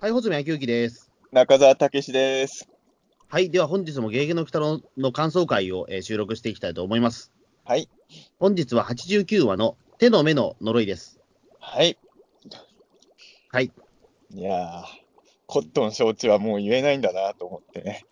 はい、穂積昭之です。中澤武史です。はい、では本日もゲーゲの鬼太郎の感想会を、えー収録していきたいと思います。はい。本日は89話の手の目の呪いです。はい。はい。いやー、コットン承知はもう言えないんだなと思ってね。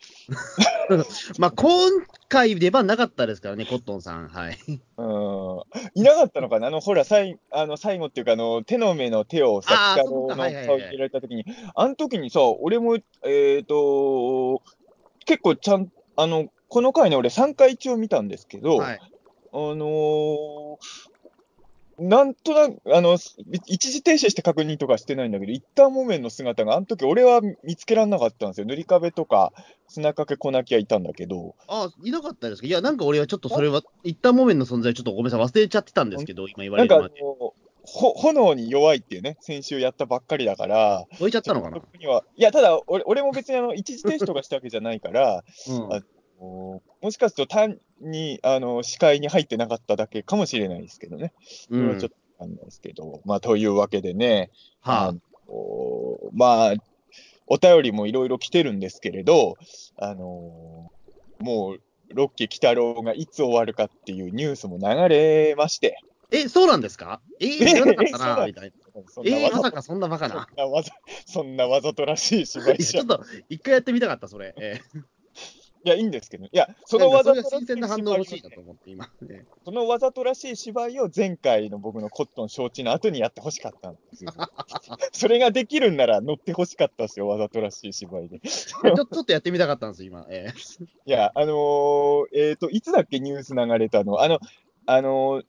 まあ、今回出番なかったですからね、コットンさん。はい。うん。いなかったのかな？あの、ほら、さいあの最後っていうか、あの、手の目の手をさ、あー北郎の顔に入れられたときに、あの時にさ、俺も、えっ、と、結構ちゃん、あの、この回ね、俺3回一応見たんですけど、はい。あのーなんとなく、あの、一時停止して確認とかしてないんだけど、一旦木綿の姿が、あの時俺は見つけられなかったんですよ。塗り壁とか、砂かけ粉泣きはいたんだけど、あ、いなかったですか？いや、なんか俺はちょっとそれは、一旦モメンの存在ちょっとごめんなさい、忘れちゃってたんですけど、今言われるまで。ほ炎に弱いっていうね、先週やったばっかりだから、置いちゃったのかな？いや、ただ俺、俺も別にあの一時停止とかしたわけじゃないから、うん。あもしかすると単にあの視界に入ってなかっただけかもしれないですけどね。それはちょっとわかんないですけど、まあ、というわけでね、はあ。のまあ、お便りもいろいろ来てるんですけれど、あのもう、ロッキー鬼太郎がいつ終わるかっていうニュースも流れまして、え、そうなんですか？えー、知らなかったな、みたいな。えー、まさかそんなバカな。そんなわざそんなわざとらしい芝居 ちょっと、一回やってみたかった、それ。えーいや、いいんですけど、いや、そのわざとらしい鮮な反応欲しい芝居をねなと思って、今。ね そのわざとらしい芝居を前回の僕のコットン承知の後にやってほしかったんですよ。それができるんなら乗ってほしかったですよ、わざとらしい芝居で。ちょちょっとやってみたかったんです、今。えー や、あのーえっ、と、いつだっけニュース流れたのあの、あのー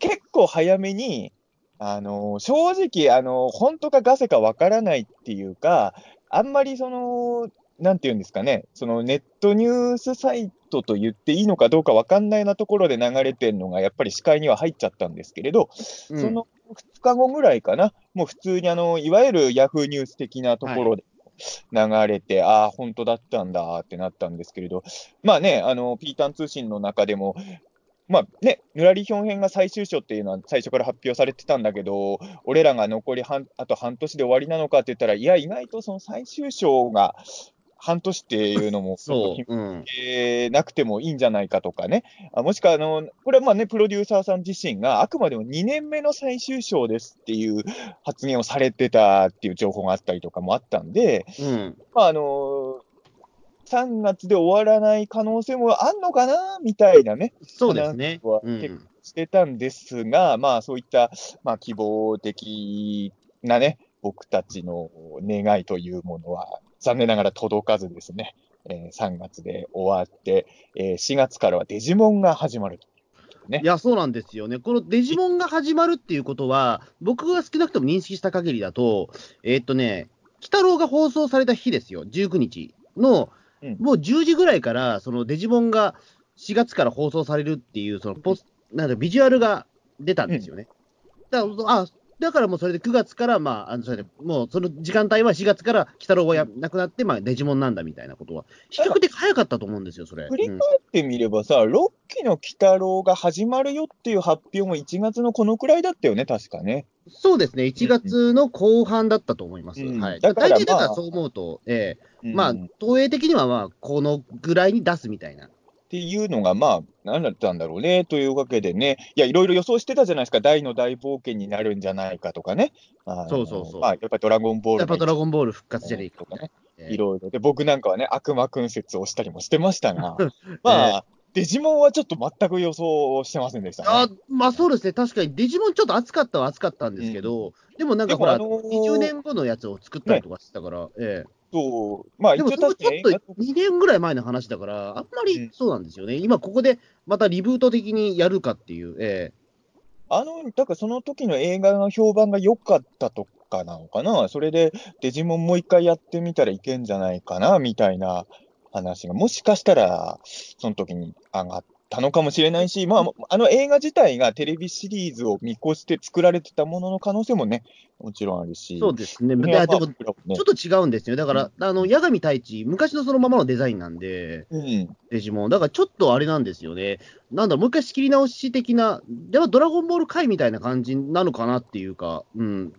結構早めに、あのー正直、あのー本当かガセかわからないっていうか、あんまりその、なんていうんですかね、そのネットニュースサイトと言っていいのかどうかわかんないなところで流れてるのが、やっぱり視界には入っちゃったんですけれど、うん。その2日後ぐらいかな、もう普通にあの、いわゆるヤフーニュース的なところで流れて、ああ、本当だったんだってなったんですけれど、まあね、あの、ピータン通信の中でも、まあね、ぬらりひょん編が最終章っていうのは最初から発表されてたんだけど、俺らが残り半あと半年で終わりなのかって言ったら、いや、意外とその最終章が半年っていうのも、そう。うん。えーなくてもいいんじゃないかとかね、あもしくはあの、これはまあね、プロデューサーさん自身が、あくまでも2年目の最終章ですっていう発言をされてたっていう情報があったりとかもあったんで、うん。まああの3月で終わらない可能性もあんのかなみたいなね、そうですね。はうん。してたんですが、まあそういった、まあ、希望的なね、僕たちの願いというものは、残念ながら届かずですね、えー3月で終わって、えー4月からはデジモンが始まると。いや、そうなんですよね。このデジモンが始まるっていうことは、僕が少なくとも認識した限りだと、えーっとね、鬼太郎が放送された日ですよ、19日の、うんもう10時ぐらいから、そのデジモンが4月から放送されるっていう、そのポス、なんかビジュアルが出たんですよね。だから、あだからもうそれで9月から、まあ、あのそれでもうその時間帯は4月から鬼太郎がやなくなって、まあ、デジモンなんだみたいなことは、比較的早かったと思うんですよ、それ。振り返うんってみればさ、6期の鬼太郎が始まるよっていう発表も1月のこのくらいだったよね、確かね。そうですね、1月の後半だったと思います。うんはい、だから大体だからまあそう思うと、ええまあうん、東映的にはまあ、このぐらいに出すみたいな。っていうのが、まあ、何だったんだろうね、というわけでね、いや、いろいろ予想してたじゃないですか、大の大冒険になるんじゃないかとかね。そうそうそう。まあ、やっぱりドラゴンボールやっぱドラゴンンボール復活じゃねえかとかね、ええ。いろいろで、僕なんかはね、悪魔君説をしたりもしてましたが、まあ、デジモンはちょっと全く予想してませんでしたね。あまあそうですね、確かにデジモンちょっと熱かったは熱かったんですけど、でもなんかほら、あのー20年後のやつを作ったりとかしてたから、ええそう、まあ、でもそれちょっと確かに映画と2年ぐらい前の話だから、あんまりそうなんですよね、今ここでまたリブート的にやるかっていう、え。あの、だからその時の映画の評判が良かったとかなのかな、それでデジモンもう一回やってみたらいけんじゃないかな、みたいな話が、もしかしたら、その時に上がったのかもしれないし、まあ、あの映画自体がテレビシリーズを見越して作られてたものの可能性もね、もちろんあるし。そうですね、ねでも、ちょっと違うんですよ。だから、あの、八神太一、昔のそのままのデザインなんで、うん、デジモン。だからちょっとあれなんですよね。なんだろう、もう一回仕切り直し的な、ではドラゴンボール回みたいな感じなのかなっていうか、うん。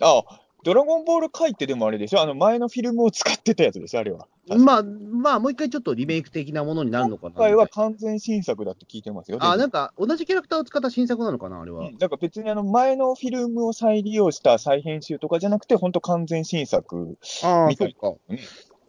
あ、ドラゴンボール回ってでもあれでしょ？あの前のフィルムを使ってたやつでしょ？あれは。まあ、まあ、もう一回ちょっとリメイク的なものになるのかな。今回は完全新作だって聞いてますよ。あ、でなんか、同じキャラクターを使った新作なのかな、あれは。うん、だから別にあの前のフィルムを再利用した再編集とかじゃなくて、本当完全新作。ああ、みたいそっか。うん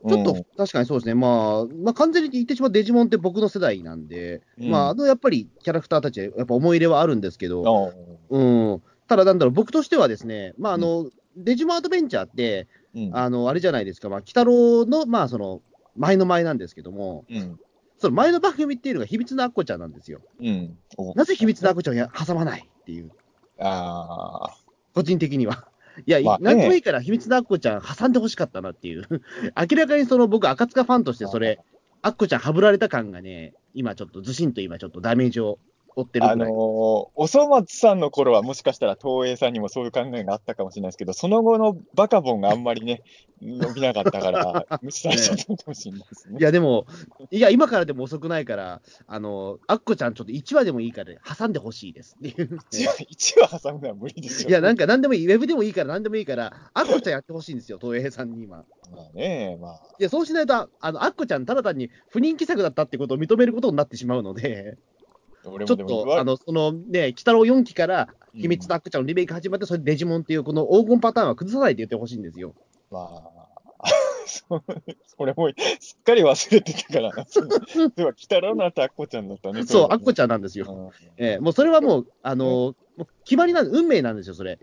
ちょっと、確かにそうですね。まあ、まあ、完全に言ってしまうデジモンって僕の世代なんで、うんまあ、あの、やっぱりキャラクターたちはやっぱ思い入れはあるんですけど、あうん。ただ、なんだろう、僕としてはですね、まあ、あの、デジモンアドベンチャーって、うん。あの、あれじゃないですか、まあ、鬼太郎の、まあ、その、前の前なんですけども、うん。その前の番組っていうのが秘密のアッコちゃんなんですよ。うん。おなぜ秘密のアッコちゃんをや挟まないっていう、ああ。個人的には。いや、まあねなんでもいいから秘密のアッコちゃん挟んでほしかったなっていう。明らかにその僕、赤塚ファンとしてそれ、アッコちゃんはぶられた感がね、今ちょっとずしんと今ちょっとダメージを負ってるあのー。おそ松さんの頃はもしかしたら東映さんにもそういう考えがあったかもしれないですけど、その後のバカボンがあんまりね、伸びなかったから、無視されちゃったのかもしれないですね。いや、でも、いや、今からでも遅くないから、あの、アッコちゃんちょっと1話でもいいから挟んでほしいですっていう。1話 ,1 話挟むのは無理でしょ。いや、なんか何でもいい、ウェブでもいいから何でもいいから、アッコちゃんやってほしいんですよ、東映さんに今。まあね、まあ。いや、そうしないと、あの、アッコちゃんただ単に不人気作だったってことを認めることになってしまうので、俺ちょっと、あの、そのね、鬼太郎4期から、うん秘密のアッコちゃんのリメイク始まって、それでデジモンっていう、この黄金パターンは崩さないで言ってほしいんですよ。まあ、そそれもすっかり忘れてたからな。では、北郎のあとアッコちゃんだったね。そう、アッコちちゃんなんですよ。ええもうそれはもう、あのもう決まりなん運命なんですよ、それ。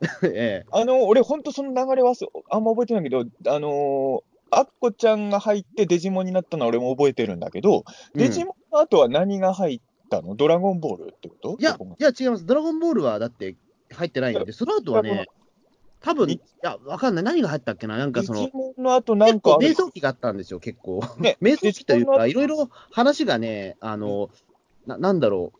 ええあの、俺、ほんとその流れはすあんま覚えてないけど、あのーアッコちゃんが入ってデジモンになったのは俺も覚えてるんだけど、デジモンの後は何が入ったの？ドラゴンボールってこと？いやいや、違います。ドラゴンボールはだって入ってないんで、その後はね、多分いいや、わかんない。何が入ったっけな？なんかその、の後なんか瞑想期があったんですよ、結構。ね 瞑想期というか、デいろいろ話がね、あの、ななんだろ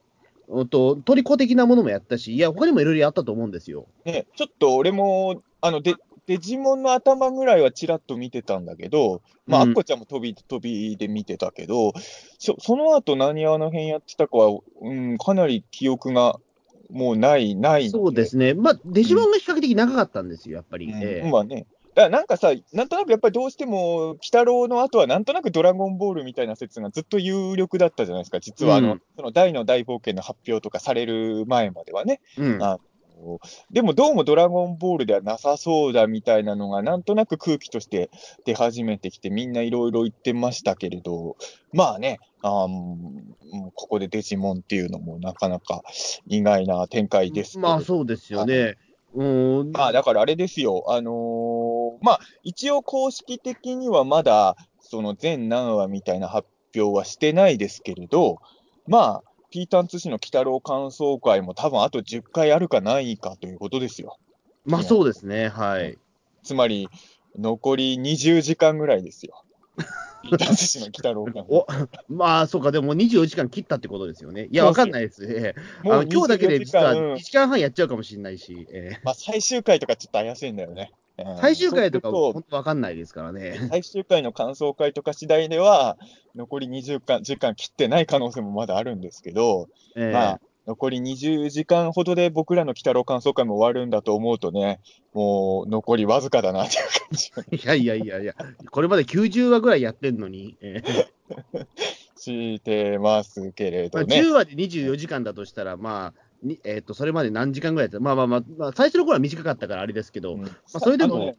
う、うんと、トリコ的なものもやったし、いや、他にもいろいろやったと思うんですよ。ね、ちょっと俺も、あの、デデジモンの頭ぐらいはちらっと見てたんだけど、まあ、うんアッコちゃんも飛び、飛びで見てたけど、そその後何あの辺やってたかは、うん、かなり記憶がもうない、ないのそうですね。まあ、デジモンが比較的長かったんですよ、やっぱり。うんええまあね。だなんかさ、なんとなくやっぱりどうしても、鬼太郎の後はなんとなくドラゴンボールみたいな説がずっと有力だったじゃないですか、実はあの、うんその大の大冒険の発表とかされる前まではね。うんあでもどうもドラゴンボールではなさそうだみたいなのが、なんとなく空気として出始めてきて、みんないろいろ言ってましたけれど、まあね、あここでデジモンっていうのもなかなか意外な展開ですまあ、そうですよね。うん。まあだからあれですよ、あのーまあ一応公式的にはまだその全何話みたいな発表はしてないですけれど、まあ、ピータン通信の鬼太郎感想会も多分あと10回あるかないかということですよ。まあ、そうですね。はい。つまり、残り20時間ぐらいですよ。ピータン通信の鬼太郎感まあ、そうか、でも24時間切ったってことですよね。いや、わかんないです。ええもうあの今日だけで実は24時間うん1時間半やっちゃうかもしれないし、ええまあ最終回とかちょっと怪しいんだよね。うん。最終回とか、本当わかんないですからね。最終回の感想会とか次第では、残り20間時間切ってない可能性もまだあるんですけど、ええ。まあ、残り20時間ほどで僕らの鬼太郎感想会も終わるんだと思うとね、もう残りわずかだなっていう感じ。が いやいやいやいや、これまで90話ぐらいやってんのに、ええ。してますけれまあ、どね。10話で24時間だとしたら、まあ、にえっとそれまで何時間ぐらいやった？まあまあまあ、まあ、最初の頃は短かったからあれですけど、うん。まあ、それでもね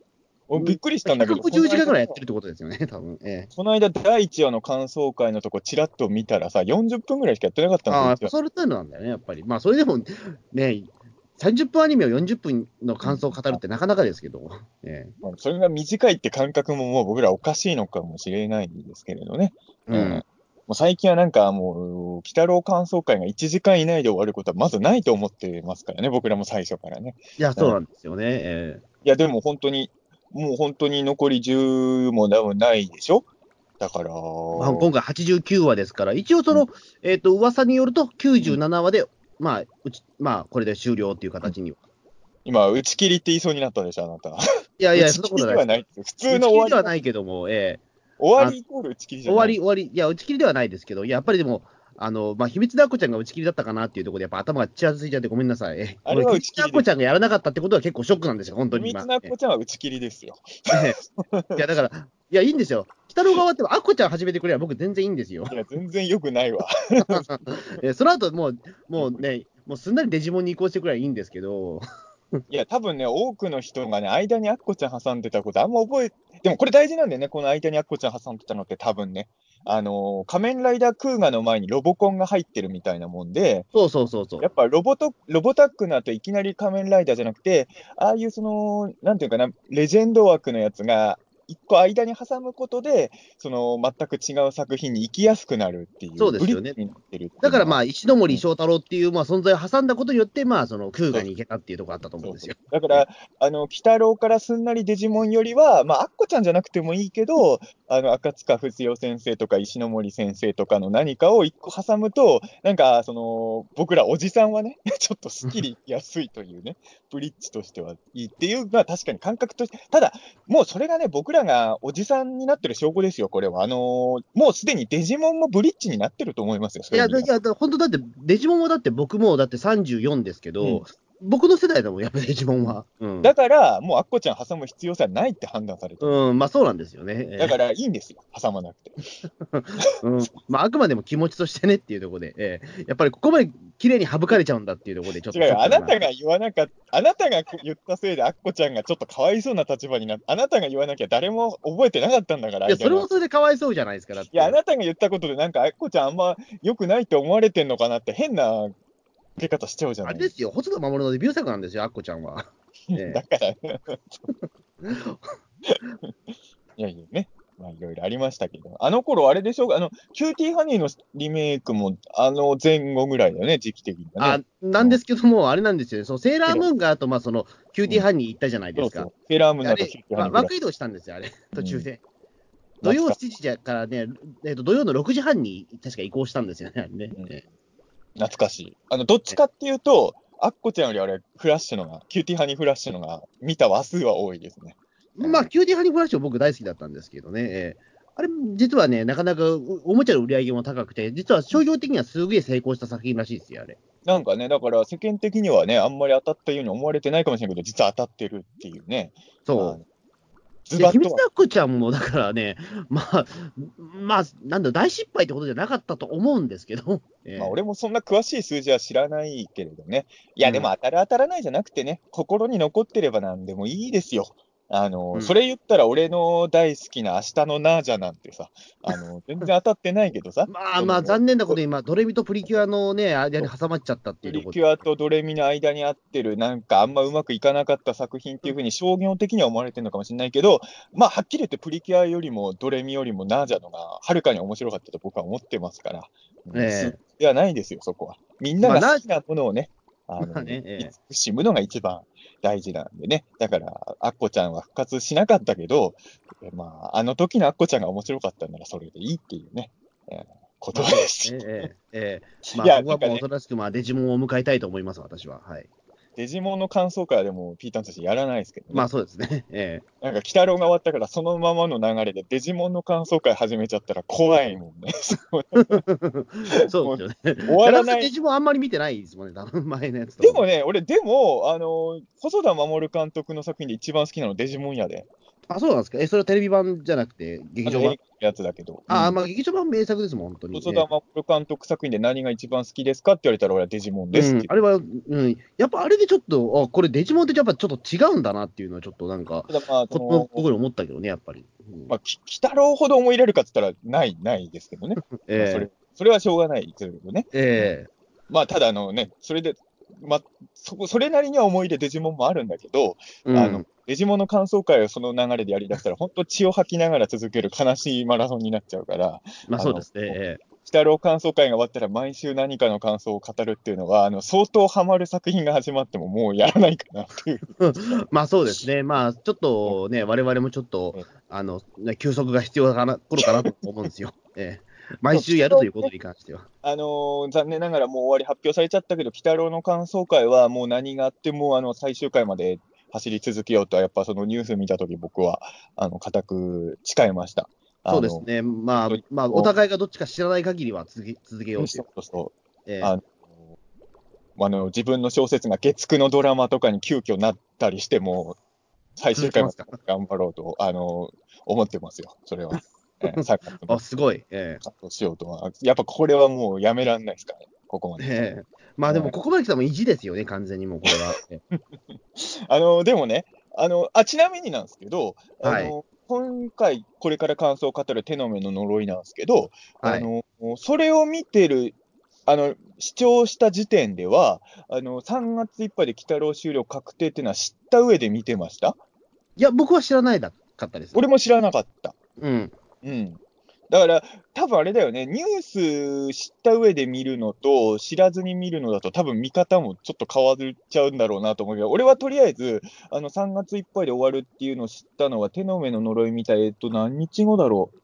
俺びっくりしたんだけど、150時間ぐらいやってるってことですよね、多分。ええこの間、第1話の感想会のとこ、ちらっと見たらさ、40分ぐらいしかやってなかったああ、んですよ。それというのなんだよね、やっぱり。まあ、それでも、ね、30分アニメを40分の感想を語るってなかなかですけど、えまあそれが短いって感覚ももう僕らおかしいのかもしれないんですけれどね。えうんもう最近はなんかもう、鬼太郎感想会が1時間以内で終わることはまずないと思ってますからね、僕らも最初からね。いや、そうなんですよね。ええいや、でも本当に、もう本当に残り10も多分ないでしょ？だから、まあ、今回89話ですから、一応その、えっ、と、噂によると97話で、まあ、うち、まあ、これで終了っていう形には。今、打ち切りって言いそうになったでしょ、あなた。いやいや、そんなことな。い。普通の終わりはないけども、ええ終わりイコール打ち切りじゃない。終わり、終わり、いや、打ち切りではないですけど、やっぱりでも、あの、まあ、秘密のアッコちゃんが打ち切りだったかなっていうところで、やっぱ頭がちらついちゃってごめんなさい。あれはこ打ち切りです秘密のアッコちゃんがやらなかったってことは結構ショックなんですよ、本当秘に今。密な子ちゃんは打ち切りですよ。ええいや、だから、いや、いいんですよ。北郎側っても、アッコちゃん始めてくれば僕全然いいんですよ。いや、全然良くないわ。えその後もう、もうね、もうすんなりデジモンに移行してくればいいんですけど、いや、多分ね、多くの人がね、間にアッコちゃん挟んでたことあんま覚え、でもこれ大事なんだよね、この間にアッコちゃん挟んでたのって多分ね、あのー仮面ライダークーガの前にロボコンが入ってるみたいなもんで、そうそうそうそうや。っぱロボト、ロボタックの後いきなり仮面ライダーじゃなくて、ああいうその、なんていうかな、レジェンド枠のやつが、一個間に挟むことで、その全く違う作品に行きやすくなるっていう、そうですよね。だからまあ、石ノ森章太郎っていう、まあ、存在を挟んだことによって、まあ、その、空ガに行けたっていうところあったと思うんですよ。だから、あの、鬼太郎からすんなりデジモンよりは、まあ、アッコちゃんじゃなくてもいいけど、あの、赤塚不二夫先生とか石ノ森先生とかの何かを一個挟むと、なんか、その、僕らおじさんはね、ちょっとスッキリやすいというね、ブリッジとしてはいいっていうのは確かに感覚として、ただ、もうそれがね、僕らがおじさんになってる証拠ですよ、これは。あのーもうすでにデジモンもブリッジになってると思いますよ、そいや、いや、だ本当だって、デジモンはだって僕もだって34ですけど、うん僕の世代だもん、やっぱデジモンは。うん。だから、もうアッコちゃん挟む必要さないって判断されてる。うん、まあそうなんですよね。ええだからいいんですよ、挟まなくて。うん、まああくまでも気持ちとしてねっていうところで、ええやっぱりここまで綺麗に省かれちゃうんだっていうところで、ちょっと違うよ、あなたが。が言わなかった、あなたが言ったせいで、アッコちゃんがちょっとかわいそうな立場になって、あなたが言わなきゃ誰も覚えてなかったんだから、いや、それもそれでかわいそうじゃないですか、だって。いや、あなたが言ったことで、なんか、アッコちゃんあんま良くないって思われてんのかなって、変な受け方しちゃうじゃない。あれですよ、細田守のデビュー作なんですよ、アッコちゃんは。ええ。だから、いやいやね、まあいろいろありましたけど、あの頃あれでしょうあの、キューティーハニーのリメイクも、あの前後ぐらいだよね、時期的にはあね。なんですけども、あれなんですよね、そのセーラームーンがあと、まあ、そのキューティーハニー行ったじゃないですか。そうそう。セーラームーンあれだとキューティーハまあニーぐらい。枠移動したんですよ、あれ、途中で。うん土曜7時からね、えっと土曜の6時半に確か移行したんですよね、ね。うん。え懐かしい。あの、どっちかっていうと、アッコちゃんよりあれ、フラッシュのが、キューティーハニーフラッシュのが、見た話数は多いですね。えまあ、キューティーハニーフラッシュは僕大好きだったんですけどね。ええあれ、実はね、なかなかおおもちゃの売り上げも高くて、実は商業的にはすげえ成功した作品らしいですよ、あれ。なんかね、だから世間的にはね、あんまり当たったように思われてないかもしれないけど、実は当たってるっていうね。そう。ズで秘密バッとはのアッコちゃんも、だからね、まあ、まあ、なんだ、大失敗ってことじゃなかったと思うんですけど、ええまあ、俺もそんな詳しい数字は知らないけれどね。いや、うんでも当たる当たらないじゃなくてね、心に残ってればなんでもいいですよ。あの、うん。それ言ったら俺の大好きな明日のナージャなんてさ、あの、全然当たってないけどさ。まあまあ、残念なことに今、ドレミとプリキュアのね、間に挟まっちゃったってプリいうと。こキュアとドレミの間に合ってる、なんかあんまうまくいかなかった作品っていうふうに商業的には思われてるのかもしれないけど、まあはっきり言ってプリキュアよりもドレミよりもナージャのがはるかに面白かったと僕は思ってますから、ええ。ではないですよ、そこは。みんなまあが好きなものをね、あまのあねええ慈しむのが一番大事なんでね。だから、アッコちゃんは復活しなかったけど、えまあ、あの時のアッコちゃんが面白かったならそれでいいっていうね、えーことです。ええええまあ、僕はもうおとなしく、まあ、デジモンを迎えたいと思います、私は。はい。デジモンの感想会はでも、ピーターン通信やらないですけどね。まあ、そうですね。えなんか、鬼太郎が終わったから、そのままの流れでデジモンの感想会始めちゃったら怖いもんね。えそうですよね。終わらないデジモンあんまり見てないですもんね、前のやつと。でもね、俺、でも、あの、細田守監督の作品で一番好きなのデジモンやで。あ、そうなんですか？え、それはテレビ版じゃなくて、劇場版？やつだけど。あ、うんまあ、劇場版名作ですもん、本当に。細田守監督作品で何が一番好きですかって言われたら、俺はデジモンですうん、あれは、うん、やっぱあれでちょっと、あこれデジモンってやっぱちょっと違うんだなっていうのは、ちょっとなんか、ただまあ、そこのこに思ったけどね、やっぱり。うんまあ、き鬼太郎ほど思い入れるかって言ったら、ない、ないですけどね。まあえそれそれはしょうがないですけどね。ええまあ、ただ、あのね、それで、まあ、そこ、それなりには思い入れデジモンもあるんだけど、えうんあの、デジモンの感想会をその流れでやりだしたら、本当血を吐きながら続ける悲しいマラソンになっちゃうから、まあそうですね。え鬼太郎感想会が終わったら毎週何かの感想を語るっていうのは、あの、相当ハマる作品が始まってももうやらないかなっていう。え まあそうですね。まあちょっとね、我々もちょっとうん、あの、ね休息が必要な頃かなと思うんですよ。ええ毎週やるということに関しては。あのー残念ながらもう終わり発表されちゃったけど、鬼太郎の感想会はもう何があっても、あの、最終回まで走り続けようとは、やっぱそのニュース見たとき僕は、あの、固く誓いました。そうですね。まあまあ、お互いがどっちか知らない限りは続け続けようといそうう。そうそう。ええあのあの自分の小説が月9のドラマとかに急遽なったりしても、最終回まで続頑張ろうとあの思ってますよ、それは。えー、サッカーあ、すごい。えカットしようとは。やっぱこれはもうやめられないですか？らね、ここまで。えええまあでも、ここまで来たら意地ですよね、完全にもうこれは。ええ あのでもねあのあ、ちなみになんですけど、はいあの今回、これから感想を語る手の目の呪いなんですけど、はいあのそれを見てる、あの視聴した時点では、あの3月いっぱいで鬼太郎終了確定っていうのは知った上で見てました？いや、僕は知らないだかったです。俺も知らなかった。うん。うん。だから、多分あれだよね、ニュース知った上で見るのと、知らずに見るのだと、多分見方もちょっと変わっちゃうんだろうなと思うけど、俺はとりあえず、あの3月いっぱいで終わるっていうのを知ったのは、手の上の呪いみたい、えっと、何日後だろう。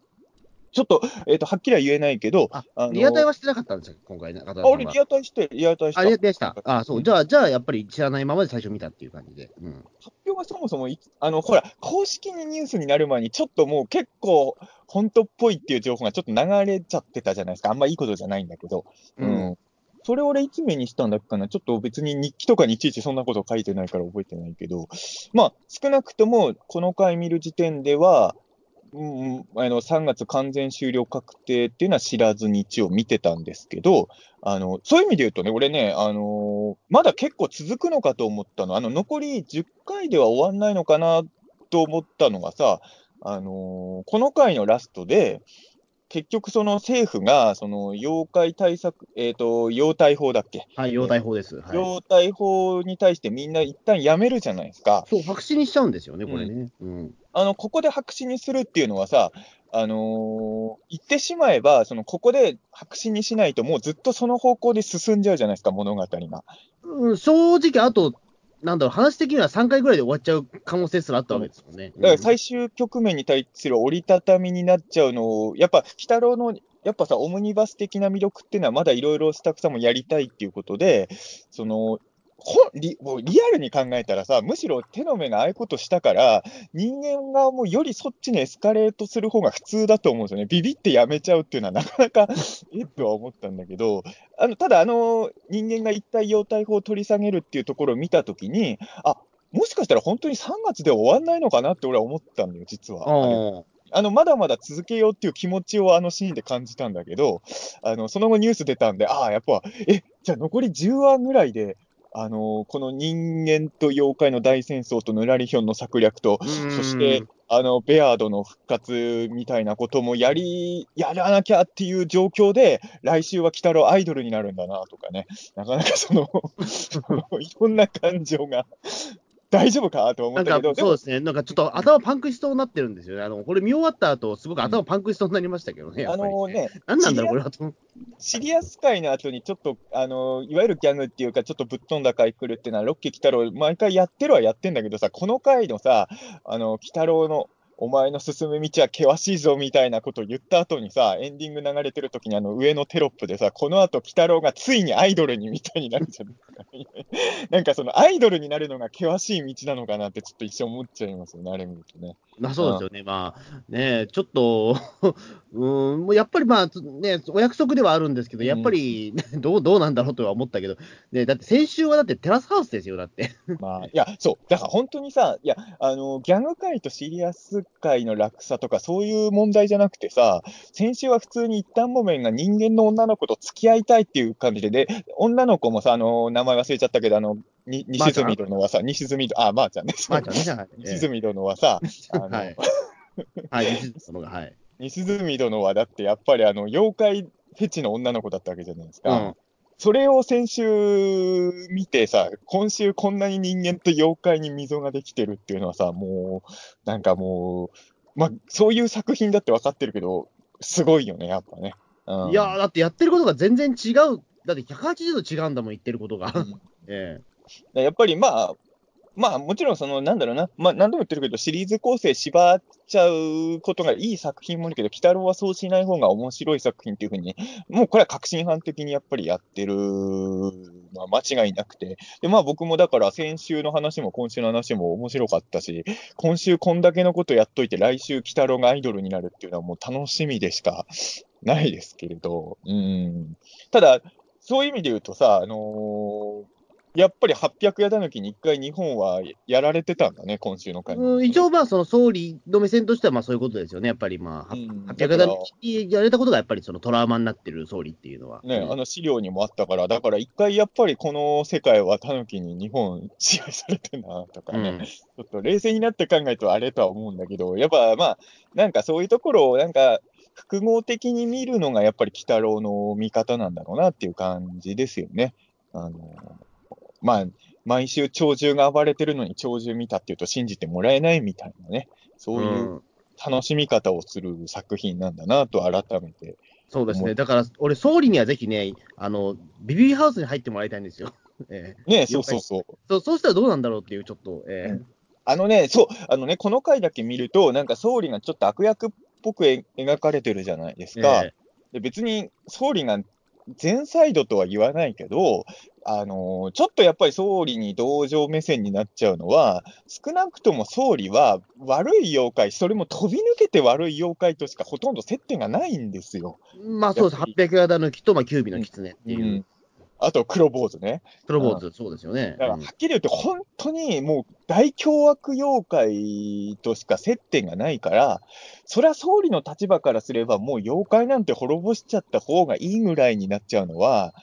ちょっと、えっと、はっきりは言えないけど、ああのリアタイはしてなかったんですよ、今回ね。ああ俺、リアタイして、リアタイした。あ、リアタイした。あ、そう。じゃあ、じゃあ、やっぱり知らないままで最初見たっていう感じで。うん。発表がそもそもあの、ほら、公式にニュースになる前に、ちょっともう結構、本当っぽいっていう情報がちょっと流れちゃってたじゃないですか。あんまいいことじゃないんだけど。うん。それ俺いつ目にしたんだっけかな？ちょっと別に日記とかにいちいちそんなこと書いてないから覚えてないけど、まあ、少なくともこの回見る時点では、うんうん、あの3月完全終了確定っていうのは知らずに一応見てたんですけど、あのそういう意味で言うとね、俺ね、あのーまだ結構続くのかと思ったの、あの残り10回では終わんないのかなと思ったのがさ、あのーこの回のラストで、結局、その政府が、その妖怪対策、えっ、と、妖体法だっけ、はい、容体法です。はい。妖体法に対してみんな一旦やめるじゃないですか。そう、白紙にしちゃうんですよね、これね。うん。あの、ここで白紙にするっていうのはさ、あのー言ってしまえば、その、ここで白紙にしないと、もうずっとその方向で進んじゃうじゃないですか、物語が。うん、正直、あと、なんだろう、話的には3回ぐらいで終わっちゃう可能性すらあったわけですよね。だから最終局面に対する折りたたみになっちゃうのを、やっぱ、鬼太郎の、やっぱさ、オムニバス的な魅力っていうのは、まだいろいろスタッフさんもやりたいっていうことで、その、ほリもうリアルに考えたらさ、むしろ手の目がああいうことしたから、人間がもうよりそっちにエスカレートする方が普通だと思うんですよね。ビビってやめちゃうっていうのはなかなか えっとは思ったんだけど、あのただ、あの人間が一体妖体法を取り下げるっていうところを見たときに、あもしかしたら本当に3月で終わんないのかなって俺は思ったんだよ、実は。あのまだまだ続けようっていう気持ちをあのシーンで感じたんだけど、あのその後ニュース出たんで、ああ、やっぱ、えじゃあ残り10話ぐらいで、あのこの人間と妖怪の大戦争とヌラリヒョンの策略と、あ。そして、あのベアードの復活みたいなこともやり、やらなきゃっていう状況で、来週は鬼太郎アイドルになるんだなとかね、なかなかその いろんな感情が、大丈夫か？と思ったけど、そうですね、なんかちょっと頭パンクしそうになってるんですよね。あのこれ見終わった後、すごく頭パンクしそうになりましたけどね、やあのね、何なんだろう、これはと。シリアス界の後にちょっと、あのいわゆるギャグっていうか、ちょっとぶっ飛んだ回来るっていうのは、ロッキー・鬼太郎、毎回やってるはやってんだけどさ、この回のさ、あの鬼太郎の、お前の進む道は険しいぞみたいなことを言った後にさ、エンディング流れてる時にあの上のテロップでさ、この後鬼太郎がついにアイドルにみたいになるじゃん。なんかそのアイドルになるのが険しい道なのかなってちょっと一瞬思っちゃいますよね、あれ見るとね。まあそうですよね、まあね、ちょっと、うーん、もうやっぱりまあ、ね、お約束ではあるんですけど、やっぱり、どうどうなんだろうとは思ったけど、ね、だって先週はだってテラスハウスですよ、だって。まあ、いや、そう、だから本当にさ、いや、あの、ギャグ界とシリアス界の落差とか、そういう問題じゃなくてさ、先週は普通に一旦もめんが人間の女の子と付き合いたいっていう感じで、で、女の子もさ、あの、名前忘れちゃったけど、あの、に西住殿はさ、西住殿、あ、まー、ちゃんです。まあちゃんね、はい。西住殿はさ、あの、はい。はい、西住殿が、はい。西住殿はだってやっぱりあの、妖怪フェチの女の子だったわけじゃないですか。うん。それを先週見てさ、今週こんなに人間と妖怪に溝ができてるっていうのはさ、もう、なんかもう、まあ、そういう作品だって分かってるけど、すごいよね、やっぱね。うんいやー、だってやってることが全然違う。だって180度違うんだもん、言ってることが。うん えやっぱりまあ、まあもちろんその、なんだろうな、まあ何度も言ってるけど、シリーズ構成縛っちゃうことがいい作品もあるけど、鬼太郎はそうしない方が面白い作品っていうふうに、もうこれは革新犯的にやっぱりやってる。のは間違いなくて、で、まあ僕もだから先週の話も今週の話も面白かったし、今週こんだけのことやっといて、来週鬼太郎がアイドルになるっていうのはもう楽しみでしかないですけれど、うん。ただ、そういう意味で言うとさ、あのーやっぱり800矢抜きに一回日本はやられてたんだね、今週の回うん、一応、まあ、その総理の目線としては、まあそういうことですよね、やっぱりまあ、うん800段やれたことがやっぱりそのトラウマになってる総理っていうのは。ね、うんあの資料にもあったから、だから一回やっぱりこの世界はタヌキに日本支配されてんなとかね、うんちょっと冷静になって考えるとあれとは思うんだけど、やっぱまあ、なんかそういうところをなんか複合的に見るのがやっぱり鬼太郎の見方なんだろうなっていう感じですよね。あのまあ、毎週鳥獣が暴れてるのに鳥獣見たっていうと信じてもらえないみたいなね、そういううん楽しみ方をする作品なんだなと改めて。そうですね、だから俺、総理にはぜひね、あのビビーハウスに入ってもらいたいんですよ。ええね、そうそうそう。そうそうしたらどうなんだろうっていう、ちょっと、ええうんあのね、そう、あのね、この回だけ見ると、なんか総理がちょっと悪役っぽくえ描かれてるじゃないですか。えで別に総理が全サイドとは言わないけど、あのーちょっとやっぱり総理に同情目線になっちゃうのは、少なくとも総理は悪い妖怪、それも飛び抜けて悪い妖怪としかほとんど接点がないんですよ。えまあそうです、やっぱ800ヤーダ抜きと、まあ、キュービの狐っていう、うんあと黒坊主ね。プロポーズ、そうですよね。だから、はうんっきり言って、本当にもう大凶悪妖怪としか接点がないから、それは総理の立場からすれば、もう妖怪なんて滅ぼしちゃった方がいいぐらいになっちゃうのは、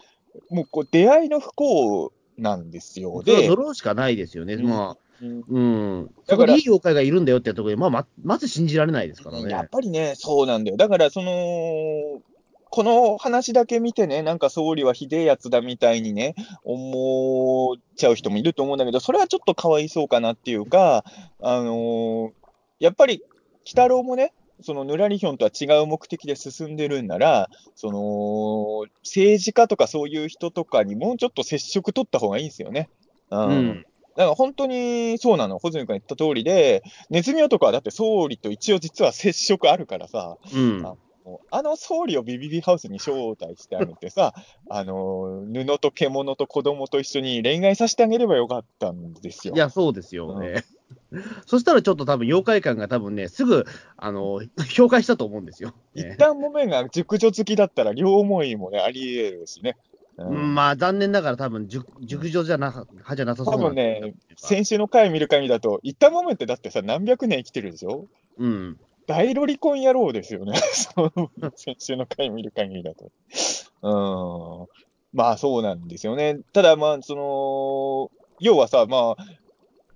もうこう出会いの不幸なんですよ。で、呪うしかないですよね。うんまあうんうん、だからそこにいい妖怪がいるんだよってところで、まあ、ままず信じられないですからね。やっぱりね、そうなんだよ。だから、その、この話だけ見てね、なんか総理はひでえやつだみたいにね、思っちゃう人もいると思うんだけど、それはちょっとかわいそうかなっていうか、あのーやっぱり、鬼太郎もね、そのぬらりひょんとは違う目的で進んでるんなら、その政治家とかそういう人とかにもうちょっと接触取った方がいいですよね。ううん。だから本当にそうなの、穂積君が言った通りで、ネズミ男はだって総理と一応実は接触あるからさ、うん。あの総理をビビビハウスに招待してあげてさ、あの布と獣と子供と一緒に恋愛させてあげればよかったんですよ。いや、そうですようんね。そしたらちょっと多分妖怪感が多分ね、すぐ、あの、評価したと思うんですよ。ね一旦もめが熟女好きだったら両思いもね、あり得るしね。うんうんまあ、残念ながら多分熟熟女じゃな派じゃなさそう多なん分ね、先週の回見る限りだと、一旦もめってだってさ、何百年生きてるでしょ？うん。大ロリコン野郎ですよね。先週の回見る限りだと。うん。まあそうなんですよね。ただまあ、その、要はさ、まあ、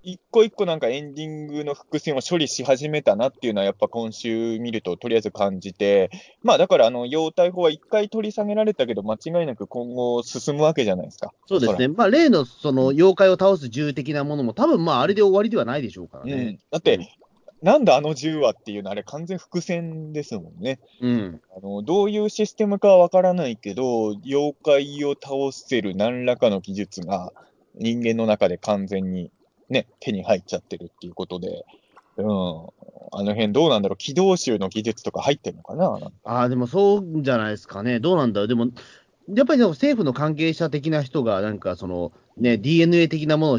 一個一個なんかエンディングの伏線を処理し始めたなっていうのはやっぱ今週見るととりあえず感じて、まあだからあの、妖体法は一回取り下げられたけど間違いなく今後進むわけじゃないですか。そうですね。まあ、例のその妖怪を倒す銃的なものも、多分まあ、あれで終わりではないでしょうからうんね。。だって、なんだあの銃はっていうのあれ完全伏線ですもんね。うん。あのどういうシステムかはわからないけど、妖怪を倒せる何らかの技術が人間の中で完全に、ね、手に入っちゃってるっていうことで、うん、あの辺どうなんだろう、軌道集の技術とか入ってるのかな？ああ、でもそうじゃないですかね。どうなんだろう。でも、やっぱり政府の関係者的な人が、なんかその、ね、DNA 的なものを、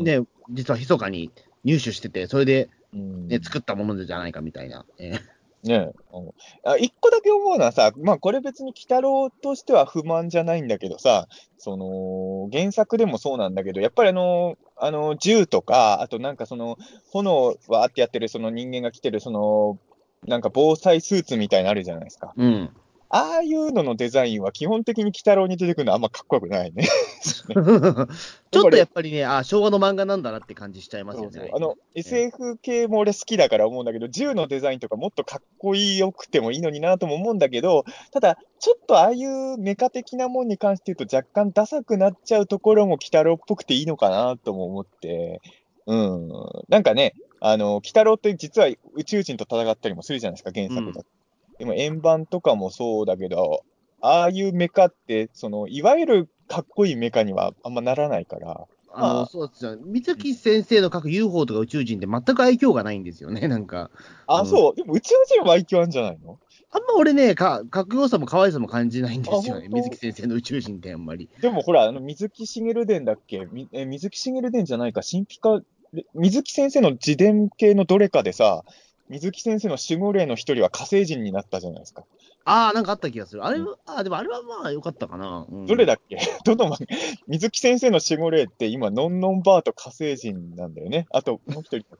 んね、実は密かに入手してて、それで、うんね、作ったものじゃないかみたいな。えーねうんあ一個だけ思うのはさ、まあこれ別に鬼太郎としては不満じゃないんだけどさ、その原作でもそうなんだけど、やっぱりあの、あの銃とか、あとなんかその炎わーってやってるその人間が着てるその、なんか防災スーツみたいなのあるじゃないですか。うん。ああいうののデザインは基本的に鬼太郎に出てくるのはあんまかっこよくないね。ちょっとやっぱりね、あ昭和の漫画なんだなって感じしちゃいますよね。そうそうあの SF 系も俺好きだから思うんだけど、銃のデザインとかもっとかっこいいよくてもいいのになとも思うんだけど、ただ、ちょっとああいうメカ的なもんに関して言うと、若干ダサくなっちゃうところも鬼太郎っぽくていいのかなとも思って、うん、なんかね、あの鬼太郎って実は宇宙人と戦ったりもするじゃないですか、原作だと。でも円盤とかもそうだけど、ああいうメカって、そのいわゆるかっこいいメカにはあんまならないから。あの、そうですよ。水木先生の書く UFO とか宇宙人って全く愛嬌がないんですよね、なんか。あ、うんそう。でも宇宙人は愛嬌あるんじゃないの？あんま俺ね、か、かっこよさも可愛さも感じないんですよね。水木先生の宇宙人ってあんまり。でもほら、あの、水木しげる伝だっけ？みえ水木しげる伝じゃないか、神秘家、で水木先生の自伝系のどれかでさ、水木先生の守護霊の一人は火星人になったじゃないですか。ああ、なんかあった気がする。あれは、あでもあれはまあ良かったかな。うんどれだっけ？どのま、水木先生の守護霊って今、のんのんバーと火星人なんだよね。あと、もう一人だっ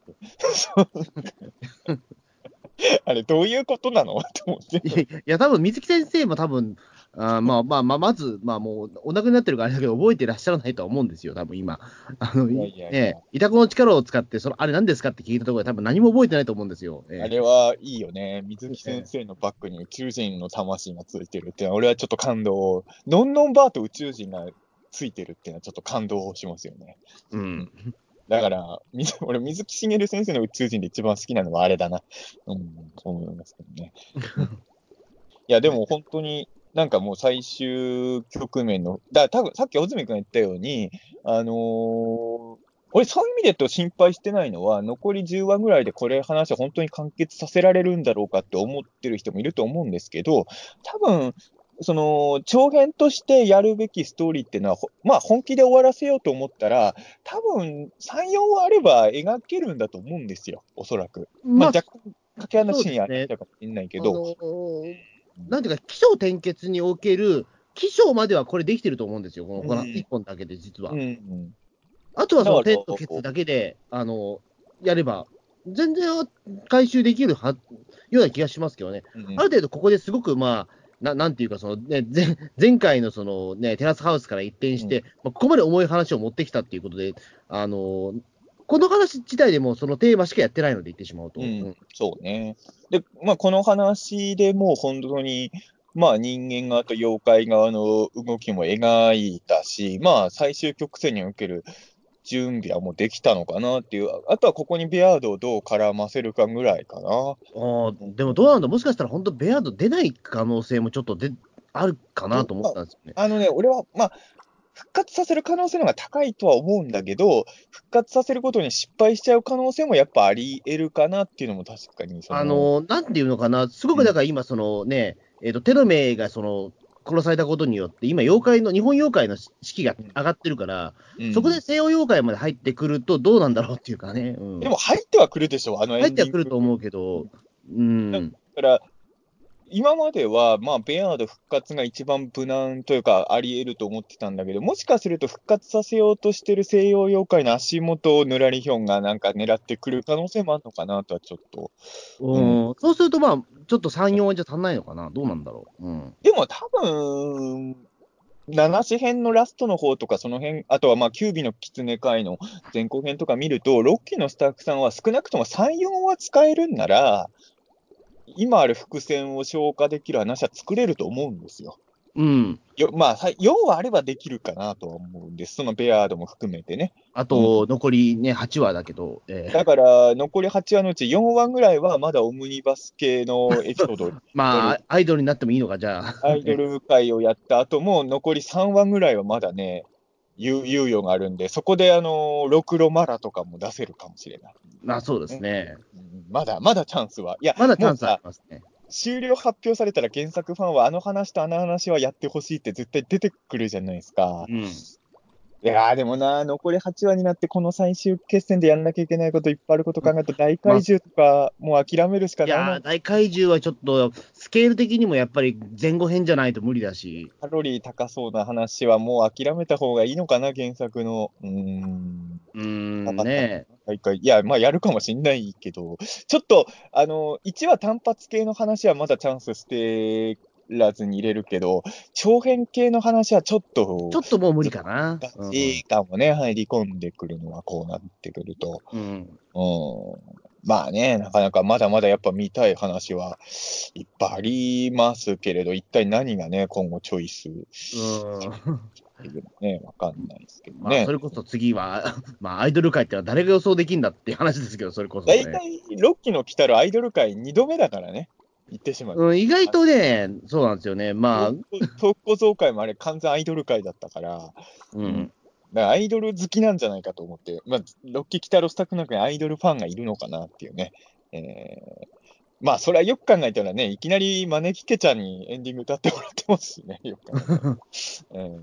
け？あれ、どういうことなの？と思って。いや、多分水木先生も多分、あーまあまあまあ、まず、まあもう、お亡くなりになってるからあれだけど、覚えてらっしゃらないとは思うんですよ、多分今。あの、いやいやいやね、イタコの力を使って、その、あれ何ですかって聞いたところで多分何も覚えてないと思うんですよ。ええあれはいいよね。水木先生のバッグに宇宙人の魂がついてるっていうのは、俺はちょっと感動を、のんのんバーと宇宙人がついてるっていうのはちょっと感動しますよね。うん。だから、み俺、水木しげる先生の宇宙人で一番好きなのはあれだな。うん、そう思いますけどね。いや、でも本当に、なんかもう最終局面の、だ多分さっき穂積君が言ったように、あのー俺、そういう意味でと心配してないのは、残り10話ぐらいでこれ話を本当に完結させられるんだろうかって思ってる人もいると思うんですけど、多分その長編としてやるべきストーリーっていうのは、ほまあ、本気で終わらせようと思ったら、多分3、4話あれば描けるんだと思うんですよ、おそらく。まあ、まあ、若干、掛け話にあったかもしれないけあど、なんていうか、起承転結における、起承まではこれできてると思うんですよ、このこのうん1本だけで、実は。うんうん、あとはその点と結だけで、あの、やれば、全然回収できるはような気がしますけどね。うんある程度ここですごく、まあ、ななんていうか、そのね、前前回のその、ね、テラスハウスから一転して、まあ、ここまで重い話を持ってきたっていうことで、あのこの話自体でもそのテーマしかやってないので言ってしまうと。うんうんそうね。で、まあ、この話でもう本当に、まあ、人間側と妖怪側の動きも描いたし、まあ、最終局戦における準備はもうできたのかなっていう、あとはここにベアードをどう絡ませるかぐらいかな。あーでもどうなんだ、もしかしたら本当、ベアード出ない可能性もちょっとであるかなと思ったんですよね。あのね、俺は、まあ、復活させる可能性の方が高いとは思うんだけど、復活させることに失敗しちゃう可能性もやっぱあり得るかなっていうのも確かにその、あのなんていうのかな、すごくだから今、そのね、えーとテロがその殺されたことによって、今、妖怪の、日本妖怪の士気が上がってるから、うん。そこで西洋妖怪まで入ってくると、どうなんだろうっていうかね、うん、でも入ってはくるでしょ、あの入ってはくると思うけど、うん、だから、今までは、まあ、ベアード復活が一番無難というか、あり得ると思ってたんだけど、もしかすると復活させようとしてる西洋妖怪の足元をヌラリヒョンがなんか狙ってくる可能性もあるのかなとはちょっと。うんそうすると、まあ、ちょっと3、4はじゃ足んないのかな、どうなんだろう。うんでも多分、七子編のラストの方とか、その辺、あとはまあ、キュービの狐会の前後編とか見ると、6期のスタッフさんは少なくとも3、4は使えるんなら、今ある伏線を消化できる話は作れると思うんですよ。うん、よまあ、さ4はあればできるかなとは思うんです。そのベアードも含めてね。あと、残りね、8話だけど、えーだから、残り8話のうち4話ぐらいはまだオムニバス系のエピソード、まあ、アイドルになってもいいのか、じゃあ。アイドル会をやった後も、残り3話ぐらいはまだね、猶猶予があるんで、そこであの、ロクロマラとかも出せるかもしれない。まあ、そうですね。うんまだ、まだチャンスは。いや、まだチャンスありますね。さ終了発表されたら原作ファンはあの話とあの話はやってほしいって絶対出てくるじゃないですか。うんいやーでもな、残り8話になって、この最終決戦でやんなきゃいけないこといっぱいあること考えると、大怪獣とか、もう諦めるしかいないなやー、大怪獣はちょっと、スケール的にもやっぱり前後編じゃないと無理だし、カロリー高そうな話はもう諦めた方がいいのかな、原作の。うーん。うーんね、大会。いや、まあ、やるかもしんないけど、ちょっと、あの、1話単発系の話はまだチャンス捨てらずに入れるけど、長編系の話はちょっと、ちょっともう無理かな。難しいかもね、入り込んでくるのはこうなってくると。うんうんうん。まあね、なかなかまだまだやっぱ見たい話はいっぱいありますけれど、一体何がね、今後チョイスうんね、わかんないですけどまあ、ねそ。れこそ次は、まあ、アイドル界ってのは誰が予想できんだっていう話ですけど、それこそ、ね。大体、ロッキーの来たるアイドル界2度目だからね、言ってしまう。うん、意外とね、そうなんですよね。まあ、東小僧会もあれ完全アイドル界だったから、うん。だからアイドル好きなんじゃないかと思って、まあ、ロッキー・キタロスタクの中にアイドルファンがいるのかなっていうね。えーまあ、それはよく考えたらね、いきなり招きけちゃんにエンディング歌ってもらってますしね、よく考えたら。うん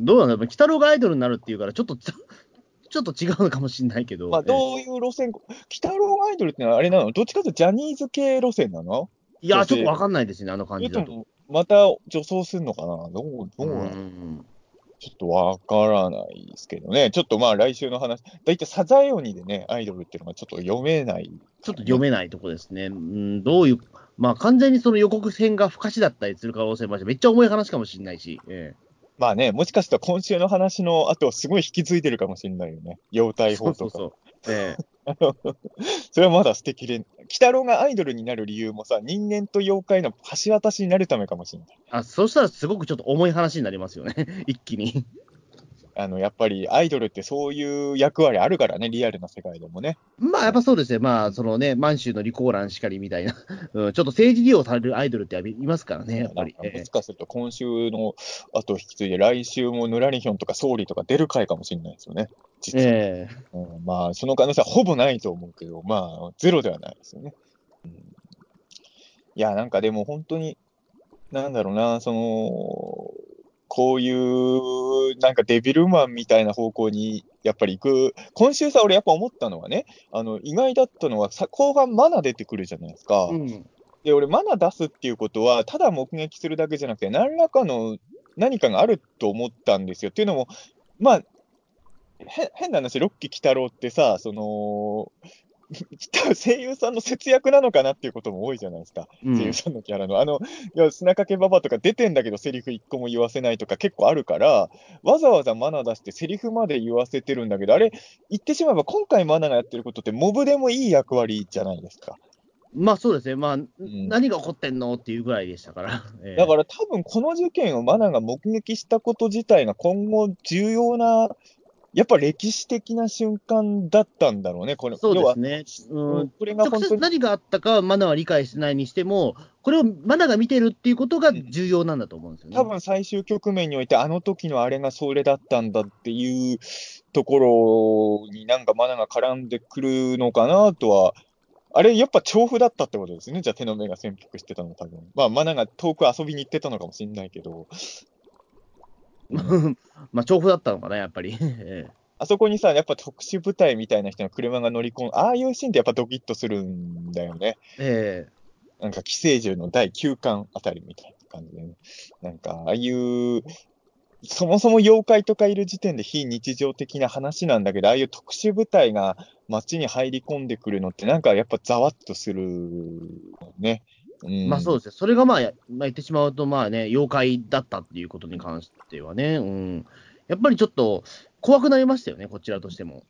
どうなんだろう、鬼太郎がアイドルになるっていうから、ちょっと、ちょっと違うのかもしれないけど。まあ、どういう路線、鬼太郎アイドルってのはあれなの？どっちかというとジャニーズ系路線なの？いや、ちょっとわかんないですね、あの感じだと。もまた女装するのかな？どう、どううなのん？ちょっとわからないですけどね。ちょっとまあ来週の話、だいたいサザエ鬼でね、アイドルっていうのがちょっと読めない。ちょっと読めないとこですね。うん、どういう、まあ完全にその予告編が不可視だったりする可能性もあるし、めっちゃ重い話かもしれないし。えまあね、もしかしたら今週の話の後、すごい引き継いでるかもしれないよね。妖え体法とか。そうそうそう。ええ それはまだ素敵で、鬼太郎がアイドルになる理由もさ、人間と妖怪の橋渡しになるためかもしれない。あ、そしたらすごくちょっと重い話になりますよね。一気に。あの、やっぱりアイドルってそういう役割あるからね、リアルな世界でもね。まあやっぱそうですね。まあそのね、満州のリコーランしかりみたいな、うん、ちょっと政治利用されるアイドルっていますからね、やっぱり。もしかすると今週の後引き継いで、来週もヌラリヒョンとか総理とか出る回かもしれないですよね。え実は。ええうん、まあ、その可能性はほぼないと思うけど、まあ、ゼロではないですよね。うん、いや、なんかでも本当に、なんだろうな、その、こういう、なんかデビルマンみたいな方向に、やっぱり行く、今週さ、俺やっぱ思ったのはね、あの、意外だったのは、さ後半マナ出てくるじゃないですか。うん。で、俺、マナ出すっていうことは、ただ目撃するだけじゃなくて、何らかの何かがあると思ったんですよ。っていうのも、まあ、へ変な話、ロッキー鬼太郎ってさ、その、声優さんの節約なのかなっていうことも多いじゃないですか、うん声優さんのキャラの。あの、いや砂かけババとか出てんだけど、セリフ一個も言わせないとか結構あるから、わざわざマナ出してセリフまで言わせてるんだけど、あれ、言ってしまえば、今回マナがやってることって、モブでもいい役割じゃないですか。まあそうですね。まあ、ん何が起こってんのっていうぐらいでしたから。ええだから多分この事件をマナが目撃したこと自体が今後重要な、やっぱ歴史的な瞬間だったんだろうね、これ。そうですね。ううんんこれが直接本当に。何があったかはマナは理解してないにしても、これをマナが見てるっていうことが重要なんだと思うんですよね。多分最終局面において、あの時のあれがそれだったんだっていうところになんかマナが絡んでくるのかなとは、あれ、やっぱ調布だったってことですね。じゃあ手の目が潜伏してたの、多分。まあ、マナが遠く遊びに行ってたのかもしれないけど、まあ調布だったのかな、やっぱり。ええあそこにさ、やっぱ特殊部隊みたいな人の車が乗り込む、ああいうシーンってやっぱドキッとするんだよね。ええなんか寄生獣の第9巻あたりみたいな感じでね。なんか、ああいう、そもそも妖怪とかいる時点で非日常的な話なんだけど、ああいう特殊部隊が街に入り込んでくるのって、なんかやっぱざわっとするね。うん、まあそうですね。それがまあ、やまあ、言ってしまうと、まあね、妖怪だったっていうことに関してはね、うん。やっぱりちょっと怖くなりましたよね、こちらとしても。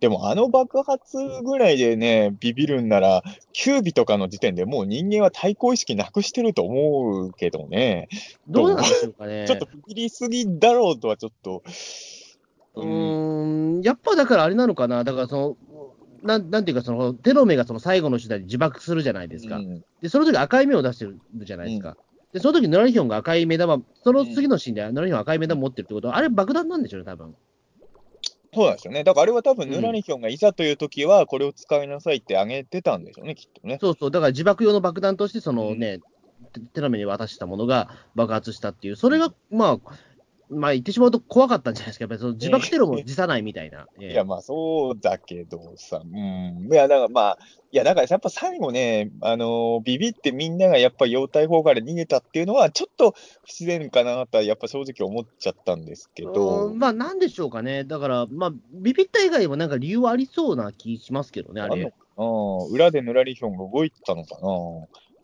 でもあの爆発ぐらいでね、ビビるんなら、キュービとかの時点でもう人間は対抗意識なくしてると思うけどね。どうなんでしょうかね。ちょっとビビりすぎだろうとはちょっと。うーん、やっぱだからあれなのかな、だからその、なんなんていうか、そのテロメがその最後の手段に自爆するじゃないですか。うんで、その時赤い目を出してるじゃないですか。で、その時ヌラリヒョンが赤い目玉、その次のシーンでヌラリヒョンが赤い目玉持ってるってことは、あれ爆弾なんでしょうね、多分。そうなんですよね。だからあれは多分、うんヌラリヒョンがいざという時は、これを使いなさいってあげてたんでしょうね、きっとね。そうそう、だから自爆用の爆弾として、そのね、テテロメに渡したものが爆発したっていう、それが、まあ、まあ言ってしまうと怖かったんじゃないですか、やっぱりその自爆テロも辞さないみたいな。ええいや、まあそうだけどさ、うん。いや、だからまあ、いや、だからやっぱ最後ね、あのービビってみんながやっぱ妖体砲から逃げたっていうのは、ちょっと不自然かなとは、やっぱ正直思っちゃったんですけど。うんまあ、なんでしょうかね。だから、まあ、ビビった以外もなんか理由はありそうな気しますけどね、あれ。あ裏でヌラリヒョンが動いてたのかな？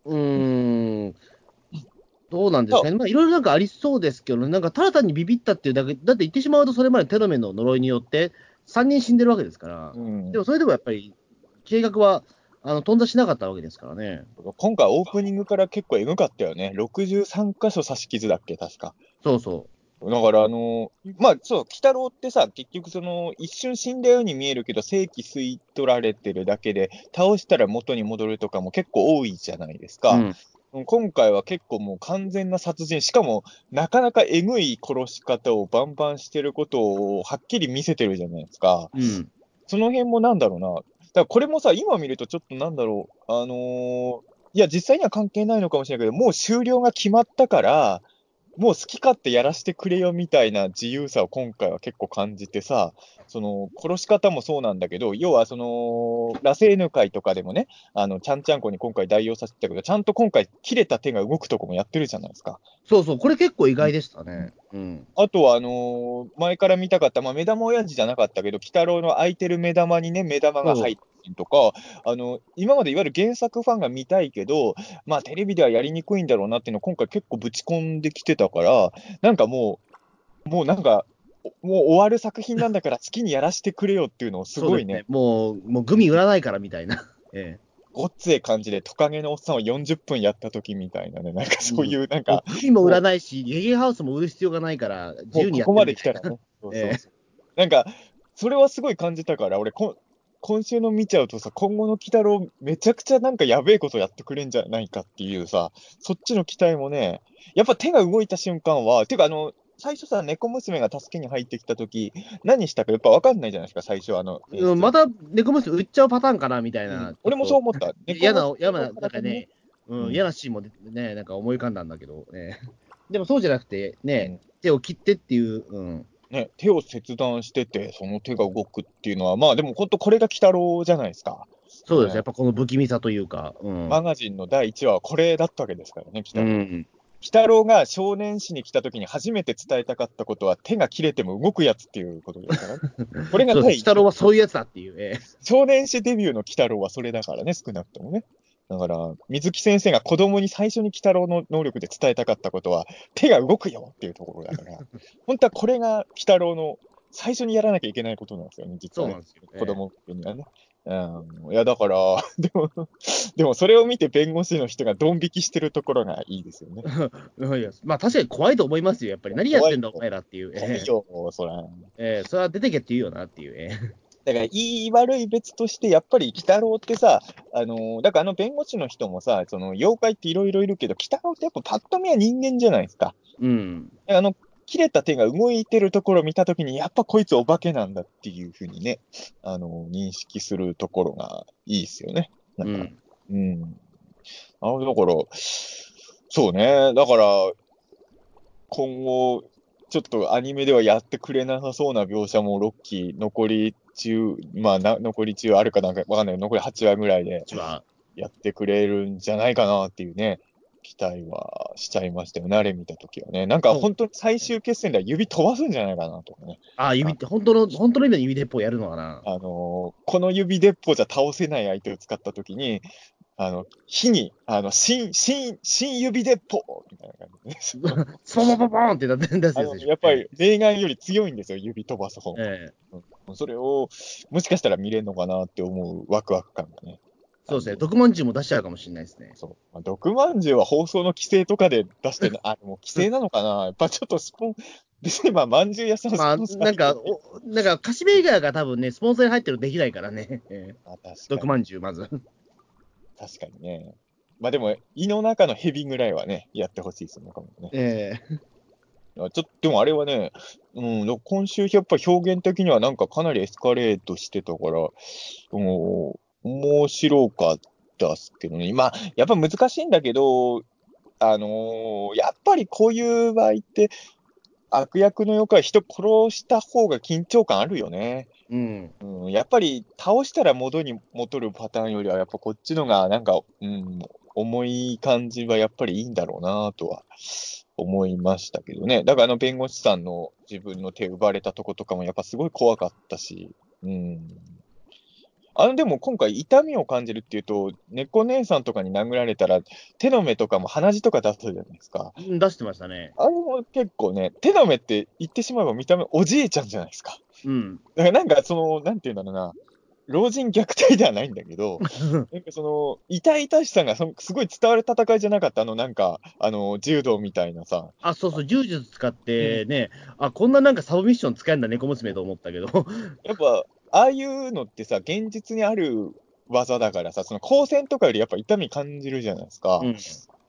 うーん。どうなんですかね。まあ、いろいろなんかありそうですけど、なんかただ単にビビったっていうだけ、だって言ってしまうと、それまでテロメの呪いによって3人死んでるわけですから。うんでもそれでもやっぱり、計画は、あの、頓挫しなかったわけですからね。今回オープニングから結構エグかったよね。63箇所刺し傷だっけ、確か。そうそだから、あのまあ、そう、鬼太郎ってさ、結局その、一瞬死んだように見えるけど、正気吸い取られてるだけで、倒したら元に戻るとかも結構多いじゃないですう。か。うん。今回は結構もう完全な殺人、しかもなかなかえぐい殺し方をバンバンしてることをはっきり見せてるじゃないですか。うん。その辺もなんだろうな。だからこれもさ、今見るとちょっとなんだろう。あのーいや、実際には関係ないのかもしれないけど、もう終了が決まったから、もう好き勝手やらせてくれよみたいな自由さを今回は結構感じてさ、その殺し方もそうなんだけど、要はその、ラセーヌ会とかでもね、あの、ちゃんちゃんこに今回代用させてたけど、ちゃんと今回切れた手が動くとこもやってるじゃないですか。そうそう、これ結構意外でしたね。うん。あとは、あのー前から見たかった、まあ、目玉親父じゃなかったけど、鬼太郎の空いてる目玉にね、目玉が入ってるとか、あの、今までいわゆる原作ファンが見たいけど、まあ、テレビではやりにくいんだろうなっていうのを今回結構ぶち込んできてたから、なんかもう、もうなんか、もう終わる作品なんだから 好きにやらせてくれよっていうのをすごいね、そうですもう、もうグミ売らないからみたいな。えごっつえ感じでトカゲのおっさんを40分やった時みたいなね、なんかそういう、なんえ。か、グミも売らないし、レゲエハウスも売る必要がないから、自由にやここまで来たらね。そうそうええ。そうなんか、それはすごい感じたから、俺こ、今週の見ちゃうとさ、今後の鬼太郎、めちゃくちゃなんかやべえことやってくれんじゃないかっていうさ、そっちの期待もね、やっぱ手が動いた瞬間は、てかあの、最初さ、猫娘が助けに入ってきたとき、何したかやっぱ分かんないじゃないですか、最初あの。うんまた猫娘売っちゃうパターンかなみたいな。うん。俺もそう思った。嫌な嫌な、なんかね、ううんん、嫌なシーンもね、なんか思い浮かんだんだけど、ね、でもそうじゃなくて、うね、ん。手を切ってっていう、うん、ね、手を切断してて、その手が動くっていうのは、まあでも本当これが鬼太郎じゃないですか。そうです、ねやっぱこの不気味さというか、うん。マガジンの第1話はこれだったわけですからね、鬼太郎。うん、鬼太郎が少年誌に来た時に初めて伝えたかったことは、手が切れても動くやつっていうことですからね。これが第一です北郎はそういうやつだっていう、ええ少年誌デビューの鬼太郎はそれだからね、少なくともね。だから、水木先生が子供に最初に鬼太郎の能力で伝えたかったことは、手が動くよっていうところだから、本当はこれが鬼太郎の最初にやらなきゃいけないことなんですよね、実はね、子供にはね。うん、いや、だから、でも、でもそれを見て弁護士の人がドン引きしてるところがいいですよね。う んいやまあ確かに怖いと思いますよ、やっぱり。何やってんだ、お前らっていう。えいいよ、そら。えええそれは出てけって言うよなっていう。ええだから、いい悪い別として、やっぱり、鬼太郎ってさ、あのーだからあの弁護士の人もさ、その妖怪っていろいろいるけど、鬼太郎ってやっぱパッと見は人間じゃないですか。うん。あの、切れた手が動いてるところを見たときに、やっぱこいつお化けなんだっていうふうにね、あのー認識するところがいいですよね。なか、うんん。うん。あの、だから、そうね、だから、今後、ちょっとアニメではやってくれなさそうな描写も、ロッキー、残り中、まあな、残り中あるかなんかわかんない残り8話ぐらいで。やってくれるんじゃないかなっていうね、期待はしちゃいましたよね、あれ見たときはね。なんか本当に最終決戦では指飛ばすんじゃないかなとかね。あ、指って、本当の、本当の意味の指鉄砲やるのかな。あのーこの指鉄砲じゃ倒せない相手を使ったときに、あの、火に、あの、新、新、新指鉄砲みたいな感じで、スポンポンポンってなってんですあよのやっぱり、メーガンより強いんですよ、指飛ばす方が。ええそれを、もしかしたら見れるのかなって思うワクワク感がね。そうですね。毒まんじゅうも出しちゃうかもしれないですね。そう。まあ、毒まんじゅうは放送の規制とかで出してる、あ、もう規制なのかなやっぱちょっとスポン、別にまあ、まんじゅう屋さんまあ、なんか、おなんか、カシメーガーが多分ね、スポンサーに入ってるとできないからね。ええあ確か毒に。まんじゅう、まず。確かにね。まあでも、胃の中の蛇ぐらいはね、やってほしいですよね、今度ね。ええあちょっと、でもあれはね、うん、今週やっぱ表現的にはなんかかなりエスカレートしてたから、もう、面白かったっすけどね。まあ、やっぱ難しいんだけど、あのーやっぱりこういう場合って、悪役の妖怪人殺した方が緊張感あるよね。うん。やっぱり倒したら元に戻るパターンよりは、やっぱこっちのがなんか、うん、重い感じはやっぱりいいんだろうなとは思いましたけどね。だからあの弁護士さんの自分の手奪われたとことかもやっぱすごい怖かったし、うん。あのでも今回痛みを感じるっていうと、猫姉さんとかに殴られたら手の目とかも鼻血とか出すじゃないですか。出してましたね。あれも結構ね、手の目って言ってしまえば見た目おじいちゃんじゃないですか。うん。だからなんかその、なんていうんだろうな、老人虐待ではないんだけど、なんかその、痛々しさがそすごい伝わる戦いじゃなかった、あのなんか、あの、柔道みたいなさ、あ、そうそう、柔術使ってね、あ、こんななんかサブミッション使えるんだ、猫娘と思ったけど。やっぱ、ああいうのってさ、現実にある技だからさ、その光線とかよりやっぱ痛み感じるじゃないですか。うん。か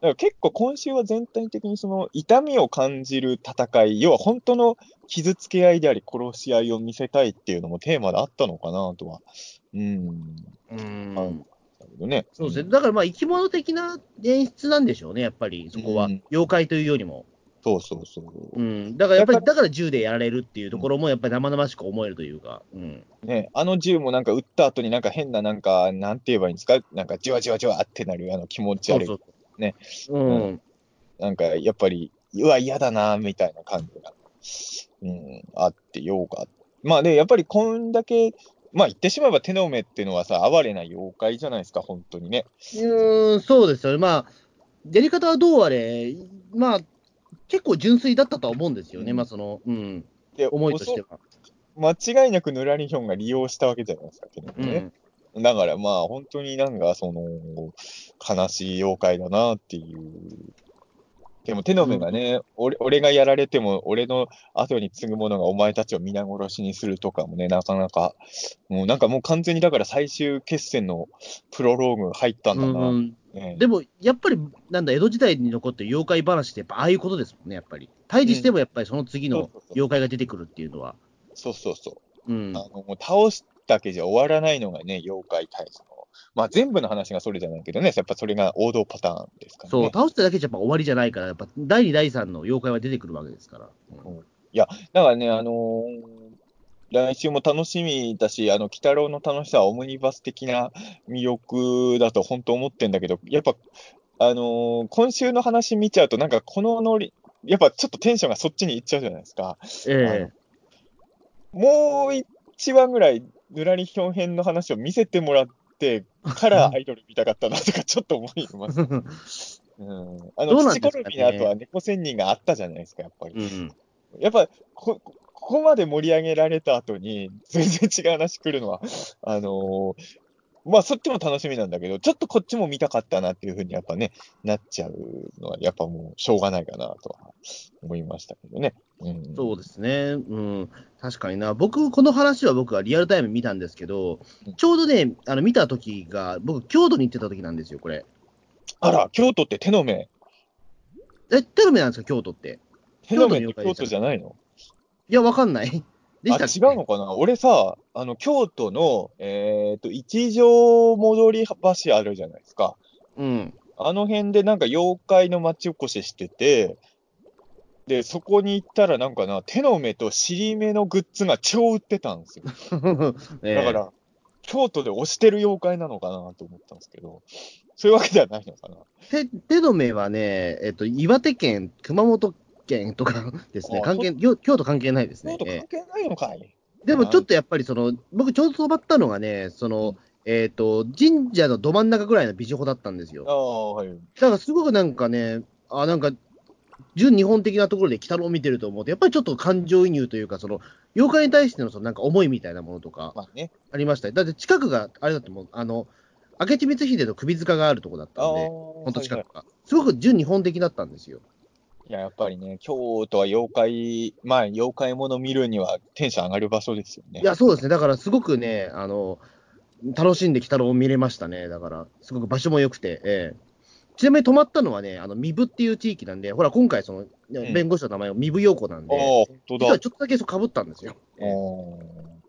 ら結構今週は全体的にその痛みを感じる戦い、要は本当の傷つけ合いであり、殺し合いを見せたいっていうのもテーマであったのかなとは。うん。うんね。そうですね。だからまあ生き物的な演出なんでしょうね、やっぱりそこは。うん妖怪というよりも。そうそうそう。うん。だからやっぱり、だから銃でやられるっていうところもやっぱり生々しく思えるというか。うん。ね、あの銃もなんか撃った後になんか変ななんか、なんて言えばいいんですか？なんかじわじわじわってなるあの気持ち悪い。そうそう。ね。うん。なんかやっぱり、うわ、嫌だな、みたいな感じが、うん、あってようが。まあね、やっぱりこんだけ、まあ言ってしまえば手の目っていうのはさ、哀れな妖怪じゃないですか、本当にね。うーん、そうですよね。まあ、やり方はどうあれ、まあ、結構純粋だったとは思うんですよね。うんまあ、その、うん、で、思いとしては。間違いなくヌラリヒョンが利用したわけじゃないですか、手のう。ん。だからまあ、本当になんか、その、悲しい妖怪だなっていう。でも手の目がね、俺俺がやられても、俺の後に継ぐ者がお前たちを皆殺しにするとかもね、なかなか、もうなんかもう完全にだから最終決戦のプロローグ入ったんだな。うんねでも、やっぱり、なんだ、江戸時代に残ってる妖怪話って、やっぱああいうことですもんね、やっぱり。退治してもやっぱりその次の妖怪が出てくるっていうのは。そうそうそう。うん。あのもう倒すだけじゃ終わらないのがね、妖怪退治の。まあ全部の話がそれじゃないけどね、やっぱそれが王道パターンですからそう、ね。倒しただけじゃやっぱ終わりじゃないから、やっぱ第2、第3の妖怪は出てくるわけですから。うんだからね、あのー来週も楽しみだし、あの、鬼太郎の楽しさはオムニバス的な魅力だと本当思ってんだけど、やっぱ、あのー今週の話見ちゃうと、なんかこのノリ、やっぱちょっとテンションがそっちに行っちゃうじゃないですか。ええもう一話ぐらい、ぬらりひょん編の話を見せてもらってからアイドル見たかったなとかちょっと思います。うん、あの、ね土転びの後は猫仙人があったじゃないですか、やっぱり。うん。やっぱこ、ここまで盛り上げられた後に、全然違う話来るのは、あのーまあ、そっちも楽しみなんだけど、ちょっとこっちも見たかったなっていうふうにやっぱね、なっちゃうのは、やっぱもう、しょうがないかなとは思いましたけどね。うん、そうですね。うん。確かにな。僕、この話は僕はリアルタイム見たんですけどうん、ちょうどね、あの見た時が、僕、京都に行ってた時なんですよ、これ。あら、京都って手の目、え、テルメなんですか、京都って？手の目って京京都じゃないの？いや、わかんない。で あ、した違うのかな？俺さ、あの、京都の、えっ、と、一条戻り橋あるじゃないですか。うん。あの辺でなんか妖怪の町おこししてて、で、そこに行ったらなんかな、手の目と尻目のグッズが超売ってたんですよ。ええだから、京都で推してる妖怪なのかなと思ったんですけど、そういうわけではないのかな。手手の目はね、えっと、岩手県、熊本県とか ですね、あ関係、京京都関係ないですね京。都え関係ないのかい、えでもちょっとやっぱりその、僕ちょうど止まったのがね、その、えっと、神社のど真ん中ぐらいの美女穂だったんですよあ。あ、はい。だからすごくなんかね、あなんか、純日本的なところで鬼太郎を見てると思うと、やっぱりちょっと感情移入というか、その、妖怪に対してのそのなんか思いみたいなものとかまありましたよだって近くが、あれだってもう、あの、明智光秀の首塚があるとこだったんで、はほんと近くが。すごく純日本的だったんですよ。いや、やっぱりね、京都は妖怪、まあ、妖怪もの見るにはテンション上がる場所ですよね。いや、そうですね。だからすごくね、あの、楽しんで鬼太郎を見れましたね。だから、すごく場所も良くて、ええちなみに泊まったのはね、あの、三部っていう地域なんで、ほら、今回、その、ん弁護士の名前を三部陽子なんああ、で、本当だ。実はちょっとだけそう被ったんですよ。あー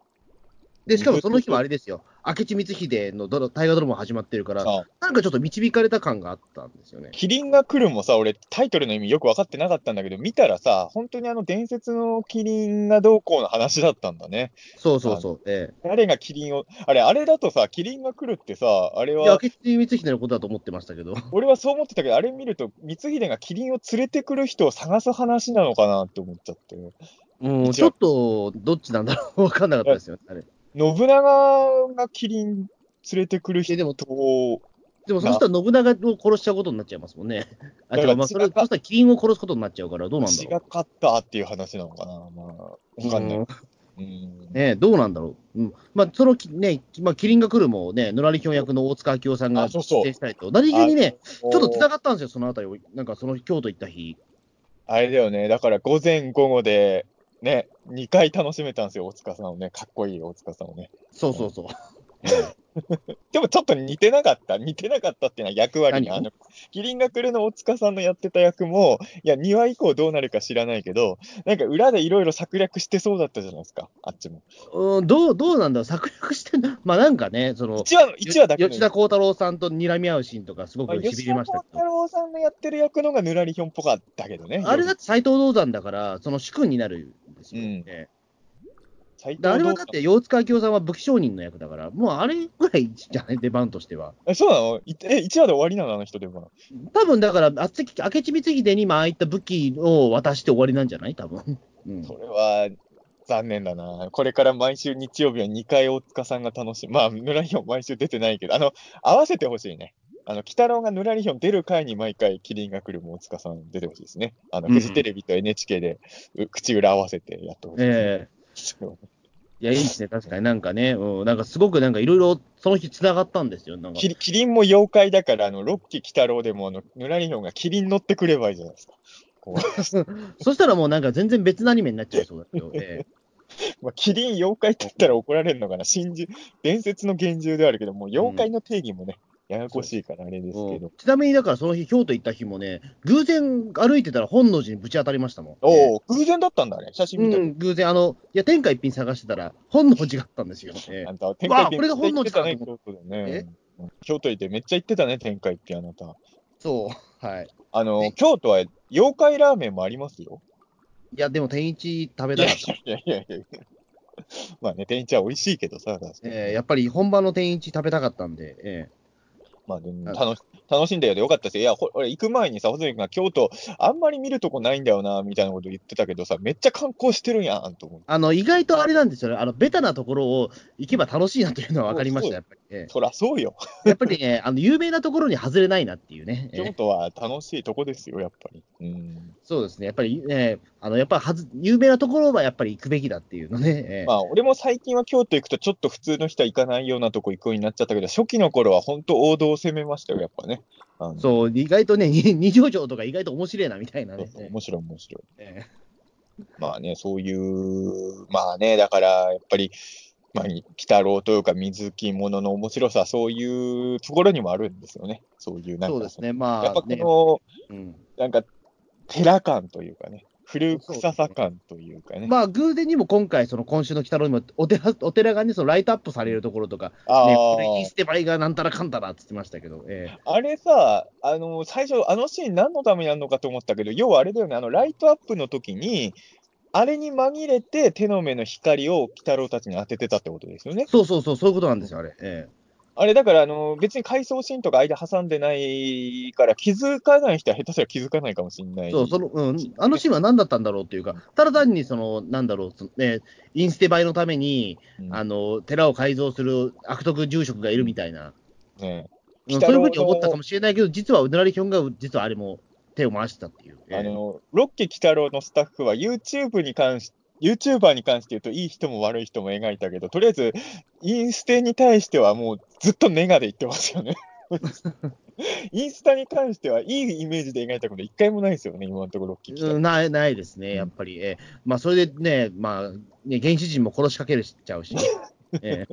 で、しかもその日はあれですよ、明智光秀の大河ドラマ始まってるから、あなんかちょっと導かれた感があったんですよね。キリンが来るもさ、俺、タイトルの意味よく分かってなかったんだけど、見たらさ、本当にあの伝説のキリンがどうこうの話だったんだね。そうそうそう。え誰がキリンを、あれ、あれだとさ、キリンが来るってさ、あれは、明智光秀のことだと思ってましたけど。俺はそう思ってたけど、あれ見ると、光秀がキリンを連れてくる人を探す話なのかなって思っちゃって。うん、ちょっと、どっちなんだろう、わかんなかったですよね。あれ信長がキリン連れてくる人えでもを、でも、そしたら信長を殺しちゃうことになっちゃいますもんね。あ、違う、まあ、それ、そしたらキリンを殺すことになっちゃうから、どうなんだろ血がかったっていう話なのかな。まあ、わう。かんない。うんうんねどうなんだろう。うん。まあ、そのき、ね、まあ、キリンが来るもね、のらりひょん役の大塚明夫さんが出演したりと、何気にね、ちょちょっと繋がったんですよ、そのあたりを。なんか、その京都行った日。あれだよね、だから午前午後で、ね、2回楽しめたんですよ、大塚さんをね、かっこいい大塚さんをね。そうそうそう。でもちょっと似てなかった。似てなかったっていうのは役割あの、キリンが来るの大塚さんのやってた役も、いや、2話以降どうなるか知らないけど、なんか裏でいろいろ策略してそうだったじゃないですか、あっちも。うん、どう、どうなんだ策略してんだ。まあなんかね、その、1話の、1話だけの吉田鋼太郎さんと睨み合うシーンとか、すごくしび吉田鋼れましたけど太。郎さんのやってる役のがぬらりひょんっぽかったけどね。あれだって斎藤道山だから、その主君になるんですよ。うんね斎藤であれは道だって、大塚明夫さんは武器商人の役だから、もうあれぐらいじゃない、出番としては。え、そうなの？いえ、1話で終わりなのあの人でも。多分だから、あつき明智光秀にまあああいった武器を渡して終わりなんじゃない？多分。うん、それは残念だな。これから毎週日曜日は2回大塚さんが楽しい。まあ、ぬらりひょん毎週出てないけど、あの、合わせてほしいね。あの、鬼太郎がぬらりひょん出る回に毎回キリンが来るも大塚さん出てほしいですね。あの、うんフジテレビと NHK で、う口裏合わせてやってほしい。ええ いや、いいですね、確かに。なんかね、うん、なんかすごくなんかいろいろその日つながったんですよ。なんか。キリキリンも妖怪だから、あの、ロッキー鬼太郎でも、あの、ぬらりひょんがキリン乗ってくればいいじゃないですか。こう そしたらもうなんか全然別のアニメになっちゃいそうだけど、え。まあ、キリン妖怪って言ったら怒られるのかな、真珠、伝説の幻獣ではあるけど、もう妖怪の定義もね、ややこしいからあれですえけど。ちなみにだからその日、京都行った日もね、偶然歩いてたら本能寺にぶち当たりましたもん。おえお、偶然だったんだね、写真見たら。えうん、偶然、あの、いや、天下一品探してたら、本能寺があったんですよ。ええあんた、天下一品これが本能寺かね、京都でね。うん京都行ってめっちゃ行ってたね、天下一品、あなた。そう、はい。あの、ね京都は妖怪ラーメンもありますよ。いや、でも天一食べたかった。いやいやいやいや。まあね、天一は美味しいけどさ、ええやっぱり本場の天一食べたかったんで、えまあ楽し楽しんだよでよかったですよ。いや、ほ俺行く前にさ、穂積君が京都、あんまり見るとこないんだよな、みたいなこと言ってたけどさ、めっちゃ観光してるんやん、と思って。あの、意外とあれなんですよね、あの、ベタなところを行けば楽しいなというのは分かりました、やっぱり。えそらそうよ。え やっぱりね、あの、有名なところに外れないなっていうね。ええ京都は楽しいとこですよ、やっぱり。うん。そうですね、やっぱりね、あの、やっぱはず、有名なところはやっぱり行くべきだっていうのね。ええまあ、俺も最近は京都行くと、ちょっと普通の人は行かないようなとこ行くようになっちゃったけど、初期の頃は本当王道を攻めましたよ、やっぱね。そう、意外とね、に 二条城とか意外と面白いなみたいなね。面白い、面白い。えまあね、そういう、まあね、だから、やっぱり、まあ、鬼太郎というか水木ものの面白さ、そういうところにもあるんですよね。そういう、えなんか、そうですね、まやっぱこの、うんなんか、寺感というかね、古臭さ感というかね。まあ、偶然にも今回、その今週の鬼太郎にもお寺、お寺がね、そのライトアップされるところとか、あね、ーこれインステバイがなんたらかんたらって言ってましたけど、ええあれさ、あの、最初、あのシーン何のためにやるのかと思ったけど、要はあれだよね、あの、ライトアップの時に、あれに紛れて手の目の光を鬼太郎たちに当ててたってことですよね。そうそうそう、そういうことなんですよ、あれ。えあれだから、あの、別に回想シーンとか間挟んでないから、気づかない人は下手すら気づかないかもしれない。えそう、その、うん、あのシーンは何だったんだろうっていうか、ただ単に、その、なんだろう、そのね、インステ映えのために、うんあの、寺を改造する悪徳住職がいるみたいな、ねうんそういうふうに思ったかもしれないけど、実はうならりひょんが、実はあれも手を回してたっていう。ええあの、ロッケ鬼太郎のスタッフは YouTube に関し、YouTuber に関して言うと、いい人も悪い人も描いたけど、とりあえず、インステに対してはもうずっとネガで言ってますよね。インスタに関してはいいイメージで描いたこと一回もないですよね、今のところ、ないないですね、やっぱり。ええ。まあ、それでね、まあ、ね、原始人も殺しかけるしちゃうし、え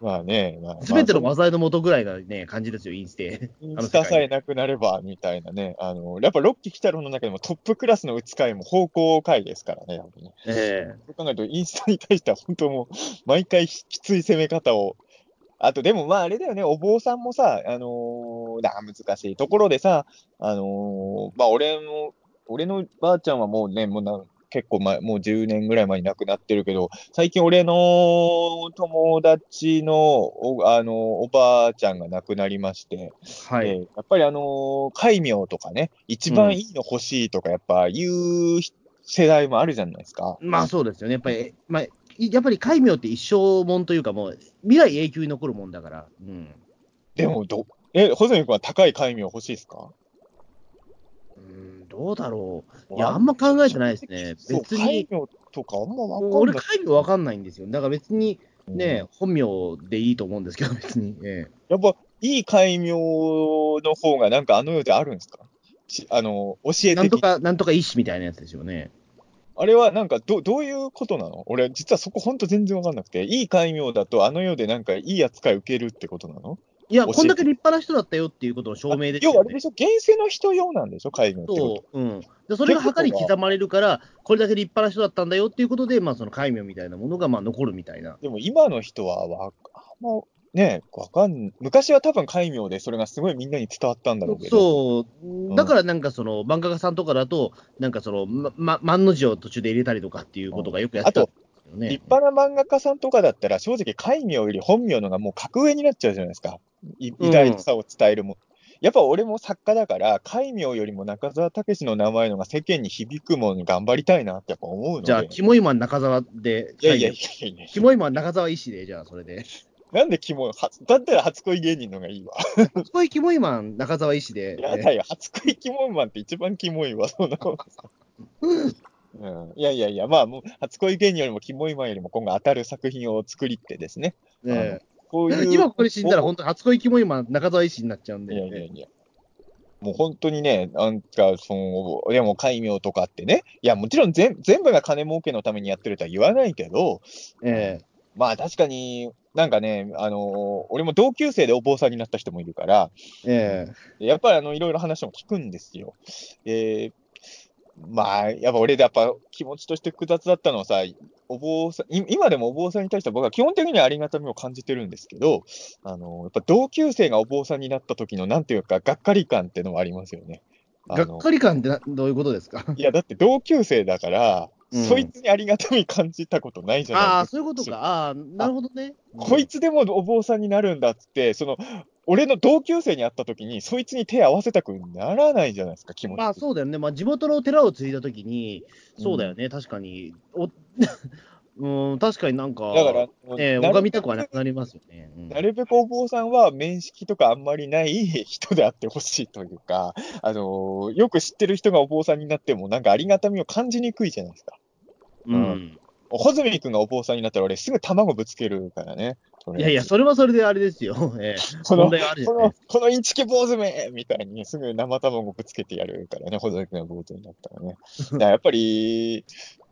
まあね、まあ、すべてのまあ災いの元ぐらいな、ね、感じですよ、インステ。インスタさえなくなれば、みたいなね。あの、やっぱロッキー鬼太郎の中でもトップクラスの使いも方向回ですからね、やっぱね。えそう考えると、インスタに対しては本当もう、毎回きつい攻め方を。あと、でもまああれだよね、お坊さんもさ、あのーだ難しいところでさ、あのーまあ俺の、俺のばあちゃんはもうね、もうな結構前、もう10年ぐらい前に亡くなってるけど、最近俺の友達のお、あのおばあちゃんが亡くなりまして、えはい。えーやっぱりあのー、戒名とかね、一番いいの欲しいとか、やっぱ言う世代もあるじゃないですか。まあそうですよね。やっぱり、まあ、いやっぱり戒名って一生もんというか、もう未来永久に残るもんだから。うん。でもど、え、細見君は高い戒名欲しいですか？うん、どうだろう。いや、あんま考えてないですね。別に、戒名とかあんまわかんない。俺、戒名わかんないんですよ。だから別にうんね、本名でいいと思うんですけど、別に。ええやっぱ、いい戒名の方がなんかあの世であるんですか？しあの、教えてなんとか、なんとか医師みたいなやつですよね。あれはなんかど、どういうことなの？俺、実はそこ本当全然わかんなくて、いい戒名だと、あの世でなんかいい扱い受けるってことなの？いや、こんだけ立派な人だったよっていうことの証明ですよね要はあれで。しょ現世の人用なんでしょ戒名ってこそう、うん。で、それが墓に刻まれるから、これだけ立派な人だったんだよっていうことで、まあ、その戒名みたいなものが、まあ、残るみたいな。と。でも今の人はわ、あんま、ねわかん、昔は多分戒名でそれがすごいみんなに伝わったんだろうけど。そう、だからなんかその、漫画家さんとかだと、なんかその、ま、ま、万の字を途中で入れたりとかっていうことがよくやってたんですよね。立派な漫画家さんとかだったら、正直、戒名より本名のがもう格上になっちゃうじゃないですか。い偉大さを伝えるも。やっぱ俺も作家だから、戒名よりも中澤武の名前のが世間に響くものに頑張りたいなってやっぱ思うので。じゃあ、キモイマン中澤で、いやいやいやいやキモイマン中澤医師で、じゃあ、それで。なんでキモいはだったら初恋芸人のがいいわ。初恋キモイマン中澤医師で。やだよ、初恋キモいマンって一番キモいわ、そんなこと。うん、いやいやいや、まあもう、初恋芸人よりもキモいマンよりも今後当たる作品を作りってですね。ねこういう。今ここで死んだら、本当初恋キモイマン中澤医師になっちゃうんで。いやいやいや。もう本当にね、なんか、その、でも、戒名とかってね、いや、もちろん全全部が金儲けのためにやってるとは言わないけど、えまあ確かに、なんかね、あの俺も同級生でお坊さんになった人もいるから、ええやっぱりあのいろいろ話も聞くんですよ。えーまあ、やっぱ俺でやっぱ気持ちとして複雑だったのはさ、お坊さん、い今でもお坊さんに対しては僕は基本的にはありがたみを感じてるんですけど、あの、やっぱ同級生がお坊さんになった時のなんていうか、がっかり感っていうのはありますよね。がっかり感ってなどういうことですか？いや、だって同級生だから、うんそいつにありがたみ感じたことないじゃないですか。ああ、そういうことか。ああ、なるほどね。こいつでもお坊さんになるんだっつって、その、俺の同級生に会った時に、そいつに手合わせたくならないじゃないですか、気持ち。まあそうだよね。まあ地元の寺を継いだときに、そうだよね。確かに。お うん、確かになんか、だから、ええなる拝みたくはなくなりますよね。うんなるべくお坊さんは面識とかあんまりない人であってほしいというか、あのーよく知ってる人がお坊さんになっても、なんかありがたみを感じにくいじゃないですか。うん。穂積君がお坊さんになったら、俺すぐ卵ぶつけるからね。いやいや、それはそれであれですよ。ええ この問題があるじゃこの、このインチキ坊主めみたいにすぐ生卵ぶつけてやるからね、穂積君が坊主になったらね。だからやっぱり、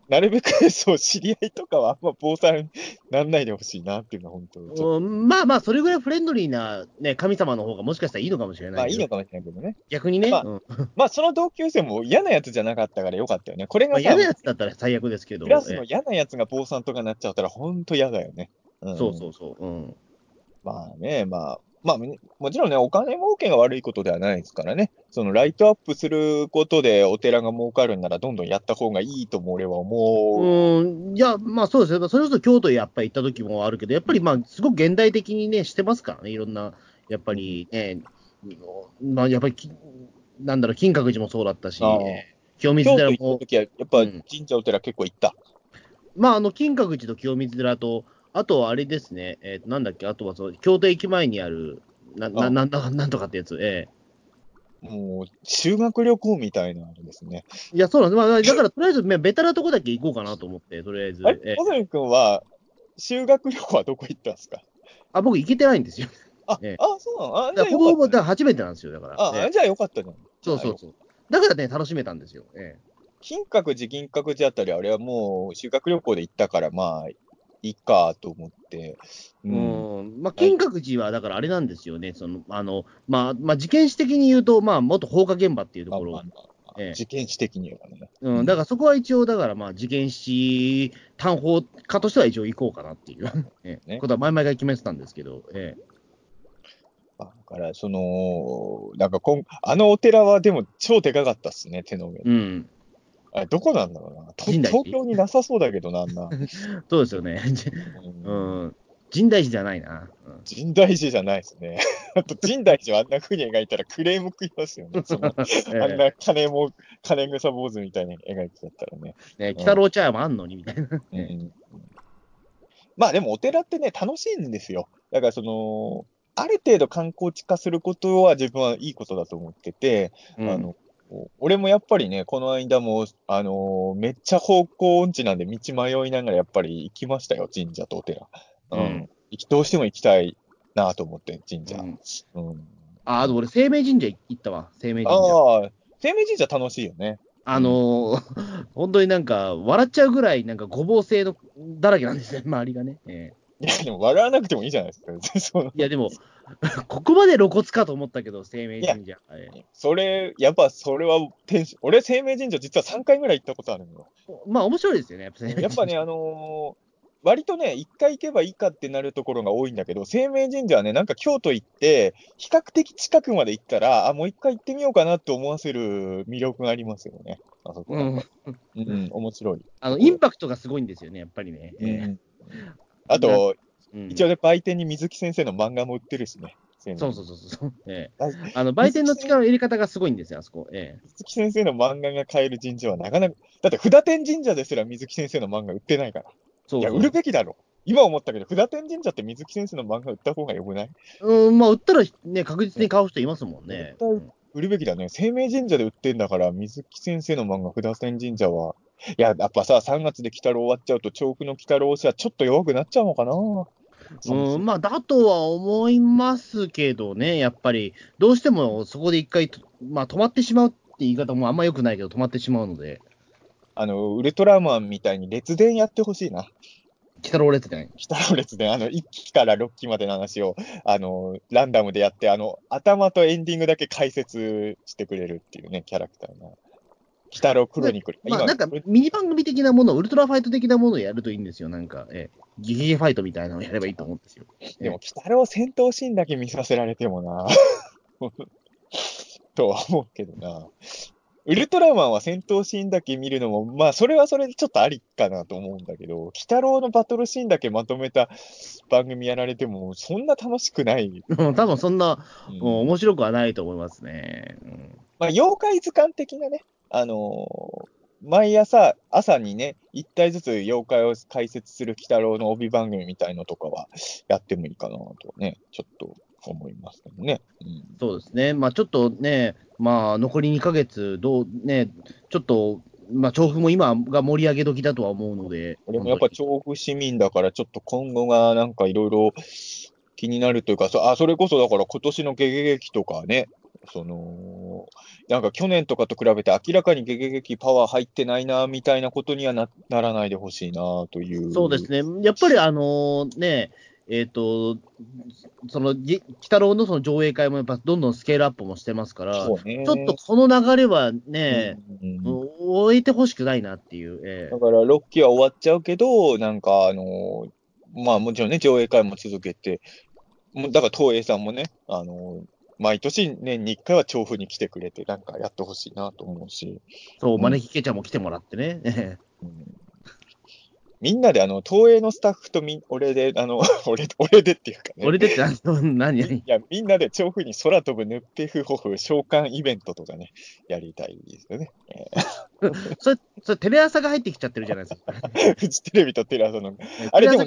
なるべくそう、知り合いとかはあんま坊さんになんないでほしいなっていうのは本当うんまあまあ、それぐらいフレンドリーな、ね、神様の方がもしかしたらいいのかもしれない。まあいいのかもしれないけどね。逆にね、まあうんまあその同級生も嫌なやつじゃなかったからよかったよね。これまあ、嫌なやつだったら最悪ですけど。クラスのえ嫌なやつが坊さんとかなっちゃったら本当嫌だよね。うえんそうそうそう。うん。まあね、まあ、まあ、もちろんね、お金儲けが悪いことではないですからね、そのライトアップすることでお寺が儲かるんなら、どんどんやった方がいいとも俺は思う。うん、いや、まあそうですよ。それこそ京都へやっぱり行った時もあるけど、やっぱりまあ、すごく現代的にね、してますからね、いろんな、やっぱりね、まあやっぱりき、なんだろう、金閣寺もそうだったし清水京都行寺もった、時は、やっぱうん神社お寺結構行った。まあ、あの、金閣寺と清水寺と、あとはあれですね、えーなんだっけ、あとはそう、京都駅前にある、な、な、あなんだ、なんとかってやつ、えもう、修学旅行みたいなのですね。えいや、そうなんです。まあ、だから、とりあえず、まあベタなとこだけ行こうかなと思って、とりあえず。あれええ小泉君は、修学旅行はどこ行ったんですか？あ、僕行けてないんですよ。あ、ええあ、そうなのあ、じゃあよかった、だから初めてなんですよ、だから。あ、ええじゃあよかったじゃん。そうそうそう。だからね、楽しめたんですよ。え金閣寺、銀閣寺あたり、あれはもう修学旅行で行ったから、まあ、いいかと思って。えうん。まあ、金閣寺は、だからあれなんですよね。その、あの、まあ、まあ、事件史的に言うと、まあ、元放火現場っていうところ。まあまあまあええ。事件史的にはね。うん、だからそこは一応、だからまあ、事件史単法家としては一応行こうかなっていう、ええ。ね。ことは前々から決めてたんですけど、ええ。だから、その、なんかこん、あのお寺はでも超でかかったっすね、手の上。うん、あれ、どこなんだろうな。東京になさそうだけどな、あんな。そうですよね。ううんん、深大寺じゃないな。うん深大寺じゃないですね。あと、深大寺をあんな風に描いたらクレーム食いますよね。そのええあんな金も、金草坊主みたいに描いてだったらね。ね、北郎茶屋もあんのにみたいな。うんうんまあでもお寺ってね、楽しいんですよ。だからその、ある程度観光地化することは自分はいいことだと思ってて、うんあの、俺もやっぱりね、この間も、あのめっちゃ方向音痴なんで道迷いながらやっぱり行きましたよ、神社とお寺。うん。うん行きどうしても行きたいなと思って、神社。うんうん。あ、あと俺、生命神社行ったわ、生命神社。ああ、生命神社楽しいよね。あのー本当になんか、笑っちゃうぐらい、なんかごぼう製のだらけなんですね、周りがね。えいや、でも笑わなくてもいいじゃないですか。いや、でも、ここまで露骨かと思ったけど、生命神社。ええそれ、やっぱそれは俺、生命神社実は3回ぐらい行ったことあるのよ。まあ、面白いですよね、やっぱやっぱね、あのー割とね、1回行けばいいかってなるところが多いんだけど、生命神社はね、なんか京都行って、比較的近くまで行ったら、あ、もう一回行ってみようかなって思わせる魅力がありますよね。あそこうは。ん、うん、面白い。あのインパクトがすごいんですよね、やっぱりね。ええあと、うん一応ね、売店に水木先生の漫画も売ってるしね。そうそうそうそう。ええああの売店の力の入れ方がすごいんですよ、あそこ。ええ水木先生の漫画が買える神社はなかなか、だって札天神社ですら水木先生の漫画売ってないから。いや、そうそう売るべきだろ。今思ったけど、札天神社って水木先生の漫画売った方がよくない？うん、まあ、売ったらね、確実に買う人いますもんね。売るべきだね。生命神社で売ってんだから、水木先生の漫画、札天神社は。いや、やっぱさ、3月で鬼太郎終わっちゃうと、調布の鬼太郎推しはちょっと弱くなっちゃうのかな。うん、まあ、だとは思いますけどね、やっぱり、どうしてもそこで一回と、まあ、止まってしまうって言い方もあんま良くないけど、止まってしまうので、あの、ウルトラマンみたいに列伝やってほしいな。鬼太郎列伝。鬼太郎列伝、あの、1期から6期までの話を、あの、ランダムでやって、あの、頭とエンディングだけ解説してくれるっていうね、キャラクターが。鬼太郎クロニクル。まあ、なんか、ミニ番組的なもの、ウルトラファイト的なものをやるといいんですよ、なんか、ええ、ゲゲゲファイトみたいなのをやればいいと思うんですよ。でも、鬼太郎戦闘シーンだけ見させられてもな。とは思うけどな。ウルトラマンは戦闘シーンだけ見るのも、まあ、それはそれでちょっとありかなと思うんだけど、鬼太郎のバトルシーンだけまとめた番組やられても、そんな楽しくない。うん多分そんな、うんうん面白くはないと思いますね。うんまあ、妖怪図鑑的なね、あのー毎朝、朝にね、一体ずつ妖怪を解説する鬼太郎の帯番組みたいのとかはやってもいいかなとね、ちょっと思いますけどね。うん。そうですね、まあちょっとね、まあ残り2ヶ月、どうね、ちょっと、まあ調布も今が盛り上げ時だとは思うので、俺もやっぱ調布市民だから、ちょっと今後がなんかいろいろ気になるというか、そあそれこそだから今年のゲゲゲ期とかね、その、なんか去年とかと比べて明らかにゲゲゲ期パワー入ってないな、みたいなことにはなならないでほしいな、という。そうですね、やっぱりあのね、えっ、と、その、じ鬼太郎のその上映会もやっぱどんどんスケールアップもしてますから、そうね。ちょっとこの流れはね、うんうん終えてほしくないなっていう、ええだから6期は終わっちゃうけど、なんかあのまあもちろんね、上映会も続けて、だから東映さんもね、あの毎年年に1回は調布に来てくれて、なんかやってほしいなと思うし、そう、うん。招きケチャも来てもらってね。ええうんみんなであの東映のスタッフとみ俺で、あの 俺俺でっていうかね、俺でって何、何、何？いや、みんなで調布に空飛ぶヌッペフホフ召喚イベントとかね、やりたいですよね。え それ、それテレ朝が入ってきちゃってるじゃないですか。ー フジテレビとテレ朝のあれでも。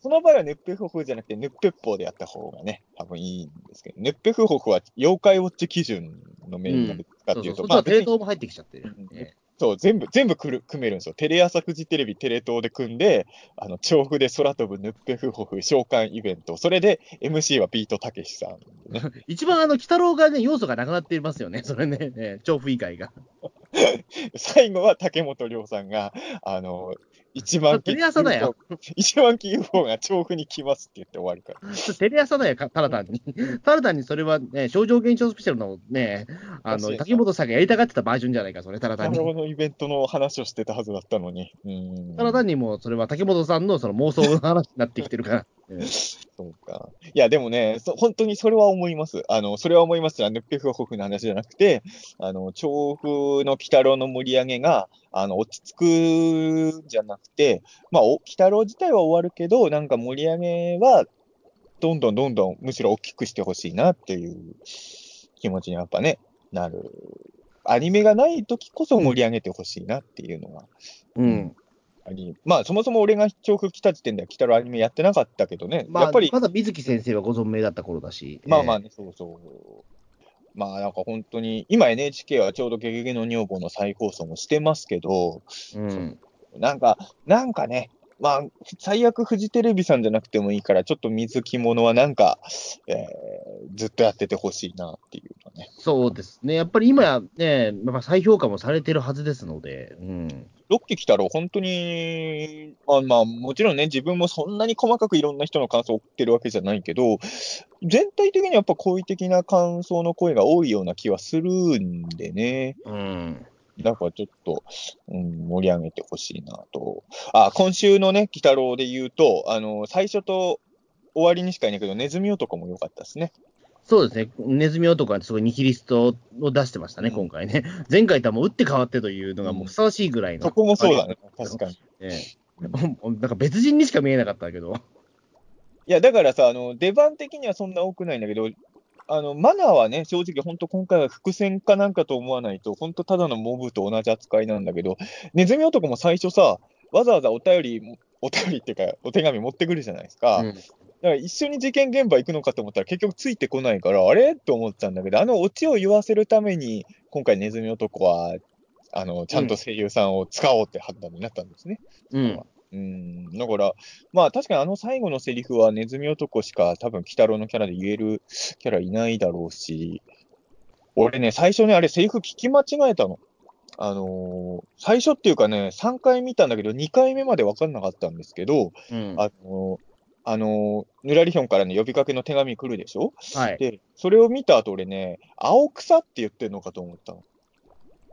その場合はヌッペフホフじゃなくて、ヌッペッポーでやった方がね、多分いいんですけど、ヌッペフホフは妖怪ウォッチ基準のメニューなんですかっていうと、そうそう、そっちまあ別にはテレ東も入ってきちゃってる。うんええそう全部、全部くる組めるんですよ。テレ朝フジテレビ、テレ東で組んで、あの、調布で空飛ぶヌッペフホフ召喚イベント。それで MC はビートたけしさんでね。一番あの、鬼太郎がね、要素がなくなっていますよね。それね、ええ調布以外が。最後は竹本涼さんが、あの、一万テレ朝だよ。一万機 UFO が調布に来ますって言って終わるから。テレ朝だよ、かただ単に。ただ単にそれはね、症状現象スペシャルのね、あの、竹本さんがやりたがってたバージョンじゃないか、それ、ただ単に。のイベントの話をしてたはずだったのに。うんただ単にもう、それは竹本さんのその妄想の話になってきてるから。そうか。いや、でもね、そ本当にそれは思います。あの、それは思いますヌッペフホフの話じゃなくて、あの、調布の鬼太郎の盛り上げが、あの、落ち着くんじゃなくて、まあ、お鬼太郎自体は終わるけど、なんか盛り上げは、どんどんどんどん、むしろ大きくしてほしいなっていう気持ちにやっぱね、なる。アニメがない時こそ盛り上げてほしいなっていうのがうん。まあ、そもそも俺が調布来た時点では鬼太郎アニメやってなかったけどね、まあ、やっぱり、まだ水木先生はご存命だった頃だし。えまあまあね、そうそう。まあなんか本当に、今 NHK はちょうどゲゲゲの女房の再放送もしてますけど、えうん。なんか、なんかね、まあ、最悪フジテレビさんじゃなくてもいいから、ちょっと水着物はなんか、えーずっとやっててほしいなっていうのはね。そうですね。やっぱり今やね、やっぱ再評価もされてるはずですので、うん。ロッキー来たら本当に、まあまあ、もちろんね、自分もそんなに細かくいろんな人の感想を送ってるわけじゃないけど、全体的にやっぱ好意的な感想の声が多いような気はするんでね。うん。だからちょっと、うん、盛り上げてほしいなと。あ、今週のね、鬼太郎で言うと、あの、最初と終わりにしかいないけど、ネズミ男も良かったですね。そうですね。ネズミ男はすごいニヒリストを出してましたね、うん今回ね。前回とはもう打って変わってというのがもうふさわしいぐらいの。そこもそうだね、確かに。いええ。なんか別人にしか見えなかったけど。や、だからさ、あの、出番的にはそんな多くないんだけど、あの、マナーはね、正直本当今回は伏線かなんかと思わないと、本当ただのモブと同じ扱いなんだけど、ネズミ男も最初さ、わざわざお便り、お便りっていうか、お手紙持ってくるじゃないですか。うんだから一緒に事件現場行くのかと思ったら結局ついてこないから、あれ？と思ったんだけど、あのオチを言わせるために、今回ネズミ男は、あの、ちゃんと声優さんを使おうって判断になったんですね。うん。うん、だから、まあ確かにあの最後のセリフはネズミ男しか多分鬼太郎のキャラで言えるキャラいないだろうし、俺ね、最初ね、あれセリフ聞き間違えたの。あのー最初っていうかね、3回見たんだけど、2回目まで分かんなかったんですけど、うん。あのーあのーぬらりひょんからの呼びかけの手紙来るでしょ？はい。で、それを見た後俺ね、青草って言ってんのかと思ったの。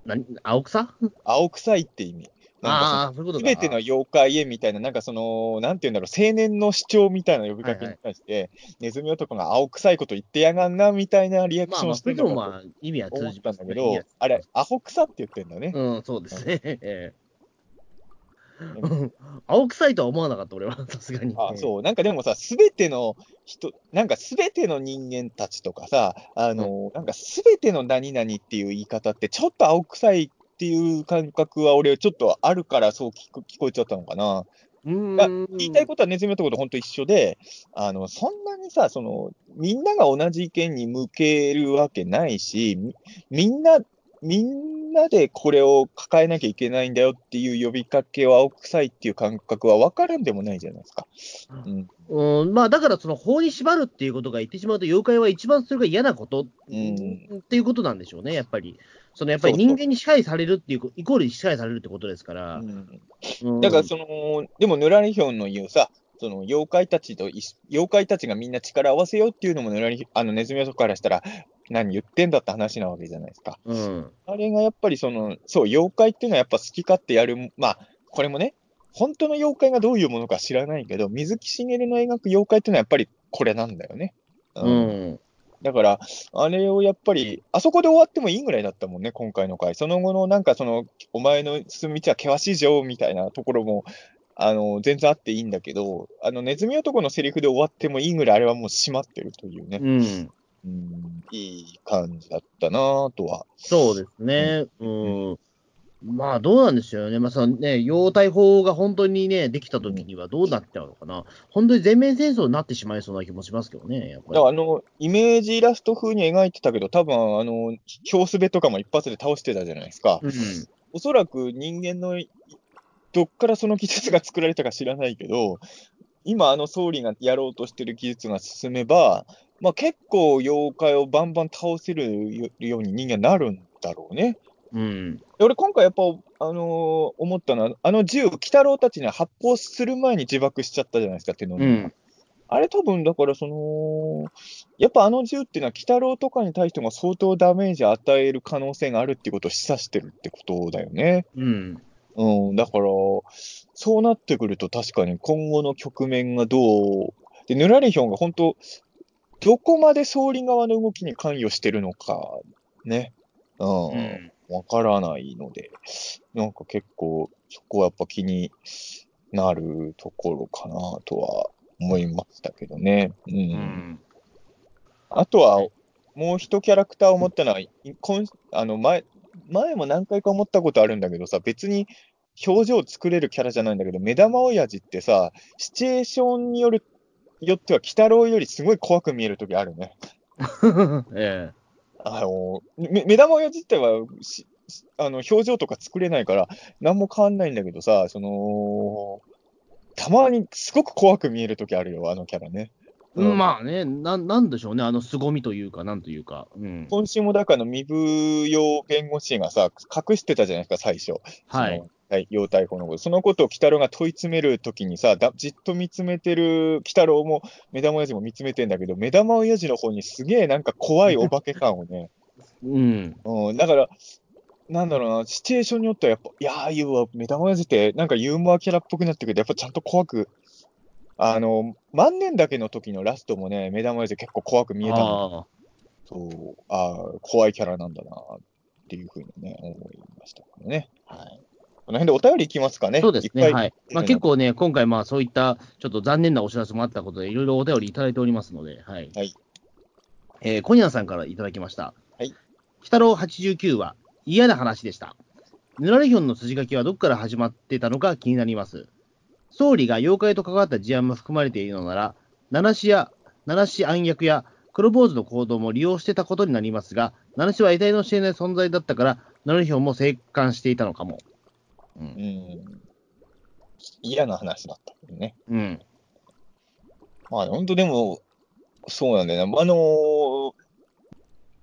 な青草？青臭いって意味。ああ、そういうことか。すべての妖怪へみたいな、なんかその、なんていうんだろう、青年の主張みたいな呼びかけに対して、ネズミ男が青臭いこと言ってやがんなみたいなリアクションしてるのかまあ、意味通じたんだけどあれ、アホ臭って言ってんだね。うん、そうですね。ええ 青臭いとは思わなかった、俺は、さすがに。あそう、なんかでもさ、すべての人、なんかすべての人間たちとかさ、あの、なんかすべての何々っていう言い方って、ちょっと青臭いっていう感覚は俺ちょっとあるからそう聞こ聞こえちゃったのかな。うーんだ言いたいことはネズミ男と本当一緒で、あの、そんなにさ、その、みんなが同じ意見に向けるわけないし、みみんな、みんなでこれを抱えなきゃいけないんだよっていう呼びかけは青臭いっていう感覚は分からんでもないじゃないですか。うん。うん、まあだからその法に縛るっていうことが言ってしまうと、妖怪は一番それが嫌なこと、うんっていうことなんでしょうね、やっぱり。そのやっぱり人間に支配されるっていうこ、イコール支配されるってことですから。うんうんだからその、でもヌラリヒョンの言うさ、その妖怪たちと妖怪たちがみんな力を合わせようっていうのもヌラリあのネズミ男からしたら、何言ってんだって話なわけじゃないですか。うん。あれがやっぱりその、そう、妖怪っていうのはやっぱ好き勝手やる、まあ、これもね、本当の妖怪がどういうものか知らないけど、水木しげるの描く妖怪っていうのはやっぱりこれなんだよね。うん。だから、あれをやっぱり、あそこで終わってもいいぐらいだったもんね、今回の回。その後のなんかその、お前の進む道は険しいぞ、みたいなところも、あの、全然あっていいんだけど、あの、ネズミ男のセリフで終わってもいいぐらいあれはもう閉まってるというね、うん。うん、いい感じだったなとは。そうですね。うん。まあ、どうなんでしょうね。まあ、そのね、妖体法が本当にね、できた時にはどうなっちゃうのかな。本当に全面戦争になってしまいそうな気もしますけどね、やっぱりだから。あの、イメージイラスト風に描いてたけど、多分あの、表すべとかも一発で倒してたじゃないですか。うん。おそらく人間のい、どっからその技術が作られたか知らないけど、今あの総理がやろうとしてる技術が進めば、まあ結構妖怪をバンバン倒せるように人間なるんだろうね。うん。で俺今回やっぱ、あのー思ったのは、あの銃、鬼太郎たちに発砲する前に自爆しちゃったじゃないですか、手の。うん。あれ多分だからその、やっぱあの銃っていうのは、鬼太郎とかに対しても相当ダメージ与える可能性があるっていうことを示唆してるってことだよね。うん。うん、だから、そうなってくると確かに今後の局面がどう、で、ヌラリヒョンが本当、どこまで総理側の動きに関与してるのか、ね。うん。うん。わからないので、なんか結構、そこはやっぱ気になるところかなとは思いましたけどね。うん。うん。あとは、もう一キャラクターを思ったのは、い今あの前、前も何回か思ったことあるんだけどさ、別に表情作れるキャラじゃないんだけど、目玉親父ってさ、シチュエーションによる、よっては、鬼太郎よりすごい怖く見えるときあるね。えあの、め目玉親父自体はし、しあの、表情とか作れないから、何も変わんないんだけどさ、その、たまにすごく怖く見えるときあるよ、あのキャラね。うんまあねな、なんでしょうね、あの凄みというか、なんというか。うん、今週もだから身分用弁護士がさ、隠してたじゃないですか、最初。はい。はい、要逮捕のこと。そのことを鬼太郎が問い詰めるときにさだ、じっと見つめてる、鬼太郎も目玉親父も見つめてんだけど、目玉親父の方にすげえなんか怖いお化け感をね、うん、うん、だから、なんだろうな、シチュエーションによってはやっぱ、いやー、いうわ、目玉親父ってなんかユーモアキャラっぽくなってくると、やっぱちゃんと怖く、あの、万年だけの時のラストもね、目玉親父結構怖く見えたの。あそう、ああ、怖いキャラなんだなっていうふうにね、思いましたけどね。はい。この辺でお便りいきますかね。そうですね、いはいまあ、結構ね、今回、まあそういったちょっと残念なお知らせもあったことで、いろいろお便りいただいておりますので、はい。はいえー、コニャンさんからいただきました。はい。鬼太郎89は嫌な話でした。ヌラリヒョンの筋書きはどこから始まってたのか気になります。総理が妖怪と関わった事案も含まれているのなら、七死や、七死暗躍や黒坊主の行動も利用してたことになりますが、七死は得体の知れない存在だったから、ヌラリヒョンも生還していたのかも。う。うんん。嫌な話だったけどね。うん。まあ、本当でも、そうなんだよな。あのー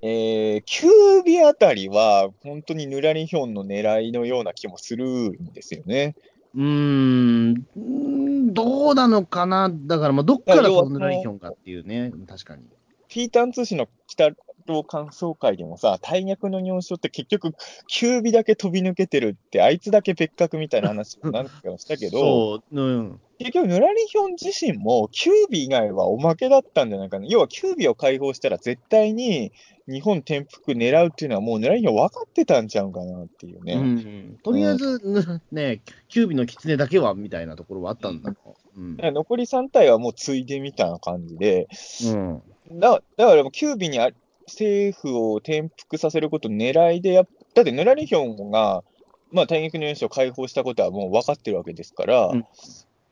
えー、キュービあたりは、本当にヌラリヒョンの狙いのような気もするんですよね。うーん、どうなのかな、だから、まあ、どっからのヌラリヒョンかっていうね、確かに。ピーターン通信の北郎感想会でもさ、大逆の尿症って結局、キュービだけ飛び抜けてるって、あいつだけ別格みたいな話も何回かしたけど、そう、うん、結局、ヌラリヒョン自身も、キュービ以外はおまけだったんじゃないかな。要は、キュービを解放したら絶対に日本転覆狙うっていうのは、もうヌラリヒョン分かってたんちゃうかなっていうね。うん、とりあえず、ぬ ね、キュービの狐だけはみたいなところはあったんだ。ろう。うん。残り3体はもうついでみたいな感じで、うん。だだからキュービにあ政府を転覆させること狙いでやっ、だってヌラリヒョンが、まあ、大逆の演習を解放したことはもう分かってるわけですから、うん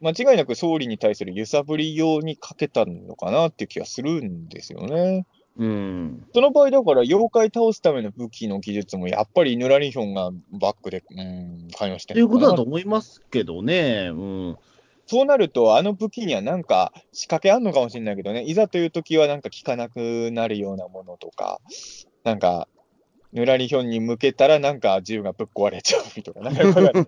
間違いなく総理に対する揺さぶり用にかけたのかなっていう気がするんですよね。うん、その場合、だから妖怪倒すための武器の技術もやっぱりヌラリヒョンがバックで、うん、関与してということだとと。思いますけどね、うん、そうなると、あの武器にはなんか仕掛けあんのかもしれないけどね、いざという時はなんか効かなくなるようなものとか、なんか、ヌラリヒョンに向けたらなんか銃がぶっ壊れちゃうとか、なんかよくわか ね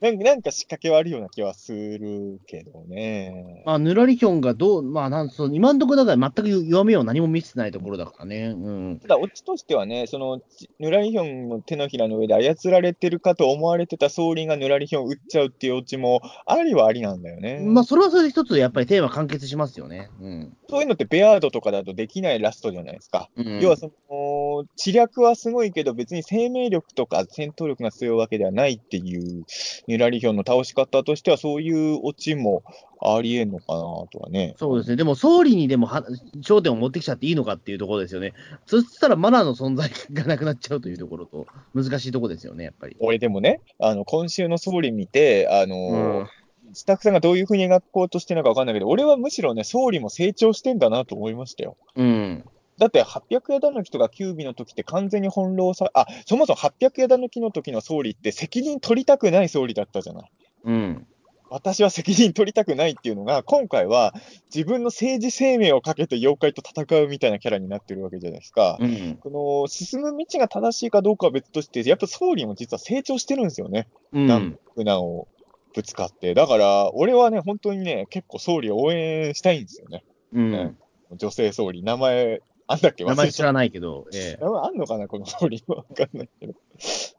なんかなんか仕掛けはあるような気はするけどね。まあ、ヌラリヒョンがどう、まあ、なんそう今のところだから全く弱みを何も見せてないところだからね、うん、ただ、オチとしてはね、そのちヌラリヒョンの手のひらの上で操られてるかと思われてた総理がヌラリヒョンを撃っちゃうっていうオチもありはありなんだよね。まあ、それはそれで一つ、やっぱりテーマ完結しますよね。うんそういうのってベアードとかだとできないラストじゃないですか。うん要はその、知略はすごいけど、別に生命力とか戦闘力が強いわけではないっていう、ニュラリヒョンの倒し方としては、そういうオチもありえんのかなとはね。そうですね、でも総理にでもは焦点を持ってきちゃっていいのかっていうところですよね。そしたらマナーの存在がなくなっちゃうというところと、難しいところですよね、やっぱり。俺でもね、あの、今週の総理見て、あのうんスタッフさんがどういうふうに描こうとしてるのかわかんないけど、俺はむしろね、総理も成長してんだなと思いましたよ。うん。だって800枝抜きとか9尾の時って完全に翻弄さ、あ、そもそも800枝抜きの時の総理って責任取りたくない総理だったじゃない。うん。私は責任取りたくないっていうのが、今回は自分の政治生命をかけて妖怪と戦うみたいなキャラになってるわけじゃないですか。うん。この進む道が正しいかどうかは別として、やっぱ総理も実は成長してるんですよね。うん。苦難をぶつかって。だから、俺はね、本当にね、結構総理を応援したいんですよね。うん。女性総理。名前、あんだっけ？名前知らい。ないけど、ええ名前あんのかな、この総理。わかんないけど。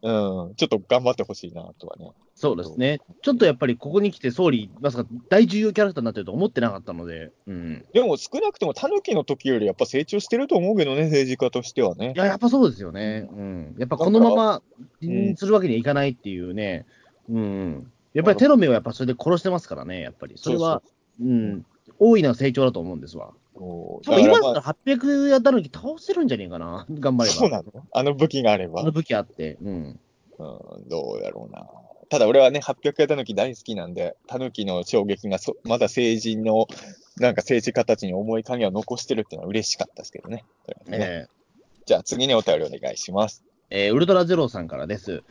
うん。ちょっと頑張ってほしいな、とはね。そうですね。ちょっとやっぱりここに来て総理、まさか大重要キャラクターになってると思ってなかったので、うん。でも少なくとも、タヌキの時よりやっぱ成長してると思うけどね、政治家としてはねい。や、やっぱそうですよね。うん。やっぱこのまま、うんするわけにはいかないっていうね。うん。やっぱりテロメをやっぱそれで殺してますからね、やっぱり。それは、うん。大いな成長だと思うんですわ。そう多分今だったら800やったのに倒せるんじゃねえかな。頑張れば。そうなの？あの武器があれば。あの武器あって。うん。うん、どうだろうな。ただ俺はね、800回タヌキ大好きなんで、タヌキの衝撃がそまだ成人の、なんか政治家たちに重い影を残してるっていうのは嬉しかったですけどね。ねえじゃあ次にお便りお願いします。ーえーウルトラゼロさんからです。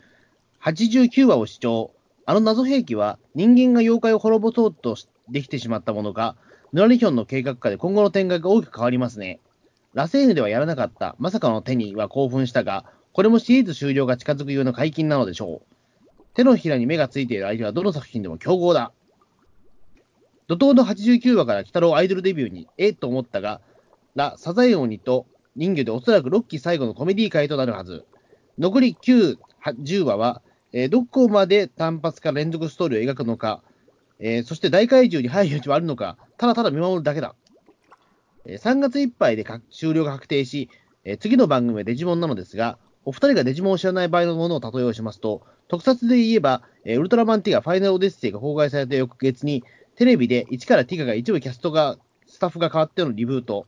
89話を視聴。あの謎兵器は人間が妖怪を滅ぼそうとできてしまったものか、ヌラリヒョンの計画下で今後の展開が大きく変わりますね。ラセーヌではやらなかった、まさかの手には興奮したが、これもシリーズ終了が近づくような解禁なのでしょう。手のひらに目がついている相手はどの作品でも強豪だ。怒涛の89話から鬼太郎アイドルデビューに、えっ？と思ったが、ラ・サザエオニと人魚でおそらく6期最後のコメディ回となるはず。残り9、10話は、えーどこまで単発か連続ストーリーを描くのか、えーそして大怪獣に入る余地はあるのか、ただただ見守るだけだ。えー3月いっぱいで終了が確定し、え次の番組はデジモンなのですが、お二人がデジモンを知らない場合のものを例えをしますと、特撮で言えば、えウルトラマンティガファイナルオデッセイが公開された翌月に、テレビで1からティガが一部キャストが、スタッフが変わってのリブート。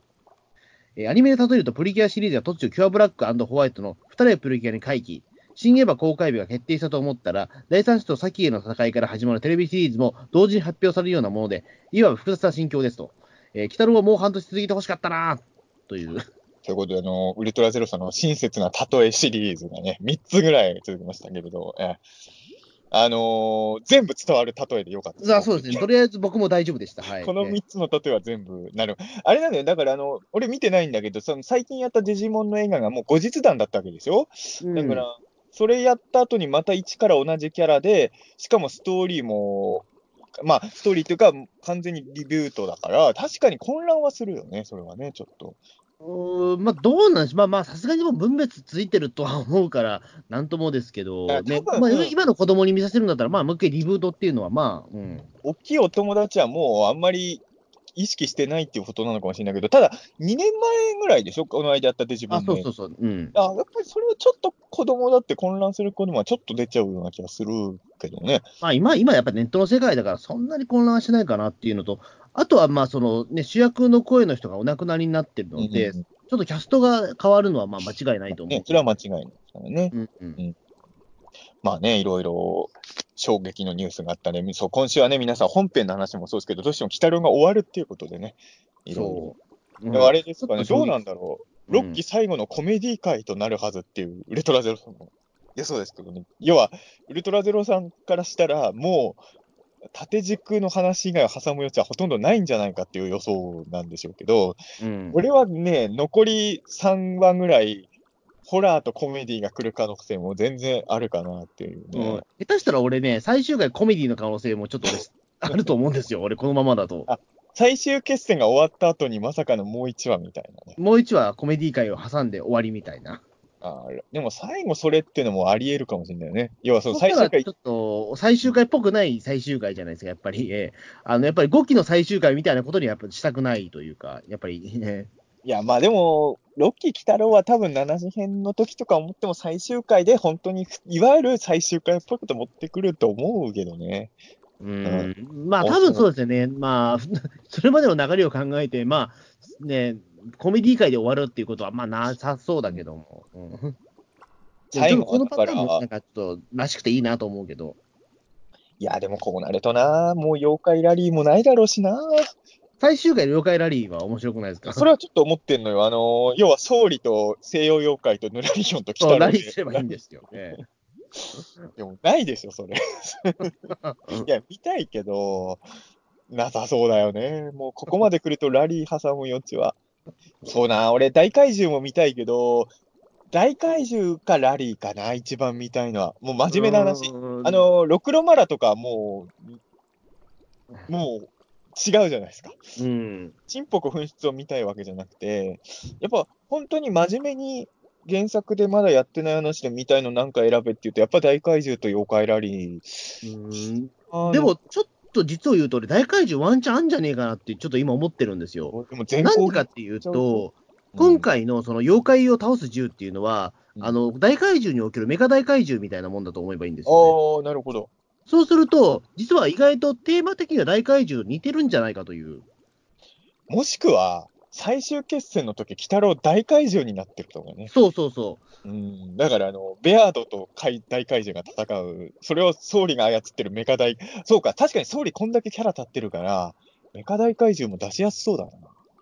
えアニメで例えるとプリキュアシリーズが突如キュアブラックホワイトの2人プリキュアに回帰。新エヴァ公開日が決定したと思ったら、第三子とサキへの戦いから始まるテレビシリーズも同時に発表されるようなもので、いわば複雑な心境ですと。えー、鬼太郎はもう半年続いてほしかったなという。ということで、あの、ウルトラゼロさんの親切な例えシリーズがね、3つぐらい続きましたけれど、ええあのー全部伝わる例えでよかったです。あそうですね。とりあえず僕も大丈夫でした。はい。このえー3つの例えは全部なる。あれなんだよ、だからあの、俺見てないんだけど、その最近やったデジモンの映画がもう後日談だったわけでしょだから、それやった後にまた一から同じキャラで、しかもストーリーも、まあ、ストーリーっていうか、完全にリビュートだから、確かに混乱はするよね、それはね、ちょっと。うーんまあ、どうなんでしょう、まあまあ、さすがにもう分別ついてるとは思うから、なんともですけど、あねまあ、今の子供に見させるんだったら、まあ、もう一回リブートっていうのは、まあ、うん。大きいお友達はもうあんまり意識してないっていうことなのかもしれないけど、ただ、2年前ぐらいでしょ、この間やったデジモあ、ンの映画そうそうそう、うん。あ、やっぱりそれはちょっと子供だって混乱する子にはちょっと出ちゃうような気がするけどね。まあ、今、今やっぱりネットの世界だから、そんなに混乱はしないかなっていうのと、あとは、まあ、そのね、主役の声の人がお亡くなりになってるので、うんうんちょっとキャストが変わるのは、まあ、間違いないと思う。ね、それは間違いないですからね。うんうんまあね、いろいろ衝撃のニュースがあったね。そう、今週はね、皆さん本編の話もそうですけど、どうしても鬼太郎が終わるっていうことでね。いろいろそう。でもあれですかね、どうなんだろう。うん6期最後のコメディ界となるはずっていう、ウルトラゼロさんも。いや、そうですけどね。要は、ウルトラゼロさんからしたら、もう、縦軸の話以外を挟む余地はほとんどないんじゃないかっていう予想なんでしょうけど、うん俺はね、残り3話ぐらい、ホラーとコメディが来る可能性も全然あるかなっていううんね。下手したら俺ね、最終回コメディの可能性もちょっと俺あると思うんですよ、俺、このままだと。最終決戦が終わった後にまさかのもう1話みたいなね。もう一話コメディ界を挟んで終わりみたいな。あーでも最後それっていうのもあり得るかもしれないよね。要はその最終回らちょっと最終回っぽくない最終回じゃないですか、やっぱり。ええあのやっぱり5期の最終回みたいなことにはやっぱりしたくないというか、やっぱりね。いや、まあでも、ロッキー鬼太郎は多分7次編の時とか思っても最終回で本当に、いわゆる最終回っぽいこと持ってくると思うけどね。うん、まあ多分そうですよね。まあ、それまでの流れを考えて、まあ、ね、コメディ界で終わるっていうことは、まあなさそうだけども。うん最後このパターンもなんかちょっとらしくていいなと思うけど。いや、でもこうなるとな、もう妖怪ラリーもないだろうしな。最終回の妖怪ラリーは面白くないですか？それはちょっと思ってんのよ。あの、要は総理と西洋妖怪とヌラリヒョンと鬼そう、太郎で。ラリーすればいいんですよ。え えでもないでしょ、それ。いや、見たいけど、なさそうだよね。もうここまで来るとラリー挟む余地は。そうな、俺大怪獣も見たいけど、大怪獣かラリーかな、一番見たいのは。もう真面目な話。うんあ、の、ロクロマラとかはもう、もう違うじゃないですか。うん。チンポコ紛失を見たいわけじゃなくて、やっぱ本当に真面目に原作でまだやってない話で見たいのなんか選べって言うと、やっぱ大怪獣と妖怪ラリー。うんでも、ちょっと実を言うと、俺、大怪獣ワンチャンあんじゃねえかなって、ちょっと今思ってるんですよ。でなん校でかっていうそうと、今、回のその妖怪を倒す銃っていうのは、うんあの大怪獣におけるメカ大怪獣みたいなもんだと思えばいいんですよ、ね。ああ、なるほど。そうすると、実は意外とテーマ的には大怪獣と似てるんじゃないかという。もしくは、最終決戦の時、鬼太郎大怪獣になってるとかね。そうそうそうん。だから、あの、ベアードと怪大怪獣が戦う。それを総理が操ってるメカ大。そうか、確かに総理こんだけキャラ立ってるから、メカ大怪獣も出しやすそうだな。う。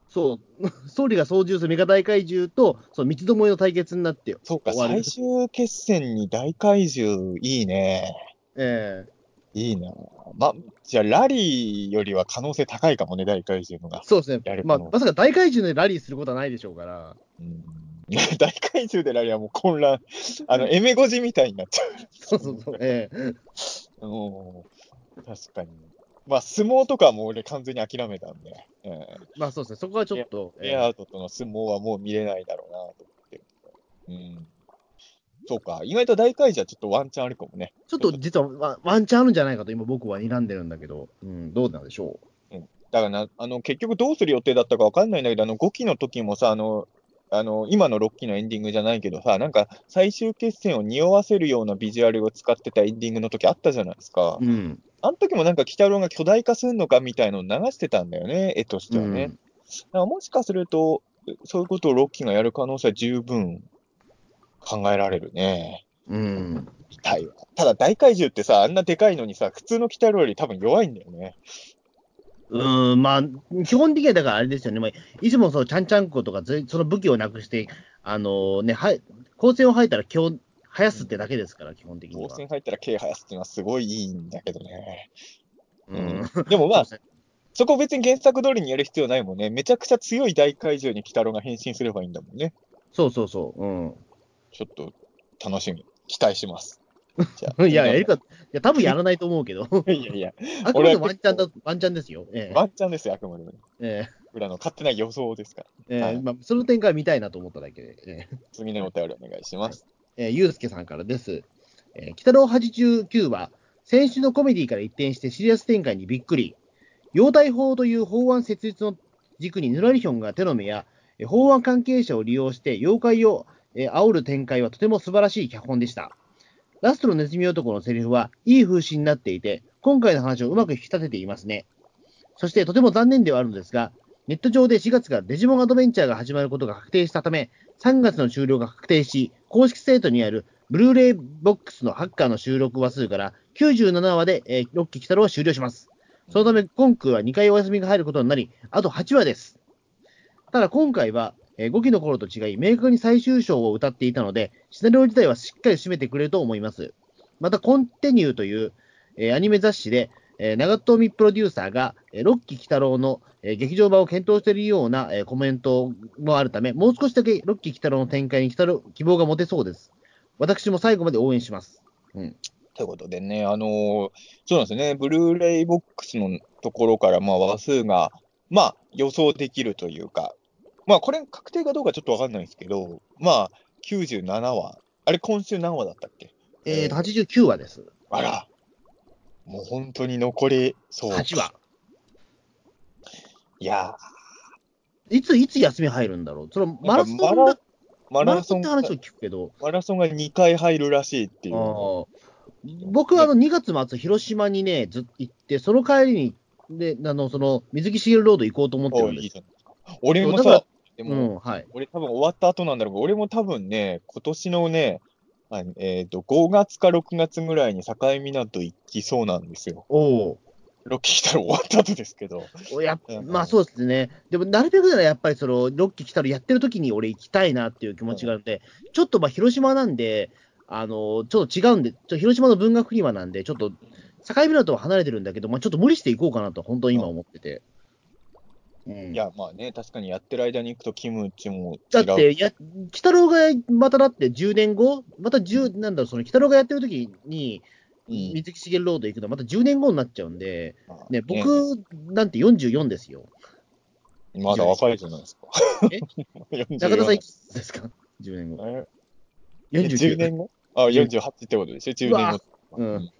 そう。総理が操縦するメカ大怪獣と、その三つどもえの対決になってそうか、最終決戦に大怪獣いいね。ええいいなま、じゃあ、ラリーよりは可能性高いかもね、大怪獣のが。そうですねまあ、まさか大怪獣でラリーすることはないでしょうから。うん、大怪獣でラリーはもう混乱。あの、エメゴジみたいになっちゃう。そうそうそう。ええうん、確かに。まあ、相撲とかはもう俺完全に諦めたんで、えまあそうですね。そこはちょっと。エアートとの相撲はもう見れないだろうなと思って。うん。そうか、意外と大怪獣はちょっとワンチャンあるかもね。ちょっと実はワワンチャンあるんじゃないかと今僕は睨んでるんだけど、うん、どうなんでしょだからな、あの、結局どうする予定だったかわかんないんだけど、あの、5期の時もさ、あの、あの、今の6期のエンディングじゃないけどさ、なんか最終決戦を匂わせるようなビジュアルを使ってたエンディングの時あったじゃないですか。う。うん。あの時もなんか、鬼太郎が巨大化するのかみたいのを流してたんだよね、絵としてはね。うんだからもしかすると、そういうことをロッキーがやる可能性は十分考えられるね。うん。痛いわ。ただ、大怪獣ってさ、あんなでかいのにさ、普通の鬼太郎より多分弱いんだよね。うん、まあ、基本的にはだからあれですよね、まあ、いつもそのちゃんちゃんこ、とかず、その武器をなくして、あのね、は光線を吐いたら今日、生やすってだけですから、基本的には。光線入ったら毛生やすっていうのはすごいいいんだけどね。うん。でもまあ、そこ別に原作通りにやる必要ないもんね。めちゃくちゃ強い大怪獣に鬼太郎が変身すればいいんだもんね。そうそうそう。うん。ちょっと楽しみ。期待します。いや、やるか、いや、多分やらないと思うけど、いやいや、あくまでもワンチャンだ、ワンチャンですよ。えワンチャンですよ、あくまでもね。ええ裏の勝手な予想ですから。ええはいまあ、その展開見たいなと思っただけで。ええ次のお便りお願いします。えーゆうすけさんからです。えー、北郎89は、先週のコメディから一転してシリアス展開にびっくり。妖体法という法案設立の軸にヌラリヒョンが手の目や、えー法案関係者を利用して妖怪を、えー煽る展開はとても素晴らしい脚本でした。ラストのネズミ男のセリフはいい風刺になっていて、今回の話をうまく引き立てていますね。そしてとても残念ではあるのですが、ネット上で4月からデジモンアドベンチャーが始まることが確定したため、3月の終了が確定し、公式サイトにあるブルーレイボックスのハッカーの収録話数から97話で、えー、ロッキー・キタロは終了します。そのため、今空は2回お休みが入ることになり、あと8話です。ただ今回は、えー5期の頃と違い、明確に最終章を歌っていたので、シナリオ自体はしっかり締めてくれると思います。また、コンテニューという、えーアニメ雑誌で、えー長富プロデューサーが、えーロッキー・キタロウの、えー劇場版を検討しているような、えーコメントもあるため、もう少しだけロッキー・キタロウの展開に来る希望が持てそうです。私も最後まで応援します。うん。ということでね、あのそうなんですね、ブルーレイボックスのところから、まあ、話数が、まあ、予想できるというか、まあ、これ確定かどうかちょっとわかんないんですけど、まあ、97話。あれ、今週何話だったっけ？えーと、89話です。あら、もう本当に残り、そう。8話。いやいつ、いつ休み入るんだろう？そのマラソンマラだ、ー、マラソンが、って話を聞くけど、マラソンが2回入るらしいっていう。僕はあの2月末、広島にね、ずっと行って、その帰りに、で、あの、その、水木しげるロード行こうと思ってるんです。おいい。俺もさ、でうも、ん、はい。俺多分終わった後なんだろうけど、俺も多分ね、今年のね、あえっ、と、5月か6月ぐらいに境港行きそうなんですよ。おロッキー来たら終わった後ですけど。お。やっうんまあそうですね。でも、なるべくならやっぱりその、ロッキー来たらやってる時に俺行きたいなっていう気持ちがあるんで、ちょっとまあ広島なんで、あの、ちょっと違うんで、ちょ広島の文学フリマなんで、ちょっと、境港は離れてるんだけど、まあちょっと無理して行こうかなと、本当に今思ってて。うんいや、まあね、確かにやってる間に行くとキムチも。だって、や、鬼太郎がまただって10年後、また10、なんだろう、その鬼太郎がやってる時に、うん水木しげるロード行くのはまた10年後になっちゃうんで、まあね、僕なんて44ですよ。まだ若いじゃないですか。え？44中田さんいくつですか ?10 年後。え？え10 49。年後？あ、48ってことでしょ ?10 年後。うん。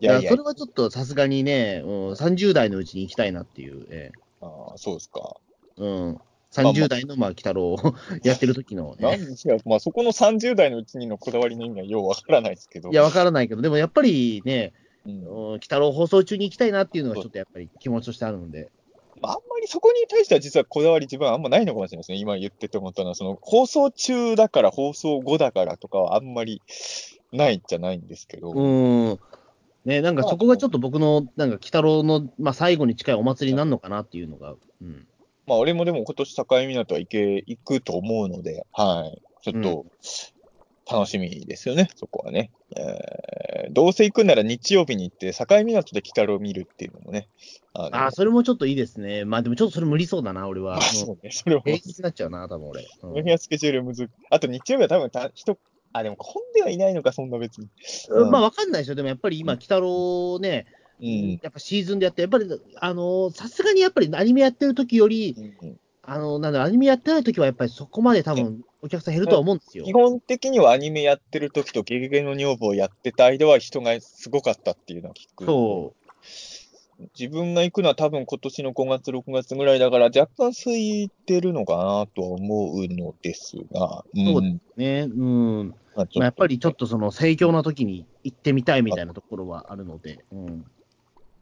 いいや、やいやそれはちょっとさすがにね、うん、30代のうちに行きたいなっていう、えあーそうですか。えうん。30代の、まあ、鬼太郎を やってる時の、ね。まあ、そこの30代のうちにのこだわりの意味はようわからないですけど。いや、わからないけど、でもやっぱりね、鬼太郎放送中に行きたいなっていうのがちょっとやっぱり気持ちとしてあるので。まあ、あんまりそこに対しては実はこだわり自分はあんまないのかもしれないですね。今言ってて思ったのは、その放送中だから放送後だからとかはあんまりないじゃないんですけど。うん。ね、なんかそこがちょっと僕の、なんか、鬼太郎の、まあ、最後に近いお祭りになるのかなっていうのが、うん。まあ、俺もでも今年境港は行け、行くと思うので、はい。ちょっと、楽しみですよね、そこはね。えー、どうせ行くなら日曜日に行って、境港で北郎を見るっていうのもね。ああー、それもちょっといいですね。まあでもちょっとそれ無理そうだな、俺は。まあそうね、それも。平日になっちゃうな、多分俺。うんこの辺はスケジュールむずあと日曜日は多分た人、あ、でも混んではいないのか、そんな別に。うんまあわかんないですよ。でもやっぱり今、鬼太郎ね、うん。やっぱシーズンでやって、やっぱり、あのーさすがにやっぱりアニメやってる時より、あのーなんだ、アニメやってない時はやっぱりそこまで多分お客さん減るとは思うんですよ基。本的にはアニメやってる時とゲゲゲの女房をやってた間は人がすごかったっていうのは聞く。そ自分が行くのは多分今年の5月、6月ぐらいだから若干空いてるのかなとは思うのですが。そううんね、うん。まあやっぱりちょっとその盛況な時に行ってみたいみたいなところはあるので。うん、い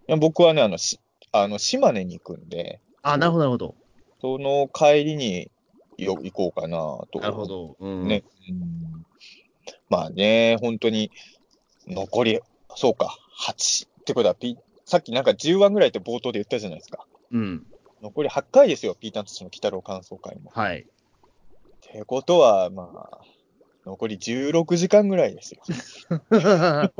や僕はね、あの、しあの島根に行くんで、あ、なるほど、なるほど。その帰りによ行こうかなと。なるほど。うん、ね。うんまあね、本当に、残り、そうか、8。ってことは、ピさっきなんか10話ぐらいって冒頭で言ったじゃないですか。うん。残り8回ですよ、ピーターンとしての鬼太郎感想会も。はい。ってことは、まあ、残り16時間ぐらいですよ。ま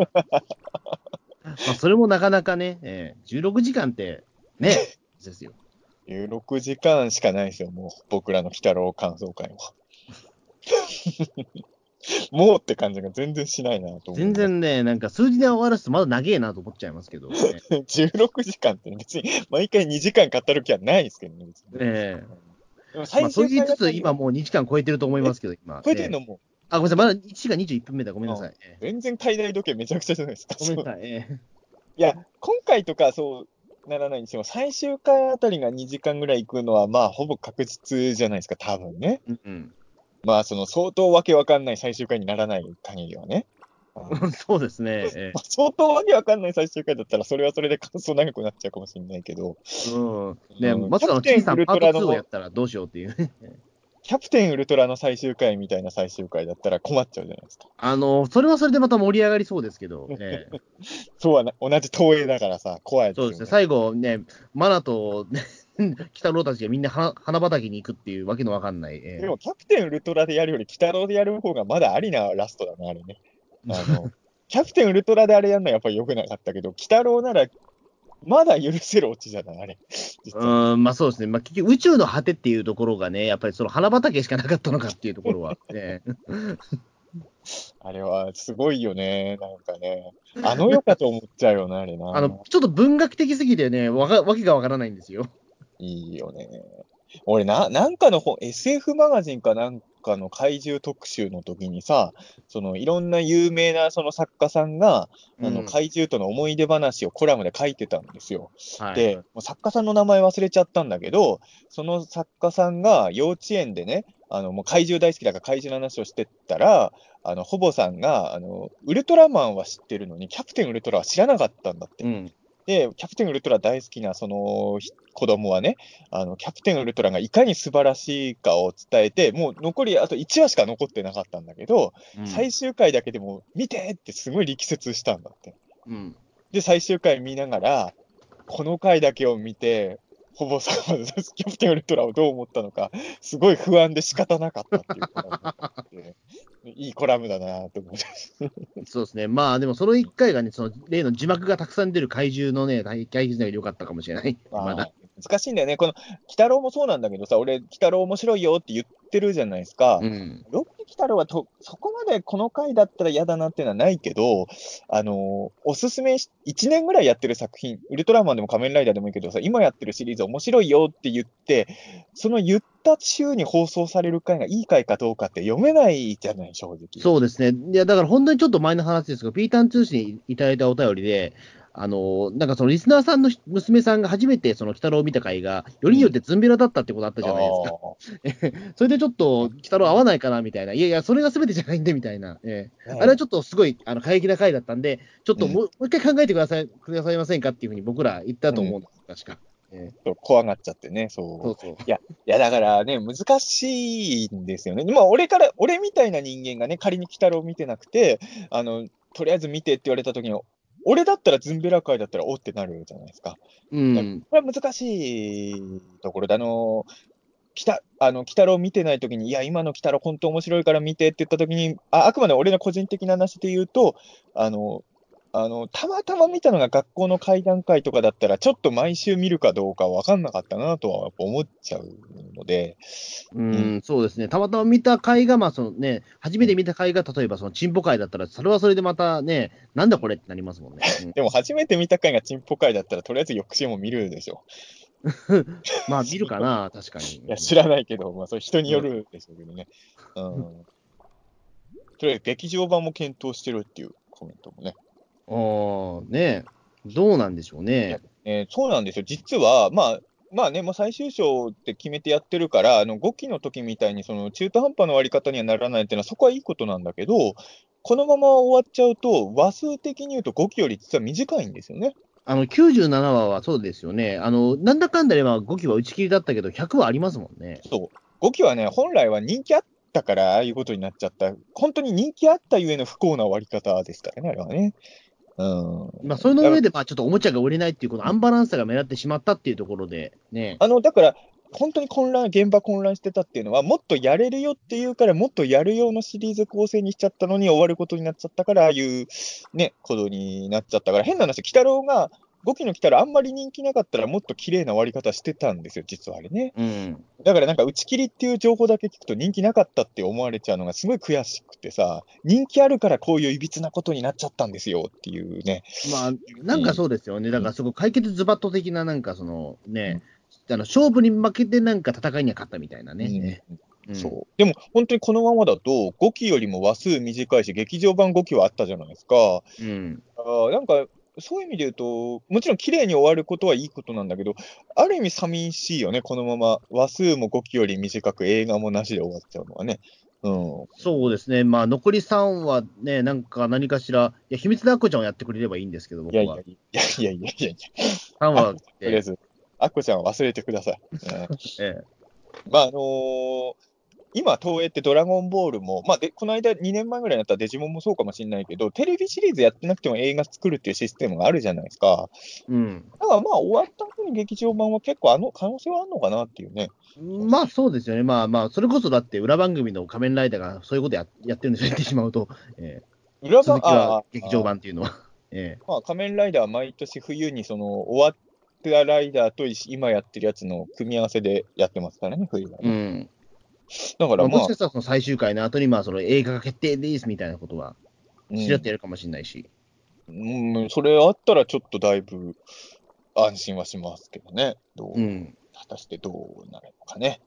あ、それもなかなかね、えー、16時間って、ね、ですよ。16時間しかないですよ、もう、僕らの鬼太郎感想会も。もうって感じが全然しないなと思う。全。然ね、なんか数字で終わらすとまだ長えなと思っちゃいますけど、ね。16時間って別に、毎回2時間語る気はないですけどね、別に。えでもえまあ、それ言いつつ、今もう2時間超えてると思いますけど、今。超えてんのええも、あ、ごめんなさい、まだ1時間21分目だ。ごめんなさい。ええ全然体内時計めちゃくちゃじゃないですか。ごめんなさい。ええいや、今回とかそうならないにしても、最終回あたりが2時間ぐらい行くのは、まあ、ほぼ確実じゃないですか、多分ね。うんまあ、その相当わけわかんない最終回にならない限りはね。うん、そうですね。え まあ相当わけわかんない最終回だったら、それはそれで感想長くなっちゃうかもしれないけど、えうん。ね、うんまさかのキャプテンチキさんパートウルトラの2をやったらどうしようっていうね。キャプテンウルトラの最終回みたいな最終回だったら困っちゃうじゃないですか。あの、それはそれでまた盛り上がりそうですけど、え えそうはな、同じ東映だからさ、怖いそうですね、最後ね、マナと、ね、鬼太郎たちがみんな花花畑に行くっていうわけのわかんない。ええでも、キャプテンウルトラでやるより、鬼太郎でやる方がまだありなラストだな、あれね。あの、キャプテンウルトラであれやるのはやっぱり良くなかったけど、鬼太郎なら、まだ許せるオチじゃない、あれ。うん、まあそうですね、まあ、結局、宇宙の果てっていうところがね、やっぱりその花畑しかなかったのかっていうところは、ええあれはすごいよね、なんかね。あの世かと思っちゃうよな、あれな。あのちょっと文学的すぎてね、わかわけがわからないんですよ。いいよね。俺な、なんかの本、SF マガジンかなんかの怪獣特集の時にさ、そのいろんな有名なその作家さんが、あのうん怪獣との思い出話をコラムで書いてたんですよ。はい、で、もう作家さんの名前忘れちゃったんだけど、その作家さんが幼稚園でね、あのもう怪獣大好きだから怪獣の話をしてったら、あのほぼさんがあのウルトラマンは知ってるのに、キャプテンウルトラは知らなかったんだって。うん、で、キャプテンウルトラ大好きなそのひ子供はね、あのキャプテンウルトラがいかに素晴らしいかを伝えて、もう残りあと1話しか残ってなかったんだけど、うん最終回だけでも見てってすごい力説したんだって。うん、で、最終回見ながら、この回だけを見て、ほぼさんは キャプテンウルトラをどう思ったのか、すごい不安で仕方なかったっていうコラムがあっていいコラムだなと思って。そうですね、まあでもその1回がね、その例の字幕がたくさん出る怪獣のね、怪獣のより良かったかもしれない。ままだあ、難しいんだよね。この、鬼太郎もそうなんだけどさ、俺、鬼太郎面白いよって言ってるじゃないですか。うん、ロッキー鬼太郎はとそこまでこの回だったら嫌だなっていうのはないけど、あのーおすすめし、1年ぐらいやってる作品、ウルトラマンでも仮面ライダーでもいいけどさ、今やってるシリーズ面白いよって言って、その言った週に放送される回がいい回かどうかって読めないじゃない、正直。そうですね。いや、だから本当にちょっと前の話ですけど、ピーターン通信にいただいたお便りで、あの、なんかそのリスナーさんの娘さんが初めてその鬼太郎を見た回が、よりによってズンベラだったってことあったじゃないですか。それでちょっと、鬼太郎合わないかなみたいな。いやいや、それが全てじゃないんで、みたいな。えーあれはちょっとすごい、あの、過激な回だったんで、ちょっとうんもう,、もう一回考えてください、くださいませんかっていうふうに僕ら言ったと思うんです、確か。ええちょっと怖がっちゃってね、そう。そうそう。いや、だからね、難しいんですよね。まあ、俺から、俺みたいな人間がね、仮に鬼太郎を見てなくて、あの、とりあえず見てって言われた時に、俺だったらズンベラ界だったらおってなるじゃないですか。うん。これは難しいところで、あの、北、あの、北郎見てないときに、いや、今の北郎本当面白いから見てって言ったときに、あ、あくまで俺の個人的な話で言うと、あの、あの、たまたま見たのが学校の会談会とかだったら、ちょっと毎週見るかどうか分かんなかったなとは思っちゃうので。うん、うん、そうですね。たまたま見た回が、まあ、そのね、初めて見た回が、例えばそのチンポ回だったら、それはそれでまたね、なんだこれってなりますもんね。うん、でも初めて見た回がチンポ回だったら、とりあえず翌週も見るでしょ。まあ、見るかな、確かに。いや、知らないけど、まあ、それ人によるでしょうけどね。うん。とりあえず劇場版も検討してるっていうコメントもね。ああ、ねどうなんでしょうね。えー、そうなんですよ。実は、まあ、まあね、もう最終章って決めてやってるから、あの5期の時みたいにその中途半端な終わり方にはならないっていうのは、そこはいいことなんだけど、このまま終わっちゃうと、話数的に言うと5期より実は短いんですよね。あの97話はそうですよね。あのなんだかんだでは5期は打ち切りだったけど、100はありますもんね。そう。5期はね、本来は人気あったから、ああいうことになっちゃった。本当に人気あったゆえの不幸な終わり方ですからね、あれはね。うん。まあ、その上で、まあ、ちょっとおもちゃが売れないっていう、このアンバランスさが目立ってしまったっていうところで、ね。あの、だから、本当に混乱、現場混乱してたっていうのは、もっとやれるよっていうから、もっとやるようなシリーズ構成にしちゃったのに終わることになっちゃったから、ああいうね、ことになっちゃったから、変な話、鬼太郎が5期の来たらあんまり人気なかったらもっと綺麗な終わり方してたんですよ、実はあれね。うん、だからなんか打ち切りっていう情報だけ聞くと人気なかったって思われちゃうのがすごい悔しくてさ、人気あるからこういういびつなことになっちゃったんですよっていうね。まあ、なんかそうですよね。だからそこ解決ズバット的ななんかそのね、うん、あの勝負に負けてなんか戦いには勝ったみたいなね。うん、そうでも本当にこのままだと、5期よりも話数短いし、劇場版5期はあったじゃないですか。うん、あなんかそういう意味で言うと、もちろん綺麗に終わることはいいことなんだけど、ある意味寂しいよね、このまま。話数も5期より短く映画もなしで終わっちゃうのはね。うん、そうですね、まあ、残り3話ね、なんか何かしら、いや、秘密のアッコちゃんをやってくれればいいんですけど、僕は。いやいやいやいやいやいや。3話とりあえず、アッコちゃんは忘れてください。ええ、まあ、あのー今、東映ってドラゴンボールも、まあで、この間、2年前ぐらいになったデジモンもそうかもしれないけど、テレビシリーズやってなくても映画作るっていうシステムがあるじゃないですか。うん。だからまあ、終わった後に劇場版は結構あの可能性はあるのかなっていうね。まあそうですよね。まあまあ、それこそだって裏番組の仮面ライダーがそういうことややってるんですよ、言ってしまうと。えー、裏番組劇場版っていうのは。えー、まあ、仮面ライダーは毎年冬にその終わったライダーと今やってるやつの組み合わせでやってますからね、冬は、ね。うん。だから、まあ、もしかしたらその最終回の後にまあその映画が決定ですみたいなことは、知らってやるかもしれないし、うん。うん、それあったらちょっとだいぶ安心はしますけどね。どう、うん、果たしてどうなるのかね。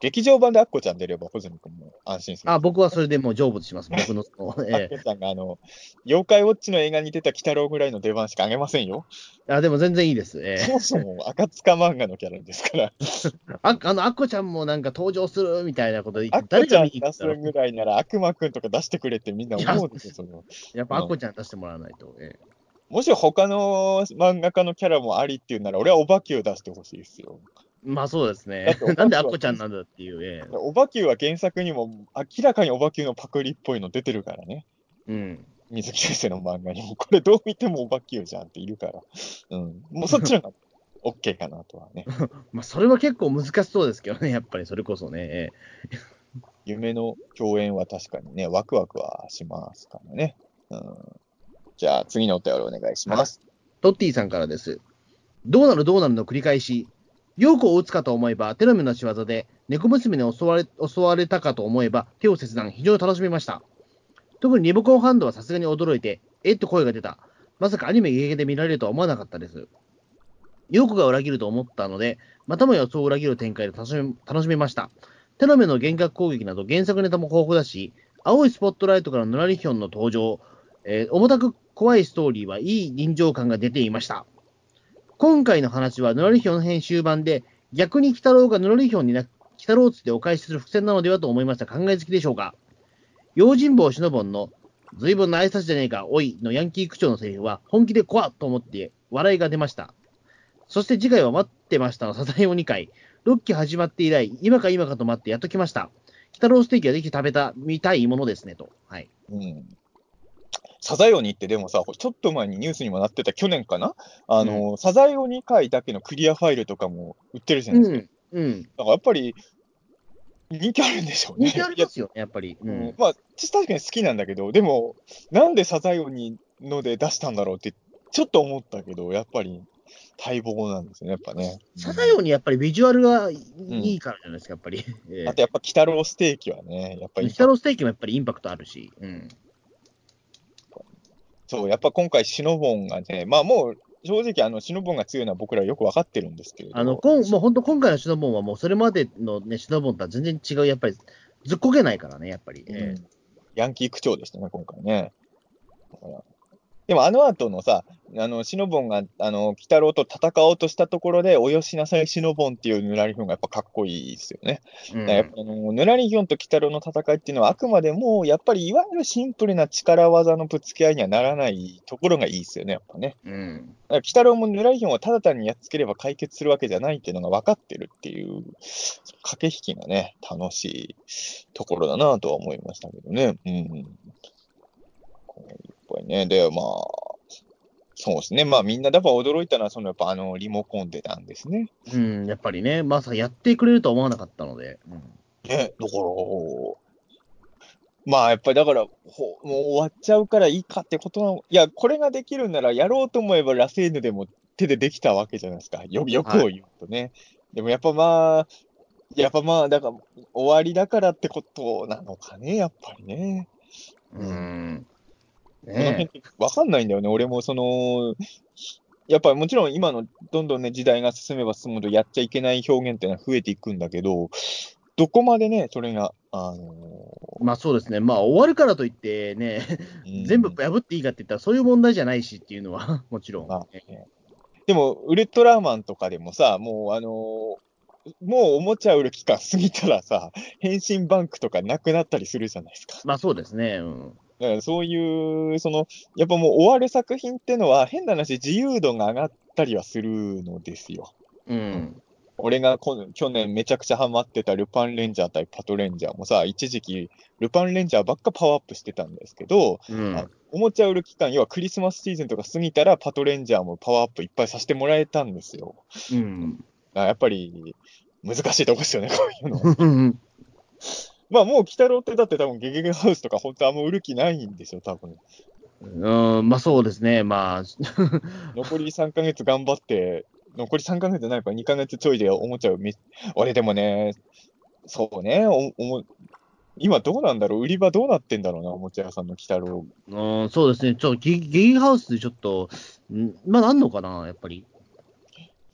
劇場版でアッコちゃん出れば、穂積君も安心する。あ、僕はそれでもう成仏します、僕の。ええ、アッコちゃんが、あの、妖怪ウォッチの映画に出た鬼太郎ぐらいの出番しかあげませんよ。あ、でも全然いいです。ええ、そもそも赤塚漫画のキャラですから。ああの、アッコちゃんもなんか登場するみたいなことで、アッコちゃん出すぐらいなら、悪魔くんとか出してくれってみんな思うんですよ、その。やっぱアッコちゃん出してもらわないと。ええもし他の漫画家のキャラもありっていうなら、俺はお化けを出してほしいですよ。まあそうですね。なんでアッコちゃんなんだっていう、ええ。おばきゅうは原作にも明らかにおばきゅうのパクリっぽいの出てるからね。うん。水木先生の漫画にも、これどう見てもおばきゅうじゃんっているから。うん。もうそっちの方が OK かなとはね。まあそれは結構難しそうですけどね、やっぱりそれこそね。夢の共演は確かにね、ワクワクはしますからね。うん。じゃあ次のお便りお願いします。トッティさんからです。どうなるどうなるの繰り返し。陽子を撃つかと思えば、テロメの仕業で、猫娘に襲われ襲われたかと思えば、手を切断、非常に楽しめました。特にリモコンハンドはさすがに驚いて、えっと声が出た。まさかアニメゲゲで見られるとは思わなかったです。陽子が裏切ると思ったので、またもやそう裏切る展開で楽しめ楽しめました。テロメの幻覚攻撃など原作ネタも豊富だし、青いスポットライトからヌラリヒョンの登場、えー、重たく怖いストーリーはいい臨場感が出ていました。今回の話は、ヌラリヒョン編終盤で、逆に鬼太郎がヌラリヒョンにな、鬼太郎つでお返しする伏線なのではと思いました。考えつきでしょうか用心棒シノボンの、ずいぶんな挨拶じゃねえか、おいのヤンキー区長のセリフは、本気で怖っと思って笑いが出ました。そして次回は待ってましたのサザエを2回。6期始まって以来、今か今かと待ってやっと来ました。鬼太郎ステーキはぜひ食べた、みたいものですね、と。はい。うん。サザエ鬼ってでもさ、ちょっと前にニュースにもなってた去年かな？あの、うん、サザエ鬼回だけのクリアファイルとかも売ってるじゃないですか。うん。うん、だからやっぱり、人気あるんでしょうね。人気ありますよね、やっぱり。うんん。まあ、確かに好きなんだけど、でも、なんでサザヨにので出したんだろうって、ちょっと思ったけど、やっぱり待望なんですよね、やっぱね。サザヨにやっぱりビジュアルがいいからじゃないですか、やっぱり。えあとやっぱ、鬼太郎ステーキはね、やっぱり、え北ロステーキもやっぱりインパクトあるし。うん。そう、やっぱ今回、シノボンがね、まあもう、正直、あの、シノボンが強いのは僕らよく分かってるんですけれどあの、こんもう本当今回のシノボンはもうそれまでのね、シノボンとは全然違う、やっぱりずっこけないからね、やっぱり。えうんヤンキー区長でしたね、今回ね。だからでもあの後のさ、あの、シノボンが、あの、鬼太郎と戦おうとしたところで、およしなさいシノボンっていうヌラリヒョンがやっぱかっこいいですよね。えうんやっぱあのヌラリヒョンと鬼太郎の戦いっていうのは、あくまでも、やっぱりいわゆるシンプルな力技のぶつけ合いにはならないところがいいですよね、やっぱね。うん。だから鬼太郎もヌラリヒョンをただ単にやっつければ解決するわけじゃないっていうのが分かってるっていう、駆け引きがね、楽しいところだなとは思いましたけどね。うん。ぱいね。で、まあ、そうですね。まあみんなやっぱ驚いたのは、そのやっぱあのリモコンでなんですね。うん、やっぱりね、まさかやってくれるとは思わなかったので。うんね、だから、まあやっぱりだから、ほもう終わっちゃうからいいかってことなの。いや、これができるならやろうと思えばラセーヌでも手でできたわけじゃないですか。よよくを言うとね。でもやっぱまあ、やっぱまあ、だから終わりだからってことなのかね、やっぱりね。うん。わかんないんだよね。俺もその、やっぱりもちろん今のどんどんね、時代が進めば進むほどやっちゃいけない表現っていうのは増えていくんだけど、どこまでね、それが、あのまあそうですね、まあ終わるからといってね、うん全部破っていいかって言ったらそういう問題じゃないしっていうのは、もちろん。まあでも、ウルトラマンとかでもさ、もうあのもうおもちゃ売る期間過ぎたらさ、変身バンクとかなくなったりするじゃないですか。まあそうですね。うん。だからそういう、その、やっぱもう終わる作品ってのは、変な話、自由度が上がったりはするのですよ。うん。俺がこ去年めちゃくちゃハマってたルパンレンジャー対パトレンジャーもさ、一時期ルパンレンジャーばっかパワーアップしてたんですけど、うんあおもちゃ売る期間、要はクリスマスシーズンとか過ぎたらパトレンジャーもパワーアップいっぱいさせてもらえたんですよ。うん。あやっぱり難しいとこですよね、こういうの。うん。まあもう鬼太郎ってだって多分ゲゲゲハウスとか本当あんま売る気ないんですよ、多分。うん、まあそうですね。まあ、残り3ヶ月頑張って、残り3ヶ月じゃないか、2ヶ月ちょいでおもちゃを見、俺でもね、そうね、おおも今どうなんだろう、売り場どうなってんだろうな、おもちゃ屋さんの鬼太郎。うん、そうですね。ちょっとゲゲゲハウスでちょっと、んまだあんのかな、やっぱり。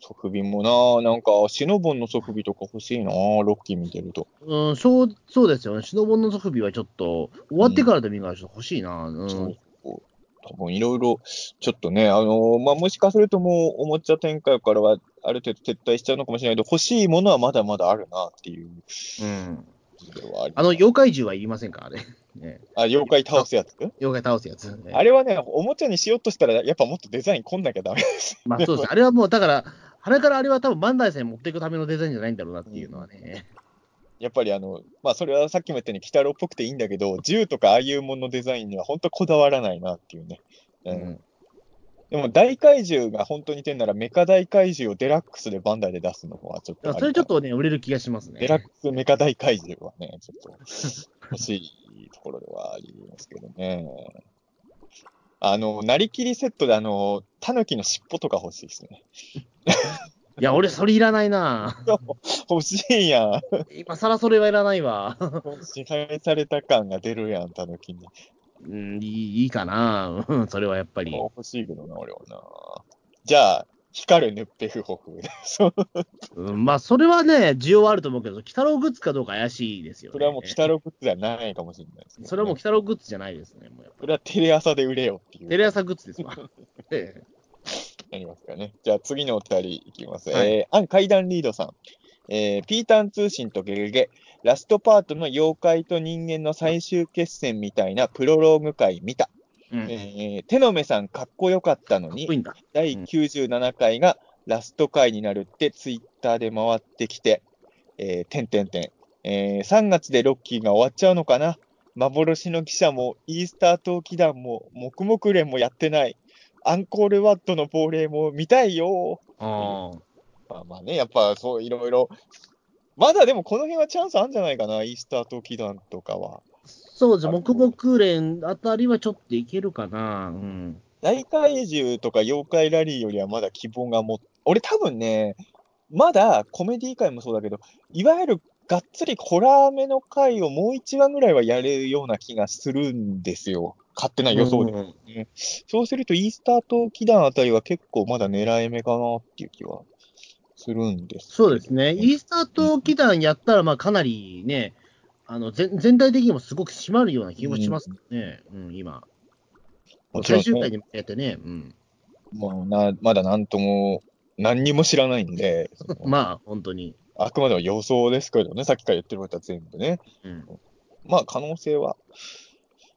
側備もな、なんか、シノボンの側備とか欲しいな、ロッキー見てると。うん、そうそうですよね。シノボンの側備はちょっと、終わってからでもいいからちょっと欲しいな。うん。そう多分いろいろ、ちょっとね、あのーまあ、もしかするともう、おもちゃ展開からはある程度撤退しちゃうのかもしれないけど、欲しいものはまだまだあるなっていううん。ありあの、妖怪獣はいりませんかあれ。ね、あ、妖怪倒すやつ？妖怪倒すやつ。ねあれはね、おもちゃにしようとしたら、やっぱもっとデザインこんなきゃダメです。まあそうです。あれはもう、だから、鼻からあれは多分バンダイさんに持っていくためのデザインじゃないんだろうなっていうのはね。やっぱりあの、まあそれはさっきも言ったように、鬼太郎っぽくていいんだけど、銃とかああいうもののデザインには本当こだわらないなっていうね。う。うんん。でも大怪獣が本当に似てんなら、メカ大怪獣をデラックスでバンダイで出すのはちょっとそれちょっとね、売れる気がしますね。デラックスメカ大怪獣はね、ちょっと 欲しいところではありますけどね。あの、なりきりセットであの、タヌキの尻尾とか欲しいですね。いや、俺それいらないな。欲しいやん。今更それはいらないわ。支配された感が出るやん、タヌキに。うん、いいいいかな。うん、それはやっぱり。欲しいけどな、俺はな。じゃあ、光るヌッペフホフ。そううん、まあ、それはね、需要はあると思うけど、鬼太郎グッズかどうか怪しいですよ、ね。それはもう鬼太郎グッズじゃないかもしれないです、ね。それはもう鬼太郎グッズじゃないですね。もうやっぱそれはテレ朝で売れよっていう。テレ朝グッズですわ。ええありますかね。じゃあ次のお二人いきます。はいえー、アン階段リードさん。えー、ピータン通信とゲゲゲ、ラストパートの妖怪と人間の最終決戦みたいなプロローグ回見た。えー、手の目さんかっこよかったのにこい、い。第97回がラスト回になるってツイッターで回ってきて、えー、てんてんてん。えー、3月でロッキーが終わっちゃうのかな幻の記者もイースター島祈願も黙々連もやってない。アンコールワットの亡霊も見たいよ。まあまあね、やっぱそういろいろ、まだでもこの辺はチャンスあるんじゃないかな、イースター島祈願とかは。そうです、木木連あたりはちょっといけるかな。うん。大怪獣とか妖怪ラリーよりはまだ希望がも俺多分ね、まだコメディ界もそうだけど、いわゆるがっつりホラーめの回をもう1話ぐらいはやれるような気がするんですよ。勝手な予想で。うんそうすると、イースター島祈願あたりは結構まだ狙い目かなっていう気はするんです。そうですね。イースター島祈願やったら、まあ、かなりね、あの全全体的にもすごく締まるような気もしますね、うん、今。もちろん最終回にやってね、うん。もうなまだなんとも、何にも知らないんで、まあ、本当に。あくまでも予想ですけどね、さっきから言ってることは全部ね。うん。まあ、可能性は。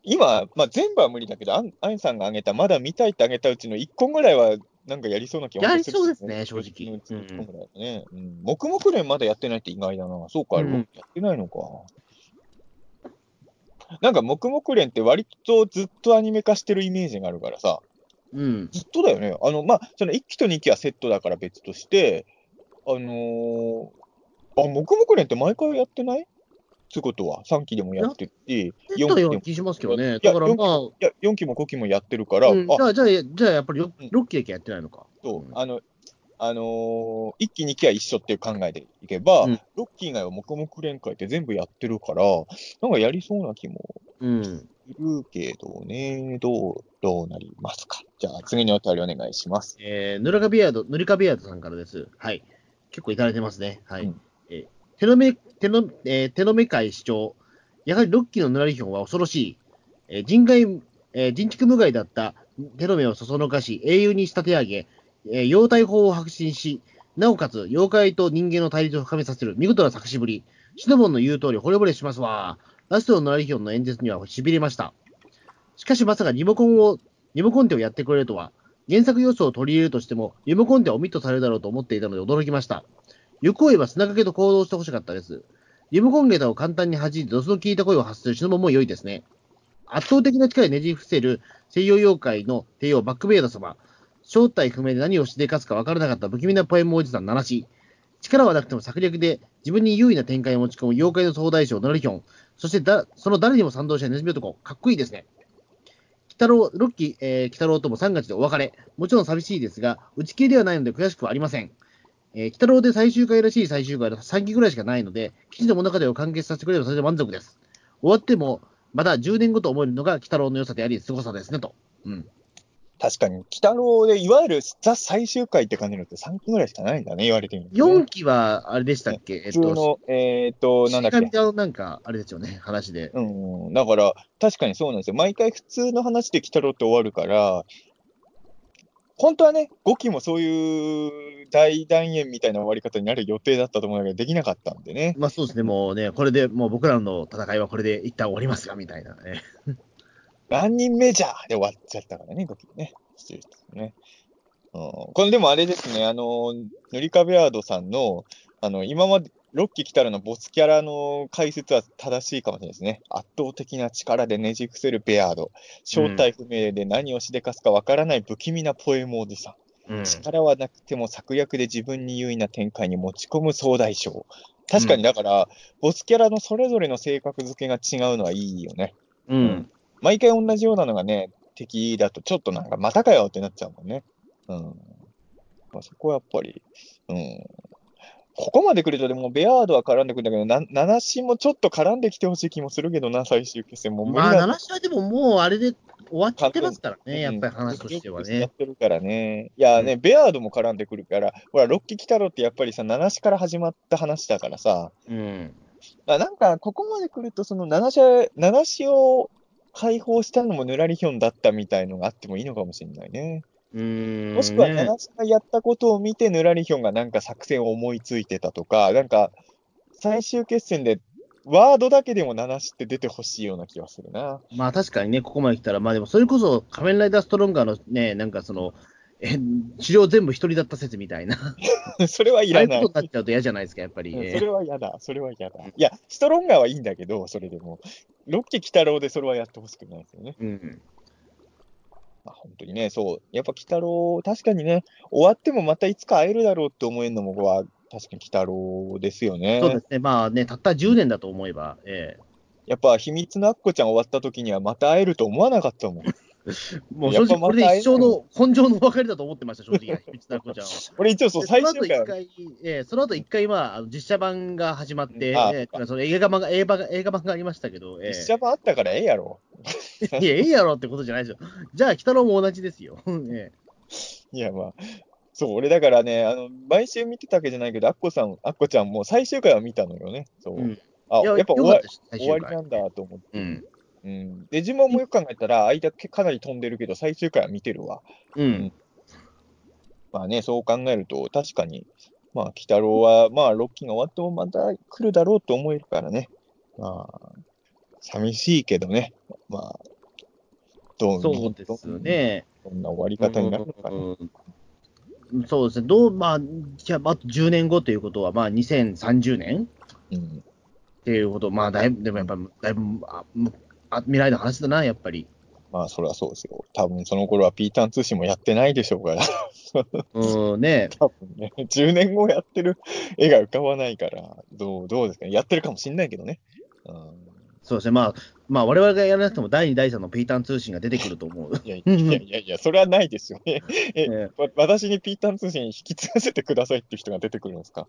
今、まあ、全部は無理だけど、アンアンさんが挙げた、まだ見たいって挙げたうちの1個ぐらいは、なんかやりそうな気がやりそうですね正直うん、1個ぐらいね。うん。黙々連まだやってないって意外だな。そうか、うんやってないのか。なんか、黙々連って割とずっとアニメ化してるイメージがあるからさ、うん。ずっとだよね。あの、まあ、その1期と2期はセットだから別として、あのー、あ、黙々連って毎回やってない？つうことは、3期でもやってるし、やったようでも。しますけどね。だからまあ、いや、4期も5期もやってるから、うん、じあゃあ、じゃあ、じゃあやっぱりうん。6期だけやってないのか。そう。うん。あの、あのー、1期、2期は一緒っていう考えでいけば、うん6期以外は黙々連会って全部やってるから、なんかやりそうな気もうん。いるけどね、どう、どうなりますか？じゃあ、次にお便りお願いします。えー、ぬらかビアード、ぬりかビアードさんからです。はい。結構いただいてますね。はい。うんえー手の目、手の、えー手の目会主張。やはり6期のぬらりひょんは恐ろしい。えー人外、えー人畜無害だった手の目をそそのかし、英雄に仕立て上げ、えー妖体法を白信し、なおかつ妖怪と人間の対立を深めさせる見事な作詞ぶり。シノボンの言う通り惚れ惚れしますわ。ラストのぬらりひょんの演説には痺れました。しかしまさかリモコンを、リモコンテをやってくれるとは、原作要素を取り入れるとしても、リモコンテはオミットされるだろうと思っていたので驚きました。欲を言えば砂掛けと行動してほしかったです。リモコンゲータを簡単に弾いてドスの効いた声を発するシノボンも良いですね。圧倒的な力でねじ伏せる西洋妖怪の帝王バックベイダ様。正体不明で何をしでかすか分からなかった不気味なポエムおじさん七し。力はなくても策略で自分に優位な展開を持ち込む妖怪の総大将ナルヒョン。そしてだその誰にも賛同したネズミ男。かっこいいですね。北郎、ロッキー、えー、北郎とも3月でお別れ。もちろん寂しいですが、打ち切りではないので悔しくはありません。えー、北郎で最終回らしい最終回は3期ぐらいしかないので、記事の物語を完結させてくれればそれで満足です。終わっても、また10年後と思えるのが北郎の良さであり、凄さですね、と。うん。確かに、鬼太郎で、いわゆるザ最終回って感じのって3期ぐらいしかないんだね、言われてみると、ね。4期は、あれでしたっけ、えっと、えっ、と、なんだっけ？のなんか、あれですよね、話で。うん、だから、確かにそうなんですよ。毎回普通の話で鬼太郎って終わるから、本当はね、5期もそういう大団円みたいな終わり方になる予定だったと思うんだけど、できなかったんでね。まあそうですね、もうね、これで、もう僕らの戦いはこれで一旦終わりますが、みたいなね。何人目じゃで終わっちゃったからね、5期ね。失礼ですね。うん、これでもあれですね、あの、塗り壁アードさんの、あの、今まで、6期来たらのボスキャラの解説は正しいかもしれないですね。圧倒的な力でねじ伏せるベアード。正体不明で何をしでかすかわからない不気味なポエムおじさん。うん。力はなくても策略で自分に優位な展開に持ち込む総大将。確かにだから、ボスキャラのそれぞれの性格付けが違うのはいいよね。うん。毎回同じようなのがね、敵だとちょっとなんか、またかよってなっちゃうもんね。うん。まあ、そこはやっぱり、うん。ここまで来ると、でも、ベアードは絡んでくるんだけど、な、ナナシもちょっと絡んできてほしい気もするけどな、最終決戦もまあ、だ7試合でももうあれで終わっちゃってますからうんね、やっぱり話としてはやねっ。てるからね。いやね、ベアードも絡んでくるから、ほら、ロッキー来たろってやっぱりさ、ナナシから始まった話だからさ、うん。あなんか、ここまで来ると、そのナナシャ、ナナシを解放したのもヌラリヒョンだったみたいのがあってもいいのかもしれないね。うーん。もしくは、ねナナシがやったことを見て、ヌラリヒョンがなんか作戦を思いついてたとか、なんか、最終決戦で、ワードだけでもナナシって出てほしいような気がするな。まあ確かにね、ここまで来たら、まあでもそれこそ仮面ライダーストロンガーのね、なんかその、え、治療全部一人だった説みたいな。それはいああい。うことになっちゃうと嫌じゃないですか、やっぱり。うんそれは嫌だ。それは嫌だ。いや、ストロンガーはいいんだけど、それでも。ロッキー・キタロウでそれはやってほしくないですよね。うん。まあ、本当にね、そう。やっぱ、キタロウ、確かにね、終わってもまたいつか会えるだろうって思えるのもは、確かに鬼太郎ですよね。そうですね、まあね、たった10年だと思えば、えやっぱ秘密のアッコちゃん終わった時にはまた会えると思わなかったもん。えもう正直、これで一生の根性の別れだと思ってました、正直、ちゃんは。俺一応そう、で最終回えーその後一回、まあ、実写版が始まって、えーその映画版が映画が映画版がありましたけど、えー実写版あったからええやろ。いや、ええやろってことじゃないですよ。じゃあ、鬼太郎も同じですよ。えいや、まあ、そう、俺だからね、あの、毎週見てたわけじゃないけど、アッコさん、アッコちゃんも最終回は見たのよね。そう。うんあ、やっぱ終わ終わりなんだと思って。うん。うん。デジモンもよく考えたら、間けかなり飛んでるけど、最終回は見てるわ。うん。まあね、そう考えると、確かに、まあ、鬼太郎は、まあ、6期が終わってもまた来るだろうと思えるからね。まあ、寂しいけどね。まあ、どうそうですね。どんな終わり方になるのかな。うんそうですね。どう、まあ、じゃあ、あと10年後ということは、まあ、2030年うん。っていうこと、まあ、だいぶ、でもやっぱ、だいぶ、あ未来の話だな、やっぱり。まあ、それはそうですよ。多分その頃はピーターン通信もやってないでしょうから。うん、ね 多分ね、10年後やってる絵が浮かばないから、どう、どうですかね。やってるかもしんないけどね。うんそうですね。まあ、まあ、我々がやらなくても、第2、第3のピーターン通信が出てくると思う。いやいやいやそれはないですよね。ええわ私にピーターン通信引き継がせてくださいっていう人が出てくるんですか、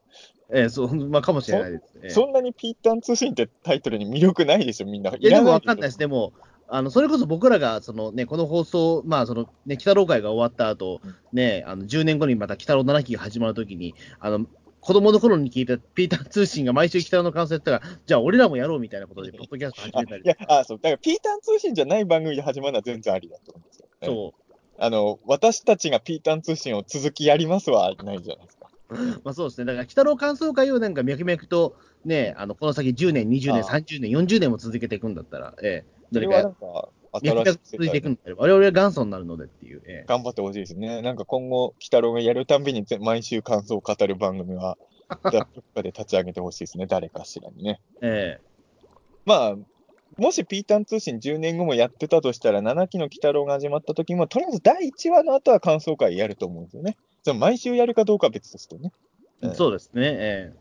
ええそう、まあ、かもしれないです。ええそんなにピーターン通信ってタイトルに魅力ないでしょ、みんな。いや、でもらわかんないです。でも、あの、それこそ僕らが、そのね、この放送、まあ、その、ね、鬼太郎会が終わった後、ね、あの、10年後にまた鬼太郎7期が始まるときに、あの、子供の頃に聞いたピーター通信が毎週鬼太郎の感想やったら、じゃあ俺らもやろうみたいなことで、ポッドキャスト始あめたりい。やあそう、だからピーターン通信じゃない番組で始まるのは全然ありだと思うんですよ、ね。そあの、私たちがピーターン通信を続きやりますはないじゃないですか。う。まあそうですね。だから、鬼太郎感想会をなんか脈々と、ね、あの、この先10年、20年、ああ30年、40年も続けていくんだったら、ええ、どれかんか、脈々新しい続いていくんだったら、我々は元祖になるのでっていう、ええ。頑張ってほしいですね。なんか今後、鬼太郎がやるたんびにぜ毎週感想を語る番組は、どっかで立ち上げてほしいですね、誰かしらにね。ええ。まあ、もしピーターン通信10年後もやってたとしたら、7期の鬼太郎が始まった時も、とりあえず第1話の後は感想会やると思うんですよね。じゃあ毎週やるかどうかは別としてね。うんそうですね。ええ。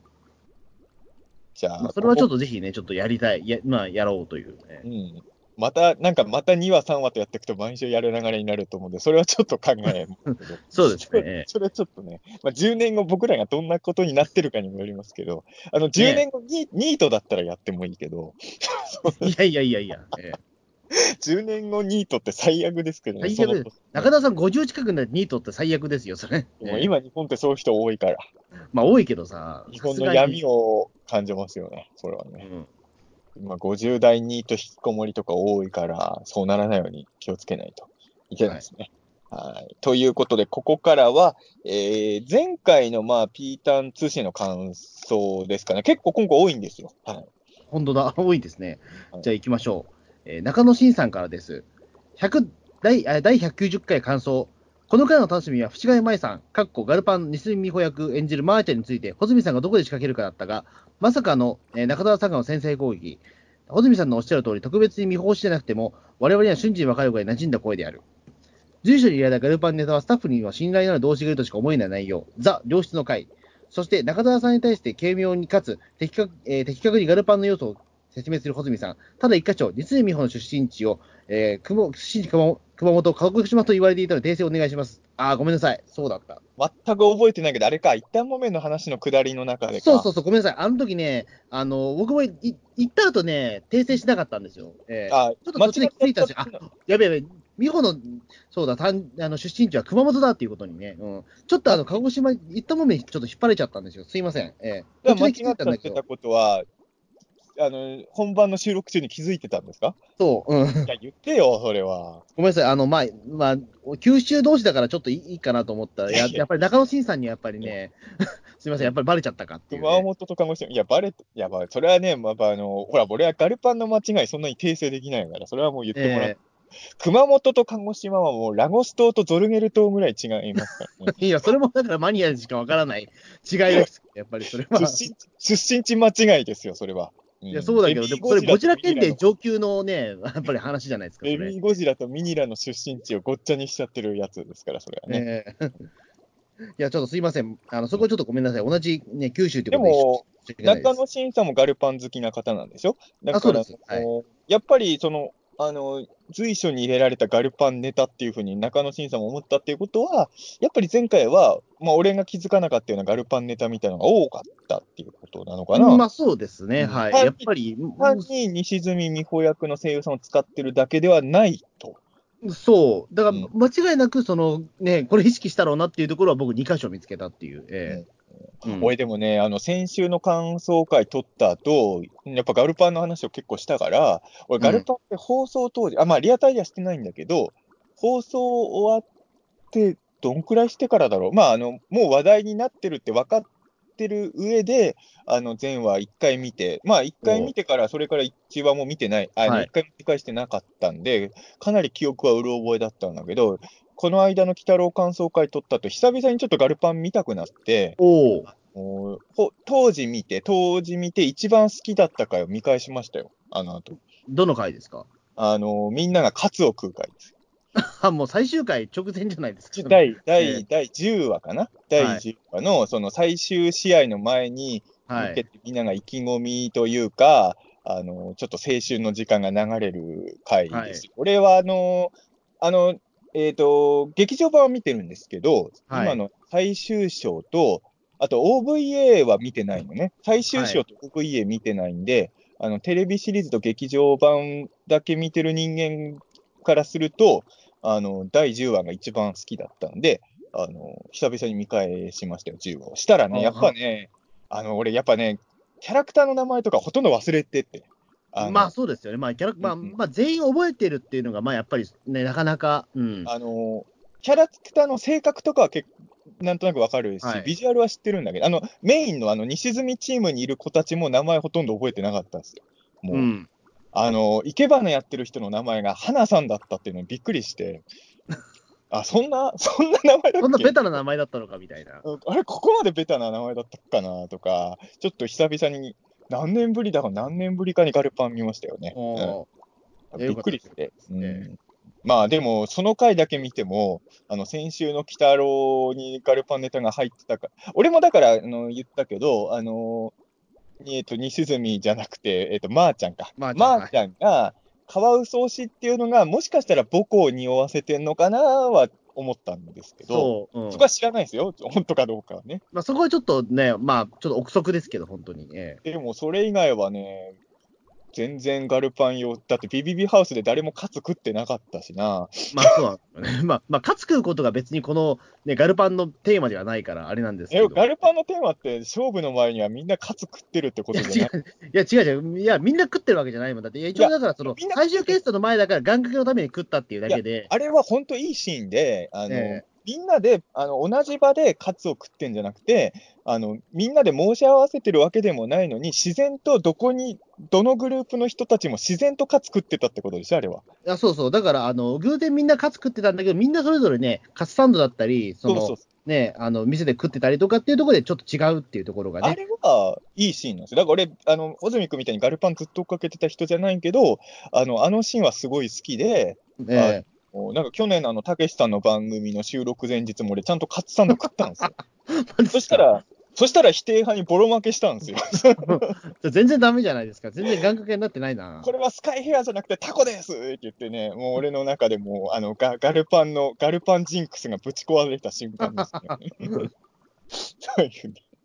じゃあ、まあ、それはちょっと。とぜひね、ちょっとやりたい、やまあ、やろうという、ねう。ん。また、なんかまた2話、3話とやっていくと毎週やる流れになると思うんで、それはちょっと考えそうですね。それはちょっとね、まあ、10年後僕らがどんなことになってるかにもよりますけど、あの、10年後に、ニートだったらやってもいいけど、いやいやいやいや、ええ。10年後ニートって最悪ですけどね、最悪中田さん50近くになニートって最悪ですよ、それ。もう今、日本ってそういう人多いから、まあ多いけどさ、日本の闇を。を感じますよね、それはね。うん今、50代ニート引きこもりとか多いから、そうならないように気をつけないといけないですね。はい。ということで、ここからは、えー前回の、まあ、ピーターン通信の感想ですかね。結構今回多いんですよ。はい。本当だ、多いですねはい。じゃあ行きましょう。えー中野慎さんからです。100第あ第190回感想。この回の楽しみは、渕上舞さん、かっこガルパン、西住みほ役演じるマーチャについて、穂積さんがどこで仕掛けるかだったが、まさかの、えー中澤さんがの先制攻撃。穂積さんのおっしゃる通り、特別に見法してなくても、我々には瞬時に分かるぐらい馴染んだ声である。随所に入れたガルパンネタはスタッフには信頼のある同志がいるとしか思えない内容。ザ・良質の回。そして中澤さんに対して軽妙にかつ的確,、えー的確にガルパンの要素を説明する穂積さん。ただ一箇所、実に美穂の出身地を、えー、出身地熊本熊本、鹿児島と言われていたので訂正お願いします。あー、ごめんなさい。そうだった。全く覚えてないけど、あれか、一旦もめの話の下りの中でか。そうそうそう、ごめんなさい。あの時ね、あの、僕もい行った後ね、訂正しなかったんですよ。えー、あちょっと途中で気づいたんですよ。あ、やべやべ、美穂の、そうだ、たんあの出身地は熊本だっていうことにね、うん、ちょっとあの、鹿児島行ったもめにちょっと引っ張れちゃったんですよ。すいません。えー、間違途中で気づいたんだけどったってた、ことは、あの、本番の収録中に気づいてたんですか？そう、うん。いや、言ってよ、それは。ごめんなさい、あの、まあ、まあ、九州同士だからちょっといいかなと思ったら、やいやっぱり中野慎さんにやっぱりね、すみません、やっぱりバレちゃったかっていう、ね。熊本と鹿児島、いや、バレて、いや、まあ、それはね、まあ、あの、ほら、俺はガルパンの間違い、そんなに訂正できないから、それはもう言ってもらって、え熊本と鹿児島はもう、ラゴス島とゾルゲル島ぐらい違いますからね。ー いや、それもだからマニアにしかわからない違いです。やっぱりそれは。出身地、出身地間違いですよ、それは。んいや、そうだけど、でもそれゴジラ県で上級のね、やっぱり話じゃないですか、それ。ベビーゴジラとミニラの出身地をごっちゃにしちゃってるやつですから、それはね。ねえ や、ちょっとすいません。あの、そこちょっとごめんなさい。同じね、九州ってでことでです中野慎さんもガルパン好きな方なんでしょ？だからそうですはいやっぱりその、あの随所に入れられたガルパンネタっていうふうに中野慎さんも思ったっていうことは、やっぱり前回は、まあ、俺が気づかなかったようなガルパンネタみたいなのが多かったっていうことなのかな。まあそうですね。うんはい。やっぱり、単に西住美穂役の声優さんを使ってるだけではないと。そう。だから、うん間違いなく、その、ね、これ意識したろうなっていうところは僕2箇所見つけたっていう。ええうん俺でもね、あの先週の感想会撮った後、やっぱガルパンの話を結構したから、俺、ガルパンって放送当時、あ、まあリアタイではしてないんだけど、放送終わって、どんくらいしてからだろう、まあ、あのもう話題になってるって分かってる上で、あの前話1回見て、まあ1回見てから、それから1話も見てない、あのはい。1回見返してなかったんで、かなり記憶はうる覚えだったんだけど、この間の鬼太郎感想会撮った後、久々にちょっとガルパン見たくなって、おお。当時見て、当時見て、一番好きだった回を見返しましたよ、あの後どの回ですか？あのみんながカツを食う回です。あ、もう最終回直前じゃないですか。第第、ええ第10話かな？第10話の、その最終試合の前にはい。向けて、みんなが意気込みというか、あのちょっと青春の時間が流れる回です。俺はあの、あの、えっ、と、劇場版は見てるんですけど、はい今の最終章と、あと OVA は見てないのね。最終章と OVA 見てないんで、あの、テレビシリーズと劇場版だけ見てる人間からすると、あの、第10話が一番好きだったんで、あの、久々に見返しましたよ、10話を。したらね、あやっぱね、あの、俺、やっぱね、キャラクターの名前とかほとんど忘れてて。あのまあそうですよね。まあキャラ、まあ、まあ全員覚えてるっていうのが、まあやっぱりね、なかなか、うん。あのキャラクターの性格とかは結なんとなくわかるし、はいビジュアルは知ってるんだけど、あのメインのあの西住チームにいる子たちも名前ほとんど覚えてなかったんですよ。もう、うん。あの、生け花やってる人の名前が花さんだったっていうのにびっくりして、あ、そんな、そんな名前だっけ？そんなベタな名前だったのかみたいな。うんあれ、ここまでベタな名前だったかな？とか、ちょっと久々に、何年ぶりだか何年ぶりかにガルパン見ましたよね。びっくりして。まあでも、その回だけ見ても、あの先週の鬼太郎にガルパンネタが入ってたから、俺もだからあの言ったけど、あのえっ、と、西住じゃなくて、えっ、と、まー、ちゃんか。まーちゃんまーちゃんが、カワウソ推しっていうのが、もしかしたら母校を匂わせてんのかなは思ったんですけど、そう。うんそこは知らないですよ、本当かどうかはね。まあそこはちょっとね、まあちょっと憶測ですけど、本当に。ええでも、それ以外はね、全然ガルパン用、だってビビビハウスで誰もカツ食ってなかったしな。まあそうなんですよね。まあ、まあ、カツ食うことが別にこの、ね、ガルパンのテーマではないから、あれなんですけえど。ガルパンのテーマって、勝負の前にはみんなカツ食ってるってことじゃない？いや違う違う、いや、みんな食ってるわけじゃないもん。だって、いや一応だから、その最終決戦の前だから、願掛けのために食ったっていうだけで、あれは本当いいシーンで、あの、えみんなであの同じ場でカツを食ってんじゃなくてあの、みんなで申し合わせてるわけでもないのに、自然とどこに、どのグループの人たちも自然とカツ食ってたってことでしょ、あれは。あそうそう、だから、あの偶然みんなカツ食ってたんだけど、みんなそれぞれね、カツサンドだったり、そね、あの店で食ってたりとかっていうところで、ちょっと違うっていうところがね。あれはいいシーンなんですよ。だから俺、あの、穂積君みたいにガルパンずっと追っかけてた人じゃないけど、あの、あのシーンはすごい好きで、えもうなんか去年のあの、たけしさんの番組の収録前日も俺ちゃんとカツサンド食ったんですよ。えそした、ら、そしたら否定派にボロ負けしたんですよ。全然ダメじゃないですか。全然願掛けになってないな。これはスカイヘアじゃなくてタコですって言ってね、もう俺の中でもうあのガガルパンの、ガルパンジンクスがぶち壊れた瞬間ですね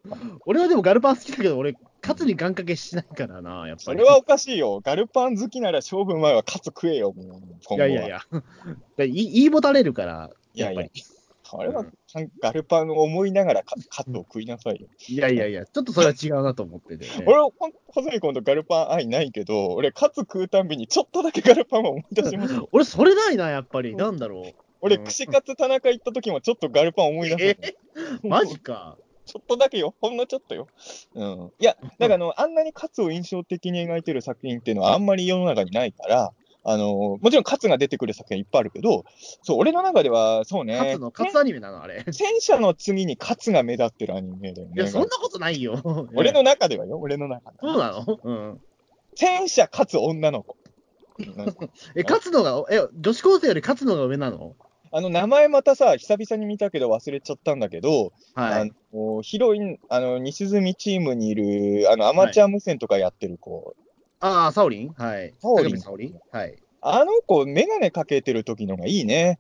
俺はでもガルパン好きだけど、俺、カツに願掛けしないからな、やっぱり。それはおかしいよ。ガルパン好きなら勝負前はカツ食えよ、もう。いやいやいや。で言い言いもたれるから、やっぱり。あれはガルパンを思いながらカカツを食いなさいよ。いやいやいや、ちょっとそれは違うなと思ってて、ね。俺、ほん細見君とガルパン愛ないけど、俺、カツ食うたんびにちょっとだけガルパンを思い出しますよ。俺、それないな、やっぱり。なんだろう。俺、うん串カツ田中行った時もちょっとガルパン思い出すもん。マジか。ちょっとだけよ。ほんのちょっとよ。うん。いや、だからあの、あんなにカツを印象的に描いてる作品っていうのはあんまり世の中にないから、あの、もちろんカツが出てくる作品いっぱいあるけど、そう、俺の中では、そうね。カツの、カツアニメなの、あれ。戦車の次にカツが目立ってるアニメだよね。いや、そんなことないよ。俺の中ではよ、俺の中で。そうなの？うん。戦車かつ女の子。う んえ、勝つのが、え、女子高生より勝つのが上なの？あの名前またさ、久々に見たけど忘れちゃったんだけど、はい。あのヒロイン、あの西住チームにいるあのアマチュア無線とかやってる子、ああ、サオリン？はい。サオリンサオリン？はい。あの子、メガネかけてる時のがいいね。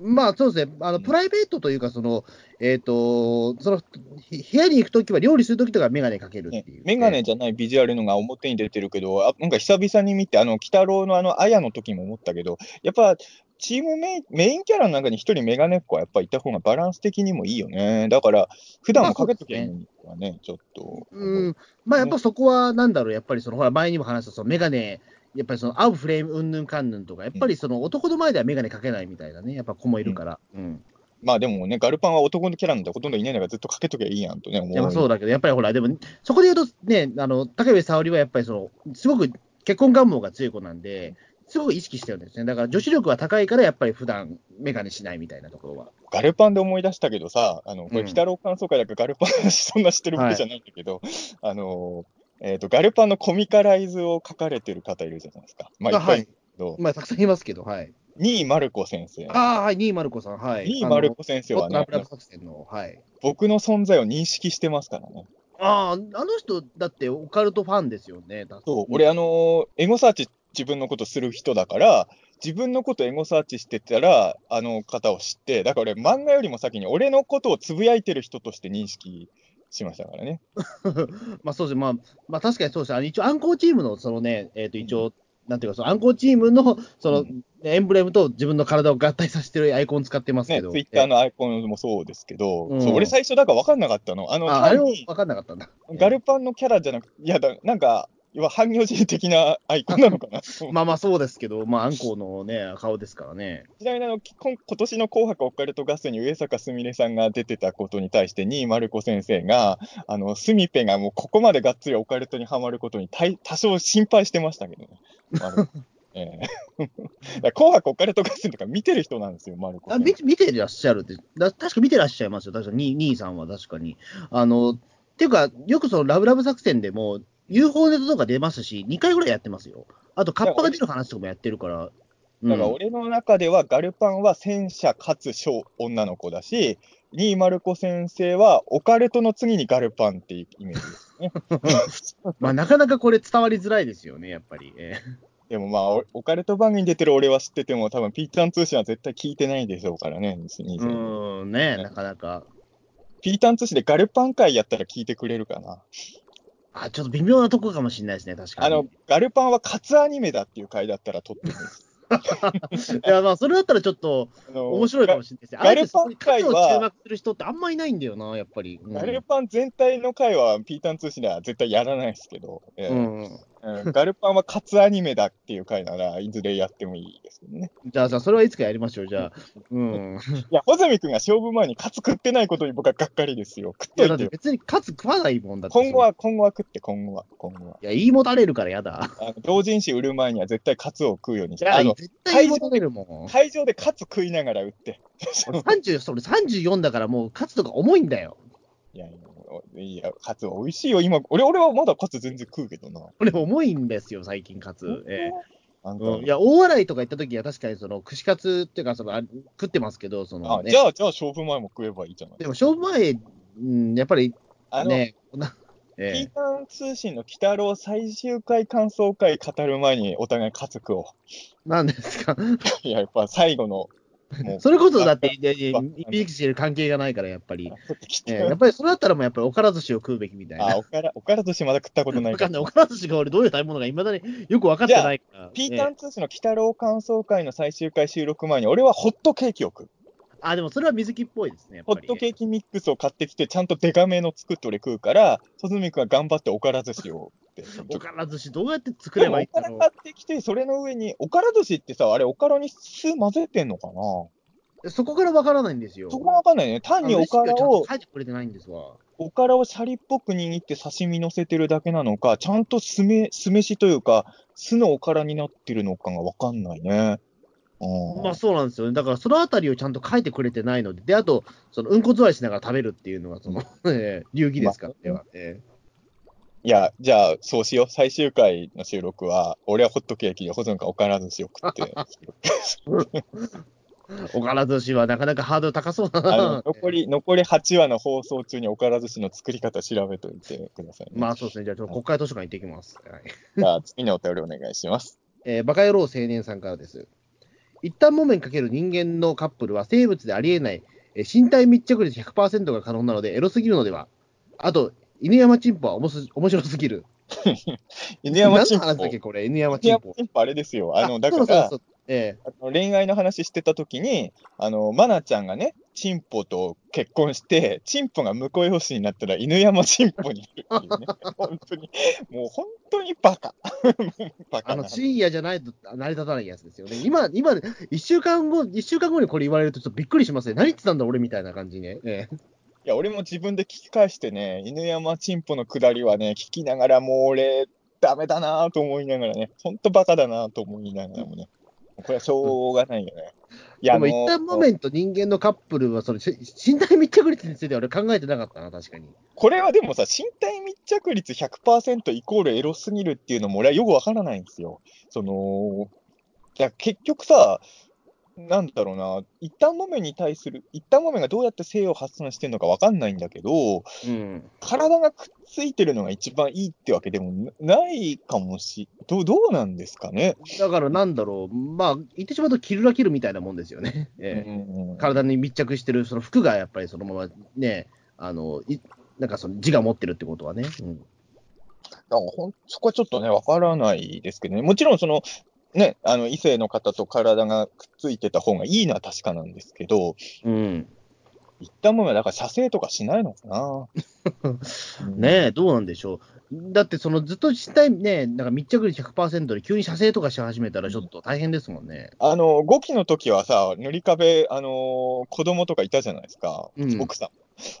まあそうですね、あのうんプライベートというか、その、えっ、と、その、ひ部屋に行くときは料理するときとかメガネかけるっていう。メガネじゃないビジュアルのが表に出てるけど、あなんか久々に見て、あの、鬼太郎のあの、あやの時も思ったけど、やっぱ、チームメイメインキャラの中に一人メガネっ子はやっぱいた方がバランス的にもいいよね。だから、普段もかけときゃいいはね、ちょっと。うん、まあやっぱそこはなんだろう、やっぱりその、ほら、前にも話した、そのメガネ、やっぱりその、合うフレーム、うんぬんかんぬんとか、やっぱりその男の前ではメガネかけないみたいなね、やっぱ子もいるから。うん。まあでもね、ガルパンは男のキャラなんてほとんどいないからずっとかけときゃいいやんとね、思う。そうだけど、やっぱりほら、でも、そこで言うとね、あの、高部沙織はやっぱりその、すごく結婚願望が強い子なんで、すごく意識してるんですね。だから女子力は高いから、やっぱり普段メガネしないみたいなところは。ガルパンで思い出したけどさ、あの、これ、うん鬼太郎感想会だからガルパンそんな知ってるわけじゃないんだけど、あの、えっ、と、ガルパンのコミカライズを書かれてる方いるじゃないですか。まあ、いっぱいいるけど、まあ、たくさんいますけど、はい。新井丸子先生。ああ、はい、新井丸子さん、はい。新井丸子先生はねラブ、ラブ作戦の、はい。僕の存在を認識してますからね。ああ、あの人、だってオカルトファンですよね。だそう、俺、あのエゴサーチ自分のことする人だから、自分のことエゴサーチしてたら、あの方を知って、だから俺、漫画よりも先に俺のことをつぶやいてる人として認識しましたからね。まあそうですね、まあ、まあ確かにそうですね。あの一応、アンコーチームの、そのね、えっ、と、一応、なんていうか、そのアンコーチームの、その、うんエンブレムと自分の体を合体させてるアイコン使ってますけど。ねツイッターのアイコンもそうですけど、俺最初だから分かんなかったの。あの、ああれを分かんなかったんだ。ガルパンのキャラじゃなくて、いやだ、なんか、要は半魚人的なアイコンなのかな？まあまあそうですけど、まあ、アンコーのね、顔ですからね。ちなみにあのき今今年の紅白オカルト合戦に上坂すみれさんが出てたことに対して、新井丸子先生が、あのスミペがもうここまでがっつりオカルトにはまることに多多少心配してましたけどね。え 紅白オカルト合戦とか見てる人なんですよ、丸子あ。見見てらっしゃるって、だ確か見てらっしゃいますよ、確かに、兄さんは確かに。あの、っていうか、よくそのラブラブ作戦でも、UFO ネタとか出ますし、2回ぐらいやってますよ。あと、カッパが出る話とかもやってるから。うんだから俺の中ではガルパンは戦車かつ小女の子だし、新井丸子先生はオカルトの次にガルパンっていうイメージですね。まあ、なかなかこれ伝わりづらいですよね、やっぱり。えでもまあ、おオカルト番組に出てる俺は知ってても、多分ピータン通信は絶対聞いてないでしょうからね、うさんねなかなか。ピータン通信でガルパン会やったら聞いてくれるかな。あ、ちょっと微妙なとこかもしれないですね、確かに。あの、ガルパンはカツアニメだっていう回だったら撮ってもいいです。いや、まあ、それだったらちょっと面白いかもしれないですね。ガルパンあえてそこに界は注目する人ってあんまいないんだよな、やっぱり。うんガルパン全体の回はピータン通信では絶対やらないですけど、ええうん。うんガルパンはカツアニメだっていう回ならいずれやってもいいですけどね。じゃあ、じゃあ、それはいつかやりましょう、じゃあ。うん。いや、穂積君が勝負前にカツ食ってないことに僕はがっかりですよ。食っといて別にカツ食わないもんだって。今後は、今後は食って、今後は、今後は。いや、言いもたれるからやだ。あの同人誌売る前には絶対カツを食うようにして。あの絶対言いもたれるもん。会場でカツ食いながら売って。俺30、それ34だからもうカツとか重いんだよ。いやいや、いやカツは美味しいよ。今、俺、俺はまだカツ全然食うけどな。俺重いんですよ、最近カツ。えなんか、えうん、いや、大洗とか行った時は確かにその串カツっていうかそのあ食ってますけど、その、ね、あじゃあ、じゃあ勝負前も食えばいいじゃないでも勝負前、うん、やっぱりあの、ね、なピーえタン通信の鬼太郎最終回感想会語る前にお互いカツ食おう。え、なんですか？いや、やっぱ最後の、それこそだって、いやいやあイメージしてる関係がないから、やっぱり。やてっぱりそれだったらもうやっぱりおから寿司を食うべきみたいな。あ、おから、おから寿司まだ食ったことないか。わからんない。おから寿司が俺どういう食べ物かいまだによく分かってないから。ピータええン通信の鬼太郎感想会の最終回収録前に、俺はホットケーキを食う。あ、でもそれは水木っぽいですね。ホットケーキミックスを買ってきて、ちゃんとデカめの作って俺食うから、ソズミ君は頑張っておから寿司を。おから寿司どうやって作ればいいんだろうおから買ってきて、それの上に、おから寿司ってさ、あれ、おからに酢混ぜてんのかな？そこから分からないんですよ。そこがわかんないね。単におからをと、書いてくれてないんですわ。おからをシャリっぽく握って刺身乗せてるだけなのか、ちゃんと酢め酢飯というか、酢のおからになってるのかがわかんないね。うんまあそうなんですよね。だからそのあたりをちゃんと書いてくれてないので、で、あと、そのうんこ座りしながら食べるっていうのが、その、ええ流儀ですから、では。えいや、じゃあ、そうしよう。最終回の収録は、俺はホットケーキで、保存かおから寿司を食って。おから寿司はなかなかハードル高そうだな。残り、残り8話の放送中におから寿司の作り方調べといてくださいね。まあそうですね。じゃあちょっと国会図書館行ってきます。はいじゃあ、次のお便りお願いします。えーバカ野郎青年さんからです。一旦木綿かける人間のカップルは生物でありえない、えー身体密着率100%が可能なのでエロすぎるのではあと、犬山チンポはおもす面白すぎる。犬山チンポ。何の話だっけ、これ、犬山犬チンポ。山チンポあれですよ。あの、だからえあの恋愛の話してた時に、あの、マナちゃんがね、チンポと結婚して、チンポが婿養子になったら犬山チンポになるっていうね。本当に、もう本当にバカ。バあのカな。深夜じゃないと成り立たないやつですよね。今、今、一週間後、一週間後にこれ言われるとちょっとびっくりしますね。何言ってたんだ、俺みたいな感じね。ええいや、俺も自分で聞き返してね、犬山チンポのくだりはね、聞きながらもう俺、ダメだなと思いながらね、本当バカだなと思いながらもね、これはしょうがないよね。いや、でも、一旦モメント人間のカップルは、そのし 身体密着率については俺考えてなかったな、確かに。これはでもさ、身体密着率100%イコールエロすぎるっていうのも俺はよくわからないんですよ。その、いや結局さ、なんだろうな、一旦もめに対する、一旦もめがどうやって性を発散してるのかわかんないんだけど、うん。体がくっついてるのが一番いいってわけでもなないかもし、どうどうなんですかね。だからなんだろう、まあ、言ってしまうと、キルラキルみたいなもんですよね。ええうん体に密着してる、その服がやっぱりそのままね、あの、いなんかその自我持ってるってことはね。うんだからほんそこはちょっとね、わからないですけどね。もちろん、その、ね、あの、異性の方と体がくっついてた方がいいのは確かなんですけど、うん。一旦もめはだから射精とかしないのかな？ねえ、どうなんでしょう。だって、そのずっとしたいね、なんか密着率100%で急に射精とかし始めたらちょっと大変ですもんね。あの、5期の時はさ、塗り壁、あのー子供とかいたじゃないですか、うん奥さん。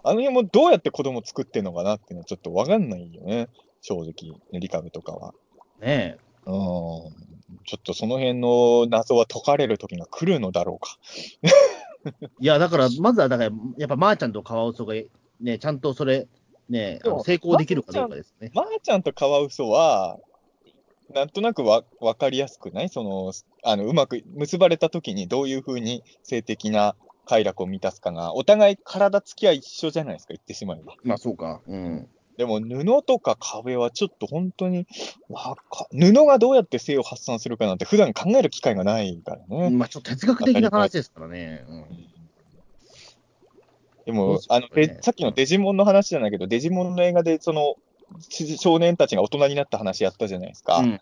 あの辺もどうやって子供作ってんのかなっていうのはちょっとわかんないよね、正直、塗り壁とかは。ねうん。ちょっとその辺の謎は解かれる時が来るのだろうか。え。いや、だから、まずは、だから、やっぱ、まーちゃんとカワウソが、ね、ちゃんとそれ、ね、成功できるかどうかですね。まー、ちゃんとカワウソは、なんとなくわ分かりやすくない？その、あの、うまく結ばれた時にどういうふうに性的な快楽を満たすかが、お互い体つきは一緒じゃないですか、言ってしまえば。まあ、そうか。うん。でも、布とか壁はちょっと本当に、布がどうやって性を発散するかなんて普段考える機会がないからね。まあ、ちょっと哲学的な話ですからね。うんでも、そうあの、さっきのデジモンの話じゃないけど、デジモンの映画で、その、し少年たちが大人になった話やったじゃないですか。うん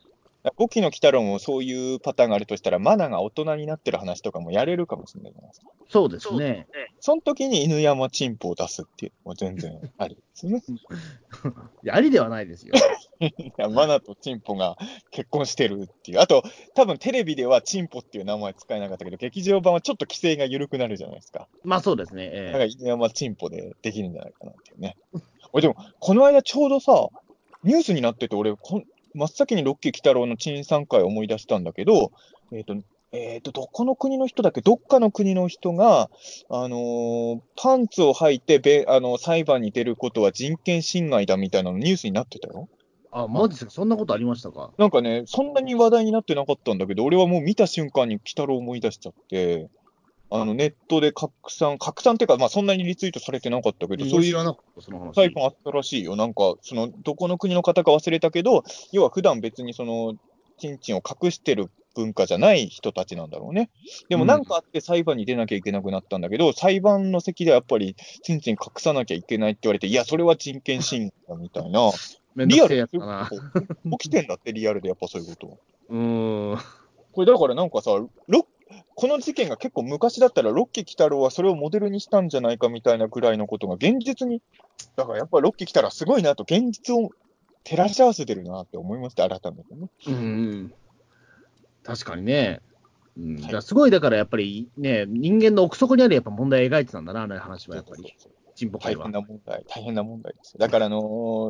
五期の鬼太郎もそういうパターンがあるとしたら、マナが大人になってる話とかもやれるかもしれないじゃないですか。そうですね。その時に犬山チンポを出すっていうのも全然ありですね。いやありではないですよ。いやマナとチンポが結婚してるっていう。あと、多分テレビではチンポっていう名前使えなかったけど、劇場版はちょっと規制が緩くなるじゃないですか。まあ、そうですね。えだから犬山チンポでできるんじゃないかなっていうね。俺でも、この間ちょうどさ、ニュースになってて、俺、こん真っ先にロッキー鬼太郎の陳さん会を思い出したんだけど、えっ、と、えっ、と、どこの国の人だっけ？どっかの国の人が、あのーパンツを履いてべ、あの、裁判に出ることは人権侵害だみたいなのニュースになってたよ。あ、マジですか？そんなことありましたか？なんかね、そんなに話題になってなかったんだけど、俺はもう見た瞬間に鬼太郎を思い出しちゃって、あの、ネットで拡散、拡散っていうか、まあそんなにリツイートされてなかったけど、そういう知らなかった、その話。裁判あったらしいよ。なんか、その、どこの国の方か忘れたけど、要は普段別にその、チンチンを隠してる文化じゃない人たちなんだろうね。でもうんなんかあって裁判に出なきゃいけなくなったんだけど、裁判の席でやっぱり、チンチン隠さなきゃいけないって言われて、いや、それは人権侵害だみたいな。リアルでつだな。起きてんだって、リアルでやっぱそういうこと。うーん。これだからなんかさ、ロッこの事件が結構昔だったら、ロッキー鬼太郎はそれをモデルにしたんじゃないかみたいなぐらいのことが現実に、だからやっぱロッキー鬼太郎はすごいなと、現実を照らし合わせてるなって思いました、改めてね。うん。確かにね。うん、はいすごい、だからやっぱりね、人間の奥底にあるやっぱ問題を描いてたんだな、あの話はやっぱり、進歩会は大変。な問題、大変な問題ですよ。だから、あの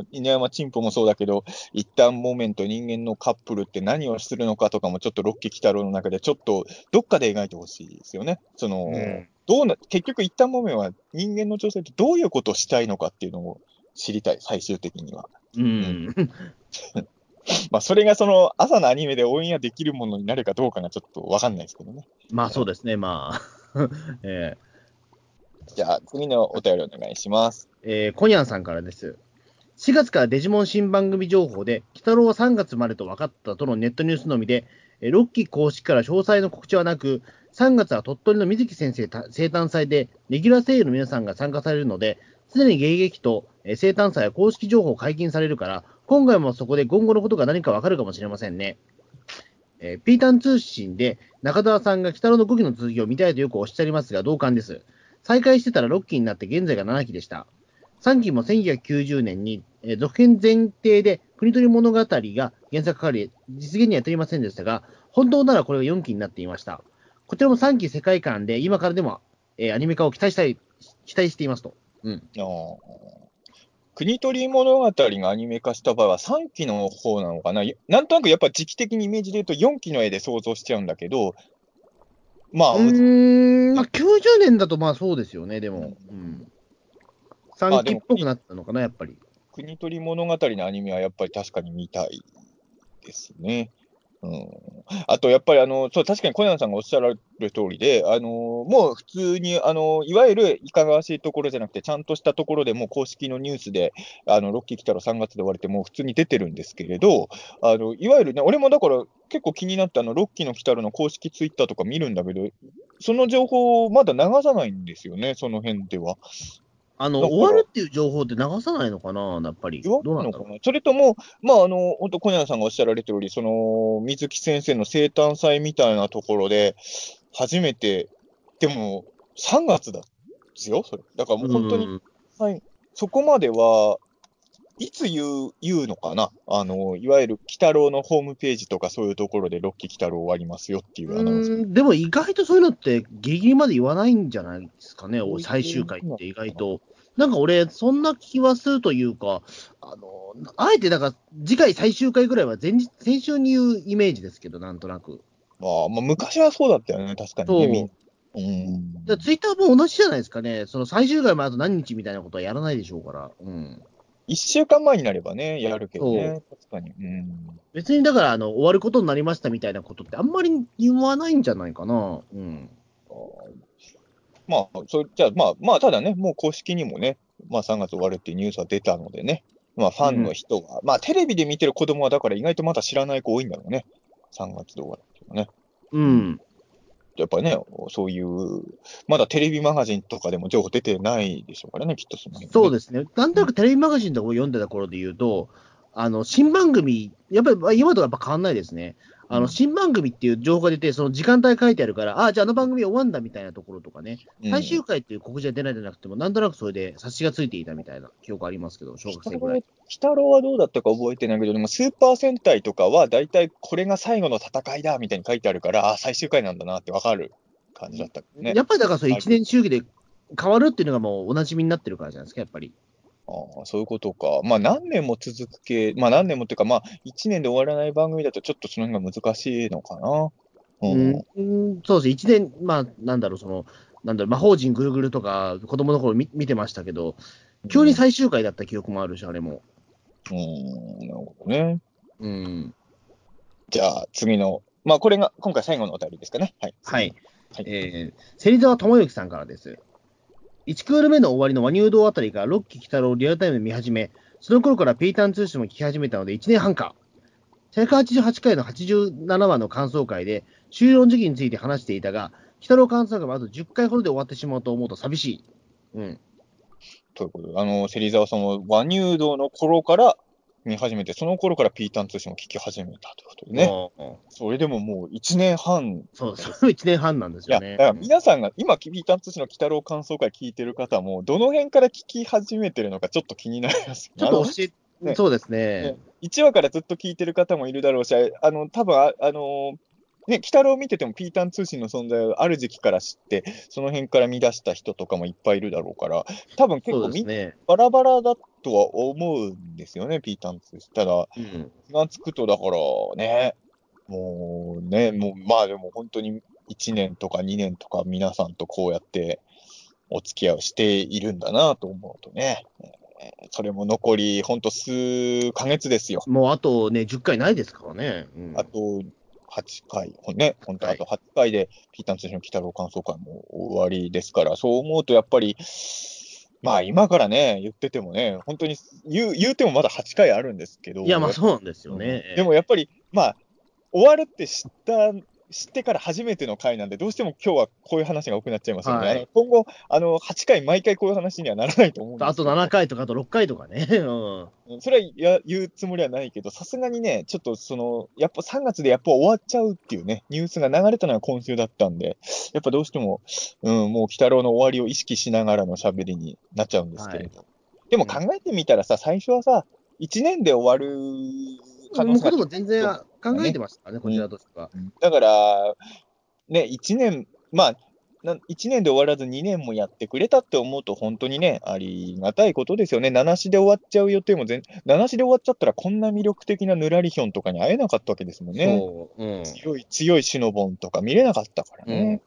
ー犬山チンポもそうだけど、一旦モーメント人間のカップルって何をするのかとかも、ちょっとロッキー鬼太郎の中で、ちょっとどっかで描いてほしいですよね。その、うんどうな、結局一旦モーメンは人間の女性ってどういうことをしたいのかっていうのを知りたい、最終的には。うん。まあ、それがその朝のアニメでオンエアできるものになるかどうかがちょっとわかんないですけどね。まあそうですね、まあ。えじゃあ、次のお便りお願いします。えーコニャンさんからです。4月からデジモン新番組情報で、鬼太郎は3月までと分かったとのネットニュースのみで、えーロッキー公式から詳細の告知はなく、3月は鳥取の水木先生生誕祭で、レギュラー声優の皆さんが参加されるので、すでに迎撃と、生誕祭は公式情報解禁されるから、今回もそこで今後のことが何か分かるかもしれませんね。えーピータン通信で中澤さんが鬼太郎の5期の続きを見たいとよくおっしゃりますが同感です。再開してたら6期になって現在が7期でした。3期も1990年に、えー続編前提で国取物語が原作かり、実現には至りませんでしたが、本当ならこれが4期になっていました。こちらも3期世界観で今からでも、えーアニメ化を期待したい、期待していますと。うん。国取物語がアニメ化した場合は3期の方なのかな？なんとなくやっぱ時期的にイメージで言うと4期の絵で想像しちゃうんだけど、まあ、うーん、まあ、90年だとまあそうですよね、でも。うん。3あでも期っぽくなったのかな、やっぱり。国取り物語のアニメはやっぱり確かに見たいですね。うん、あと、やっぱりあの、そう、確かに小山さんがおっしゃられる通りで、あの、もう普通に、あの、いわゆるいかがわしいところじゃなくて、ちゃんとしたところでもう公式のニュースで、あの、ロッキー来たら3月で終われて、もう普通に出てるんですけれど、あの、いわゆるね、俺もだから結構気になって、あの、ロッキーの来たらの公式ツイッターとか見るんだけど、その情報をまだ流さないんですよね、その辺では。あの、終わるっていう情報って流さないのかな、やっぱり。どうなのかなそれとも、まあ、あの、本当小柳さんがおっしゃられてるより、その、水木先生の生誕祭みたいなところで、初めて、でも、3月だですよ、それ。だからもう本当に、うん。はい、そこまでは、いつ言う、言うのかな？あの、いわゆる、鬼太郎のホームページとかそういうところで、ロッキー鬼太郎終わりますよっていうアナウンス。うんでも意外とそういうのってギリギリまで言わないんじゃない？ですかね、うん最終回って意外と。なんか俺、そんな気はするというか、あの、あえてなんか次回最終回ぐらいは前日、先週に言うイメージですけど、なんとなく。まあ、まあ、昔はそうだったよね、確かにね。そうみんツイッターも同じじゃないですかね、その最終回もあと何日みたいなことはやらないでしょうから。うん。一週間前になればね、やるけどね。確かに。うん。別にだから、あの、終わることになりましたみたいなことってあんまり言わないんじゃないかな。うん。まあ、そじゃあ、まあ、まあ、ただね、もう公式にもね、まあ、3月終わるっていうニュースは出たのでね、まあ、ファンの人は、まあ、テレビで見てる子供は、だから意外とまだ知らない子多いんだろうね。3月で終わるっていうのはね。うん。やっぱりね、そういう、まだテレビマガジンとかでも情報出てないでしょうからね、きっとその辺、ね。そうですね。なんとなくテレビマガジンとかを読んでた頃で言うと、あの、新番組、やっぱりまあ今とはやっぱ変わんないですね。あの、うん新番組っていう情報が出て、その時間帯書いてあるから、ああ、じゃああの番組終わんだみたいなところとかね、うん最終回っていう告知が出ないじゃなくても、なんとなくそれで察しがついていたみたいな記憶ありますけど、小学生ぐらい。鬼太郎はどうだったか覚えてないけど、でもスーパー戦隊とかは、大体これが最後の戦いだみたいに書いてあるから、あ最終回なんだなってわかる感じだったね。やっぱりだからそれ1年周期で変わるっていうのがもうおなじみになってるからじゃないですか、やっぱり。ああそういうことか。まあ何年も続く系、まあ何年もっていうか、まあ1年で終わらない番組だとちょっとその辺が難しいのかな。うん。うん、そうです、1年、まあ、なんだろう、その、なんだろう、魔法陣ぐるぐるとか、子供の頃見見てましたけど、急に最終回だった記憶もあるし、あれも。うん、なるほどね。うん。じゃあ次の、まあこれが今回最後のお便りですかね。はい。はい。はいえー、芹沢智之さんからです。1クール目の終わりの和乳堂あたりからロッキー北郎をリアルタイムで見始め、その頃からピータン通信も聞き始めたので1年半か。188回の87話の感想会で終了時期について話していたが、北郎感想会はあと10回ほどで終わってしまうと思うと寂しい。うん。ということで、あの、芹沢さんは和乳堂の頃から見始めて、その頃からピータン通信を聞き始めたということでね。うんそれでももう1年半そうです。1年半なんですいや、よね。だから皆さんが、今、ピータン通信の鬼太郎感想会聞いてる方も、どの辺から聞き始めてるのかちょっと気になります。ちょっと教え、ねそうですねね。1話からずっと聞いてる方もいるだろうし、あの、多分あ、あのね、鬼太郎見ててもピータン通信の存在をある時期から知って、その辺から見出した人とかもいっぱいいるだろうから、多分結そ構みんなうですね。バラバラだとは思うんですよね、ピータン通信。ただ、うん。気がつくと、だからね、もうね、もう、まあでも本当に1年とか2年とか皆さんとこうやってお付き合いをしているんだなと思うとね、えーそれも残り本当数ヶ月ですよ。もうあとね、10回ないですからね。うんあと8回、ね、本当、あと8回で、ピータン通信の鬼太郎感想会も終わりですから、そう思うとやっぱり、まあ今からね、言っててもね、本当に言う言うてもまだ8回あるんですけど、いや、まあそうなんですよね。でもやっぱり、まあ、終わるって知った知ってから初めての回なんで、どうしても今日はこういう話が多くなっちゃいますよね。はい今後あの、8回、毎回こういう話にはならないと思うんですあと7回とか、あと6回とかね。うんうんそれはや言うつもりはないけど、さすがにね、ちょっとその、やっぱ3月でやっぱ終わっちゃうっていうね、ニュースが流れたのが今週だったんで、やっぱどうしても、うん、もう鬼太郎の終わりを意識しながらの喋りになっちゃうんですけれど。でも考えてみたらさ、最初はさ、1年で終わる可能性ことも全然考えてましたからね、こちらとしては。だから、ね、1年、まあ、な1年で終わらず2年もやってくれたって思うと、本当にね、ありがたいことですよね。7しで終わっちゃう予定も全、7しで終わっちゃったら、こんな魅力的なヌラリヒョンとかに会えなかったわけですもんね。そう。うん。強い、強いシノボンとか見れなかったからね。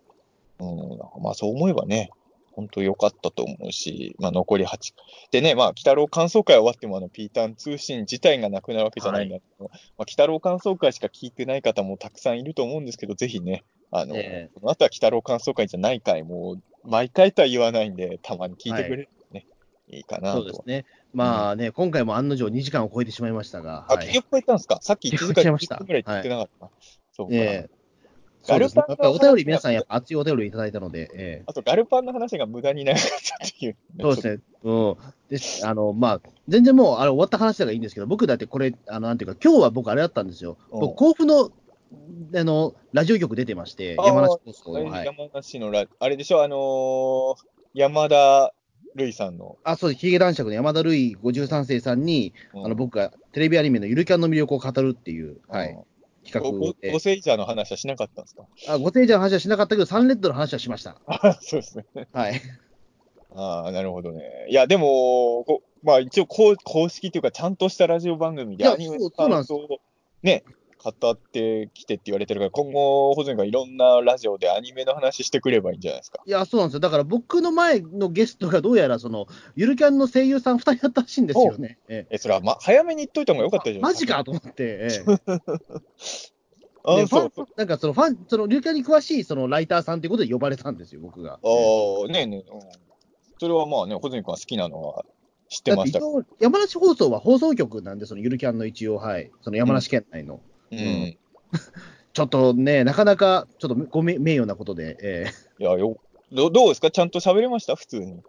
うん、まあそう思えばね、本当良かったと思うし、まあ残り8。でね、まあ、鬼太郎感想会終わっても、あの、ピータン通信自体がなくなるわけじゃないんだけど、まあ、鬼太郎感想会しか聞いてない方もたくさんいると思うんですけど、ぜひね、あの、えこの後は鬼太郎感想会じゃない回も、毎回とは言わないんで、たまに聞いてくれるとね、い、いかなと。そうですね。まあね、今回も案の定2時間を超えてしまいましたが。あ、はい結局超えたんですか？さっき1時間超えました10分ぐらい聞いてなかったな。そうか。ええガルパンのお便り、皆さん、やっぱ熱いお便りいただいたので、ええあと、ガルパンの話が無駄に長かったっていう、そうですね。うん。です。あの、まあ、全然もう、あれ終わった話だからいいんですけど、僕だってこれ、あの、なんていうか、今日は僕あれだったんですよ。うん僕、甲府の、あの、ラジオ局出てまして、山梨放送はい。山梨のラ、あれでしょ、あのー山田るいさんの。あ、そうです。ヒゲ男爵の山田るい53世さんに、うんあの、僕がテレビアニメのゆるキャンの魅力を語るっていう、はい、企ごご画でご。セイジャーの話はしなかったんですか？あ、ご聖者の話はしなかったけど、サンレッドの話はしました。あ そうですね。はい。ああ、なるほどね。いや、でも、こまあ一応公、公式というか、ちゃんとしたラジオ番組でアニメの感想をね、語ってきてって言われてるから、今後、保全がいろんなラジオでアニメの話してくればいいんじゃないですか。いや、そうなんですよ。だから僕の前のゲストがどうやら、その、ゆるキャンの声優さん2人だったらしいんですよね。ええ、それは、ま、早めに言っといた方がよかったじゃえ、ん。マジかと思って。えあえそうなんかそのファン、その、ゆるキャンに詳しいそのライターさんということで呼ばれたんですよ、僕が。ああ、ねえねえ、うん。それはまあね、穂積君は好きなのは知ってました山梨放送は放送局なんで、そのゆるキャンの一応、はい、その山梨県内の。うん。ちょっとね、なかなか、ちょっとごめ名誉なことで、えいや、よ、どどうですか？ちゃんと喋れました？普通に。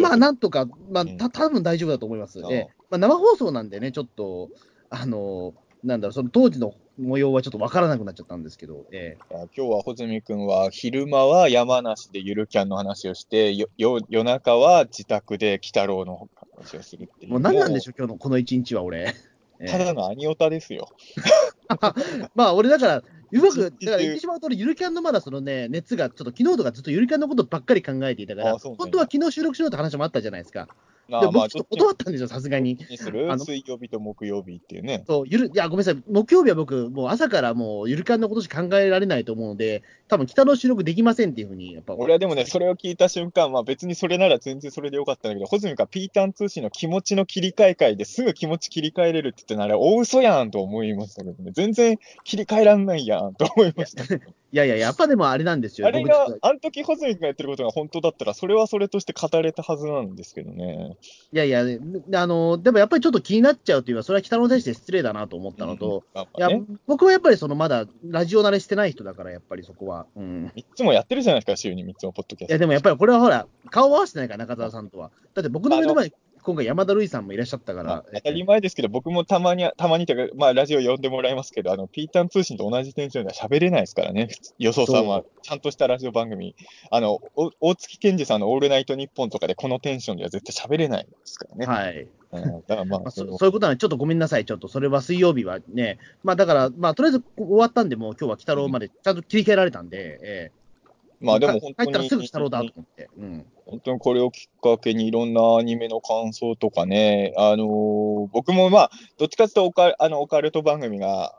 まあ、なんとか、まあ、うんた多分大丈夫だと思います。ああええまあ、生放送なんでね、ちょっと、あの、なんだろう、その当時の模様はちょっとわからなくなっちゃったんですけど、ええいや今日は穂積君は昼間は山梨でゆるキャンの話をして、よよ夜中は自宅で鬼太郎の話をするっていう。もう何なんでしょょう、今日のこの一日は俺。ええただのアニオタですよ。まあ、俺だから、うまく、だから言ってしまうと、ゆるキャンのまだそのね、熱が、ちょっと昨日とかずっとゆるキャンのことばっかり考えていたから、本当は昨日収録しようって話もあったじゃないですか。ああまあ、ちょっと断ったんですよ、さすがに。にする？あの水曜日と木曜日っていうね。そう、ゆる、いや、ごめんなさい、木曜日は僕、もう朝からもうゆるキャンのことしか考えられないと思うので、多分北の収録できませんっていうふうに、やっぱ。俺はでもね、それを聞いた瞬間、まあ別にそれなら全然それでよかったんだけど、穂積がピータン通信の気持ちの切り替え会ですぐ気持ち切り替えれるって言ってなら、大嘘やんと思いましたけどね、全然切り替えらんないやんと思いました。いやいや、やっぱでもあれなんですよ。あれが僕、あの時穂積がやってることが本当だったら、それはそれとして語れたはずなんですけどね。いやいや、あの、でもやっぱりちょっと気になっちゃうというか、それは北野に対して失礼だなと思ったのと、うん、まあいや僕はやっぱりそのまだラジオ慣れしてない人だから、やっぱりそこは。うん。3つもやってるじゃないですか、週に3つもポッドキャスト。いや、でもやっぱりこれはほら、顔合わせてないから、中澤さんとは。だって僕の目の前に今回山田るいさんもいらっしゃったかまあら。当たり前ですけど、僕もたまに、たまにというか、まあ、ラジオ呼んでもらいますけど、あの、ピータン通信と同じテンションでは喋れないですからね、予想さんはそ。ちゃんとしたラジオ番組。あの、お大月健二さんのオールナイトニッポンとかでこのテンションでは絶対喋れないですからね。はい。うん、だからまあ、まあ、そういうことなんで、ちょっとごめんなさい、ちょっとそれは水曜日はね、まあだから、まあとりあえず終わったんで、もう今日は鬼太郎までちゃんと切り替えられたんで、ええまあでも本当帰ったらに、すぐ鬼太郎だと思って。うん。本当にこれをきっかけにいろんなアニメの感想とかね、あのー僕もまあ、どっちかというとオカあのオカルト番組が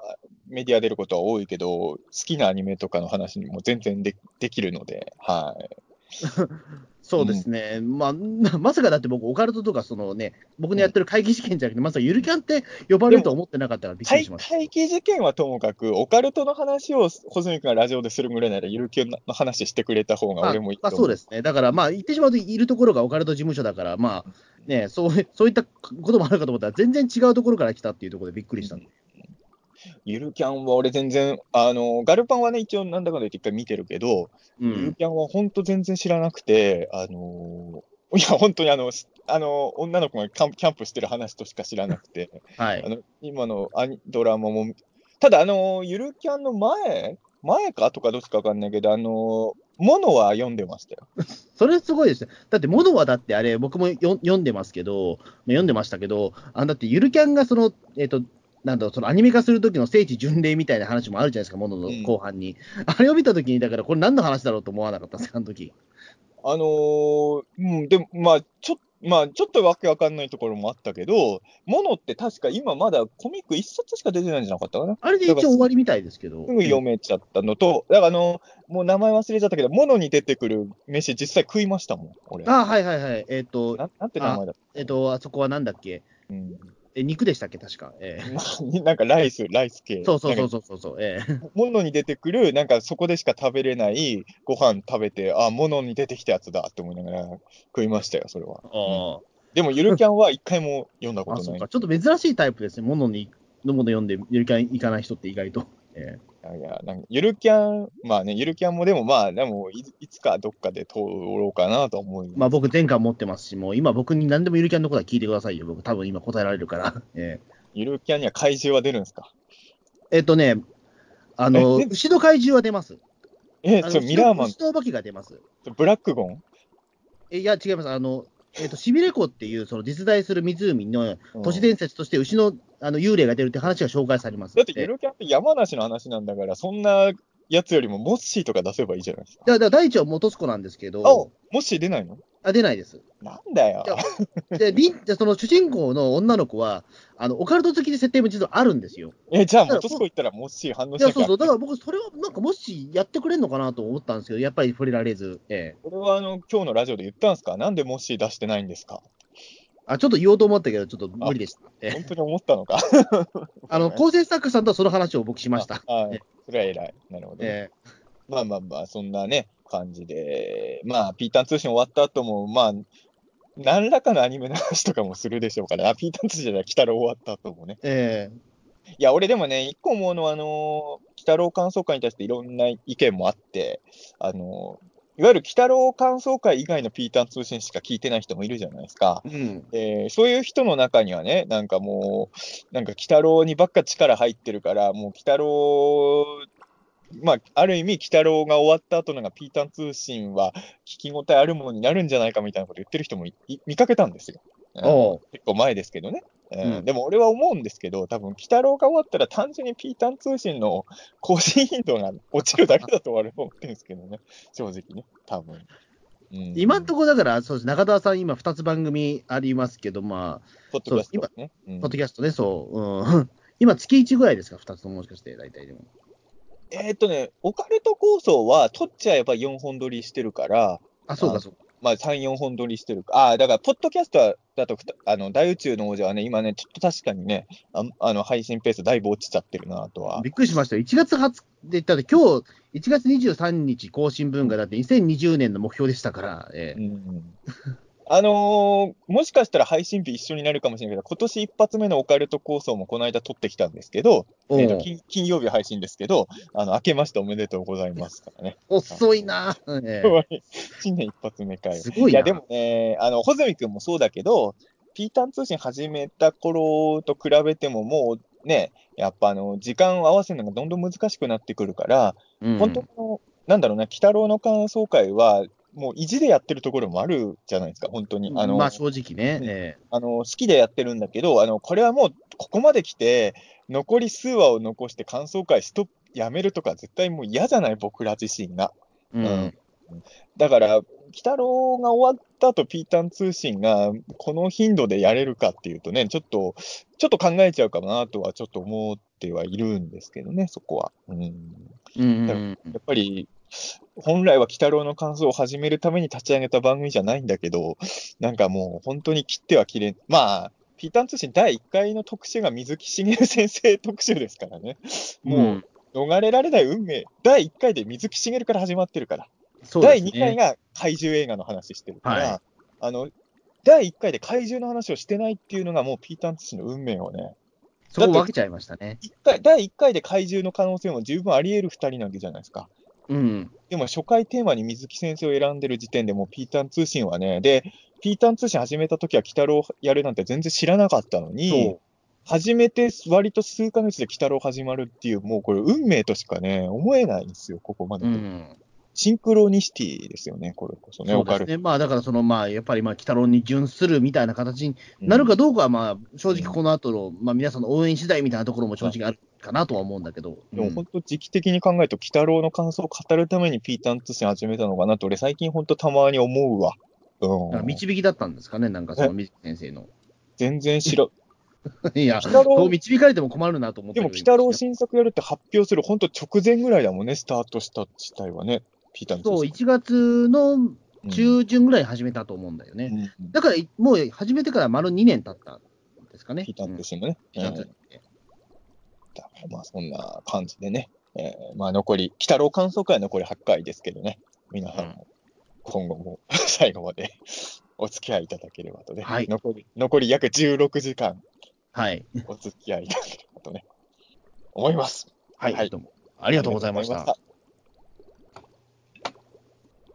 メディア出ることは多いけど、好きなアニメとかの話にも全然でできるので、はい。そうですね、まあ、まさかだって僕、オカルトとか、そのね、僕のやってる会議試験じゃなくて、まさかゆるキャンって呼ばれると思ってなかったからびっくり会しました。会議事件はともかく、オカルトの話を穂積君がラジオでするぐらいなら、ゆるキャンの話してくれた方がまあ俺もいいとまあ、思そうですね、だからまあ、言ってしまうと、いるところがオカルト事務所だから、まあね、そうそういったこともあるかと思ったら、全然違うところから来たっていうところでびっくりしたんで、ゆるキャンは俺全然、あの、ガルパンはね、一応なんだかんだ言って一回見てるけど、うゆるん、キャンは本当全然知らなくて、あのいや、本当にあの、しあの、女の子がキャンキャンプしてる話としか知らなくて、はい、あの、今のアニドラマも、ただあの、ゆるキャンの前前かとかどっちかわかんないけど、あの、ものは読んでましたよ。それすごいですね。だって、モノはだってあれ、僕もよ読んでますけど、読んでましたけど、あだってゆるキャンがその、えっ、と、なんだろう、そのアニメ化する時の聖地巡礼みたいな話もあるじゃないですか、モノの後半に。あれを見た時に、だからこれ何の話だろうと思わなかったです、あの時。あのーうん、でも、まあ、ちょまあ、ちょっとわけわかんないところもあったけど、ものって確か今まだコミック一冊しか出てないんじゃなかったかな。あれで一応終わりみたいですけど。すぐ読めちゃったのと、だからあの、もう名前忘れちゃったけど、ものに出てくる飯実際食いましたもん、俺。あはいはいはい。えっ、と、ななんて名前だった？えっ、と、あそこはなんだっけ？うん、え、肉でしたっけ、確か。ええ なんかライス、ライス系。そうそうそうそうそうそう。ええものに出てくる、なんかそこでしか食べれないご飯食べて、あ、ものに出てきたやつだって思いながら食いましたよ、それは。あでも、ゆるキャンは一回も読んだあ、ことない。あそうか。ちょっと珍しいタイプですね。ものに、のもの読んで、ゆるキャン行かない人って意外と。ええいや、なんかゆるキャン、まあね、ゆるキャンもでもまあ、でもい、いつかどっかで通ろうかなと思います。まあ僕、前回持ってますし、もう今僕に何でもゆるキャンのことは聞いてくださいよ。僕、多分今答えられるから。ええゆるキャンには怪獣は出るんですか？えっとね、あの、えで牛の怪獣は出ます。え、あのちょ、ミラーマン牛、のお化けが出ます。ブラックゴン？えいや、違います。あの、えっと、シビレ湖っていう、その実在する湖のうん都市伝説として牛のあの幽霊が出るって話が紹介されます。だってゆでるキャンって山梨の話なんだから、そんなやつよりもモッシーとか出せばいいじゃないですか。だから第一は元栖湖なんですけあ、ど、モッシー出ないの？あ出ないです。なんだよ。で、リン でその主人公の女の子は、あのオカルト好きで設定も実はあるんですよ。え、じゃあ、だから元栖湖行ったらモッシー反応しなきゃそうそう、だから僕、それをなんかもしやってくれるのかなと思ったんですけど、やっぱり触れられず、ええ。これはあの今日のラジオで言ったんですか？なんでモッシー出してないんですか？あちょっと言おうと思ったけど、ちょっと無理でした。ええ。本当に思ったのか。あの構成作家さんとはその話を僕しました。ああえそれは偉い。なるほどね、え。まあまあまあ、そんなね、感じで、まあ、ピータン通信終わった後も、まあ、何らかのアニメの話とかもするでしょうから、あ、ピータン通信じゃない、鬼太郎終わった後もね。ええいや、俺でもね、一個思うのは、あのー、鬼太郎感想会に対していろんな意見もあって、あのー、いわゆる鬼太郎感想会以外のピータン通信しか聞いてない人もいるじゃないですか。うん。でそういう人の中にはね、なんかもう、なんか鬼太郎にばっか力入ってるから、もう鬼太郎、まあ、ある意味、鬼太郎が終わった後なんかピータン通信は聞き応えあるものになるんじゃないかみたいなこと言ってる人も見かけたんですよ。結構前ですけどね。うんうんでも俺は思うんですけど、多分鬼太郎が終わったら単純にピータン通信の更新頻度が落ちるだけだと俺は思ってるんですけどね、正直ね、多分。うん今んところだから、そうです中田さん、今、2つ番組ありますけど、まポッドキャストはね。ポッドキャストね、そう、うん、今、月1ぐらいですか、2つとももしかして、大体でも。えーっとね、オカルト構想は、取っちゃえば4本撮りしてるから、あ、そうあか、そうか。まあ、3、4本撮りしてるか。ああ、だから、ポッドキャストはだとあの、大宇宙の王者はね、今ね、ちょっと確かにね、ああの、配信ペースだいぶ落ちちゃってるな、とは。びっくりしましたよ。1月20日で、だって今日、1月23日更新分が、だって2020年の目標でしたから、ええうんあのーもしかしたら配信日一緒になるかもしれないけど、今年一発目のオカルト構想もこの間撮ってきたんですけど、えーと金金曜日配信ですけど、あの、明けましておめでとうございますからね。遅いな、ええ 新年一発目かよ。すごいな。いや、でもね、あの、穂積君もそうだけど、ピータン通信始めた頃と比べても、もうね、やっぱあの、時間を合わせるのがどんどん難しくなってくるから、うん本当の、なんだろうな、鬼太郎の感想会は、もう意地でやってるところもあるじゃないですか、本当に。あの、まあ正直ね、えあの好きでやってるんだけど、あのこれはもうここまで来て、残り数話を残して感想会ストップやめるとか、絶対もう嫌じゃない、僕ら自身が。えうんだから、鬼太郎が終わった後、ピータン通信がこの頻度でやれるかっていうとね、ちょっと、ちょっと考えちゃうかなとはちょっと思ってはいるんですけどね、そこは。うん、うんうんやっぱり、本来は鬼太郎の感想を始めるために立ち上げた番組じゃないんだけど、なんかもう本当に切っては切れん、まあ、ピータン通信第1回の特集が水木しげる先生特集ですからね。もう、逃れられない運命、第1回で水木しげるから始まってるから。第2回が怪獣映画の話してるから、はい、あの、第1回で怪獣の話をしてないっていうのがもうピータン通信の運命をね。そこ分けちゃいましたね。回第1回で怪獣の可能性も十分あり得る2人なわけじゃないですか。うん。でも初回テーマに水木先生を選んでる時点でもうピータン通信はね、で、ピータン通信始めた時は鬼太郎やるなんて全然知らなかったのに、初めて割と数ヶ月で鬼太郎始まるっていう、もうこれ運命としかね、思えないんですよ、ここまで。うん、シンクロニシティですよね、これこそね、そうですね。まあ、だからその、まあ、やっぱり、まあ、鬼太郎に準するみたいな形になるかどうかは、まあ、正直この後の、まあ、皆さんの応援次第みたいなところも正直あるかなとは思うんだけど。でも本当、時期的に考えると、鬼太郎の感想を語るためにピータン通信始めたのかなと、俺最近本当たまに思うわ。うん。導きだったんですかね、なんかその水木先生の。全然知ら、いや、そう導かれても困るなと思ってでも、鬼太郎新作やるって発表する、本当直前ぐらいだもんね、スタートした自体はね、ピーターそう、1月の中旬ぐらい始めたと思うんだよね。うん、だから、もう始めてから丸2年経ったんですかね。ピーターとしてもね。うん、まあ、そんな感じでね、えー、まあ、残り、鬼太郎感想会は残り8回ですけどね、皆さんも今後も 最後までお付き合いいただければとね、はい、残り残り約16時間、はい、お付き合いいただければとね、思います。はい、はい、どうも。ありがとうございました。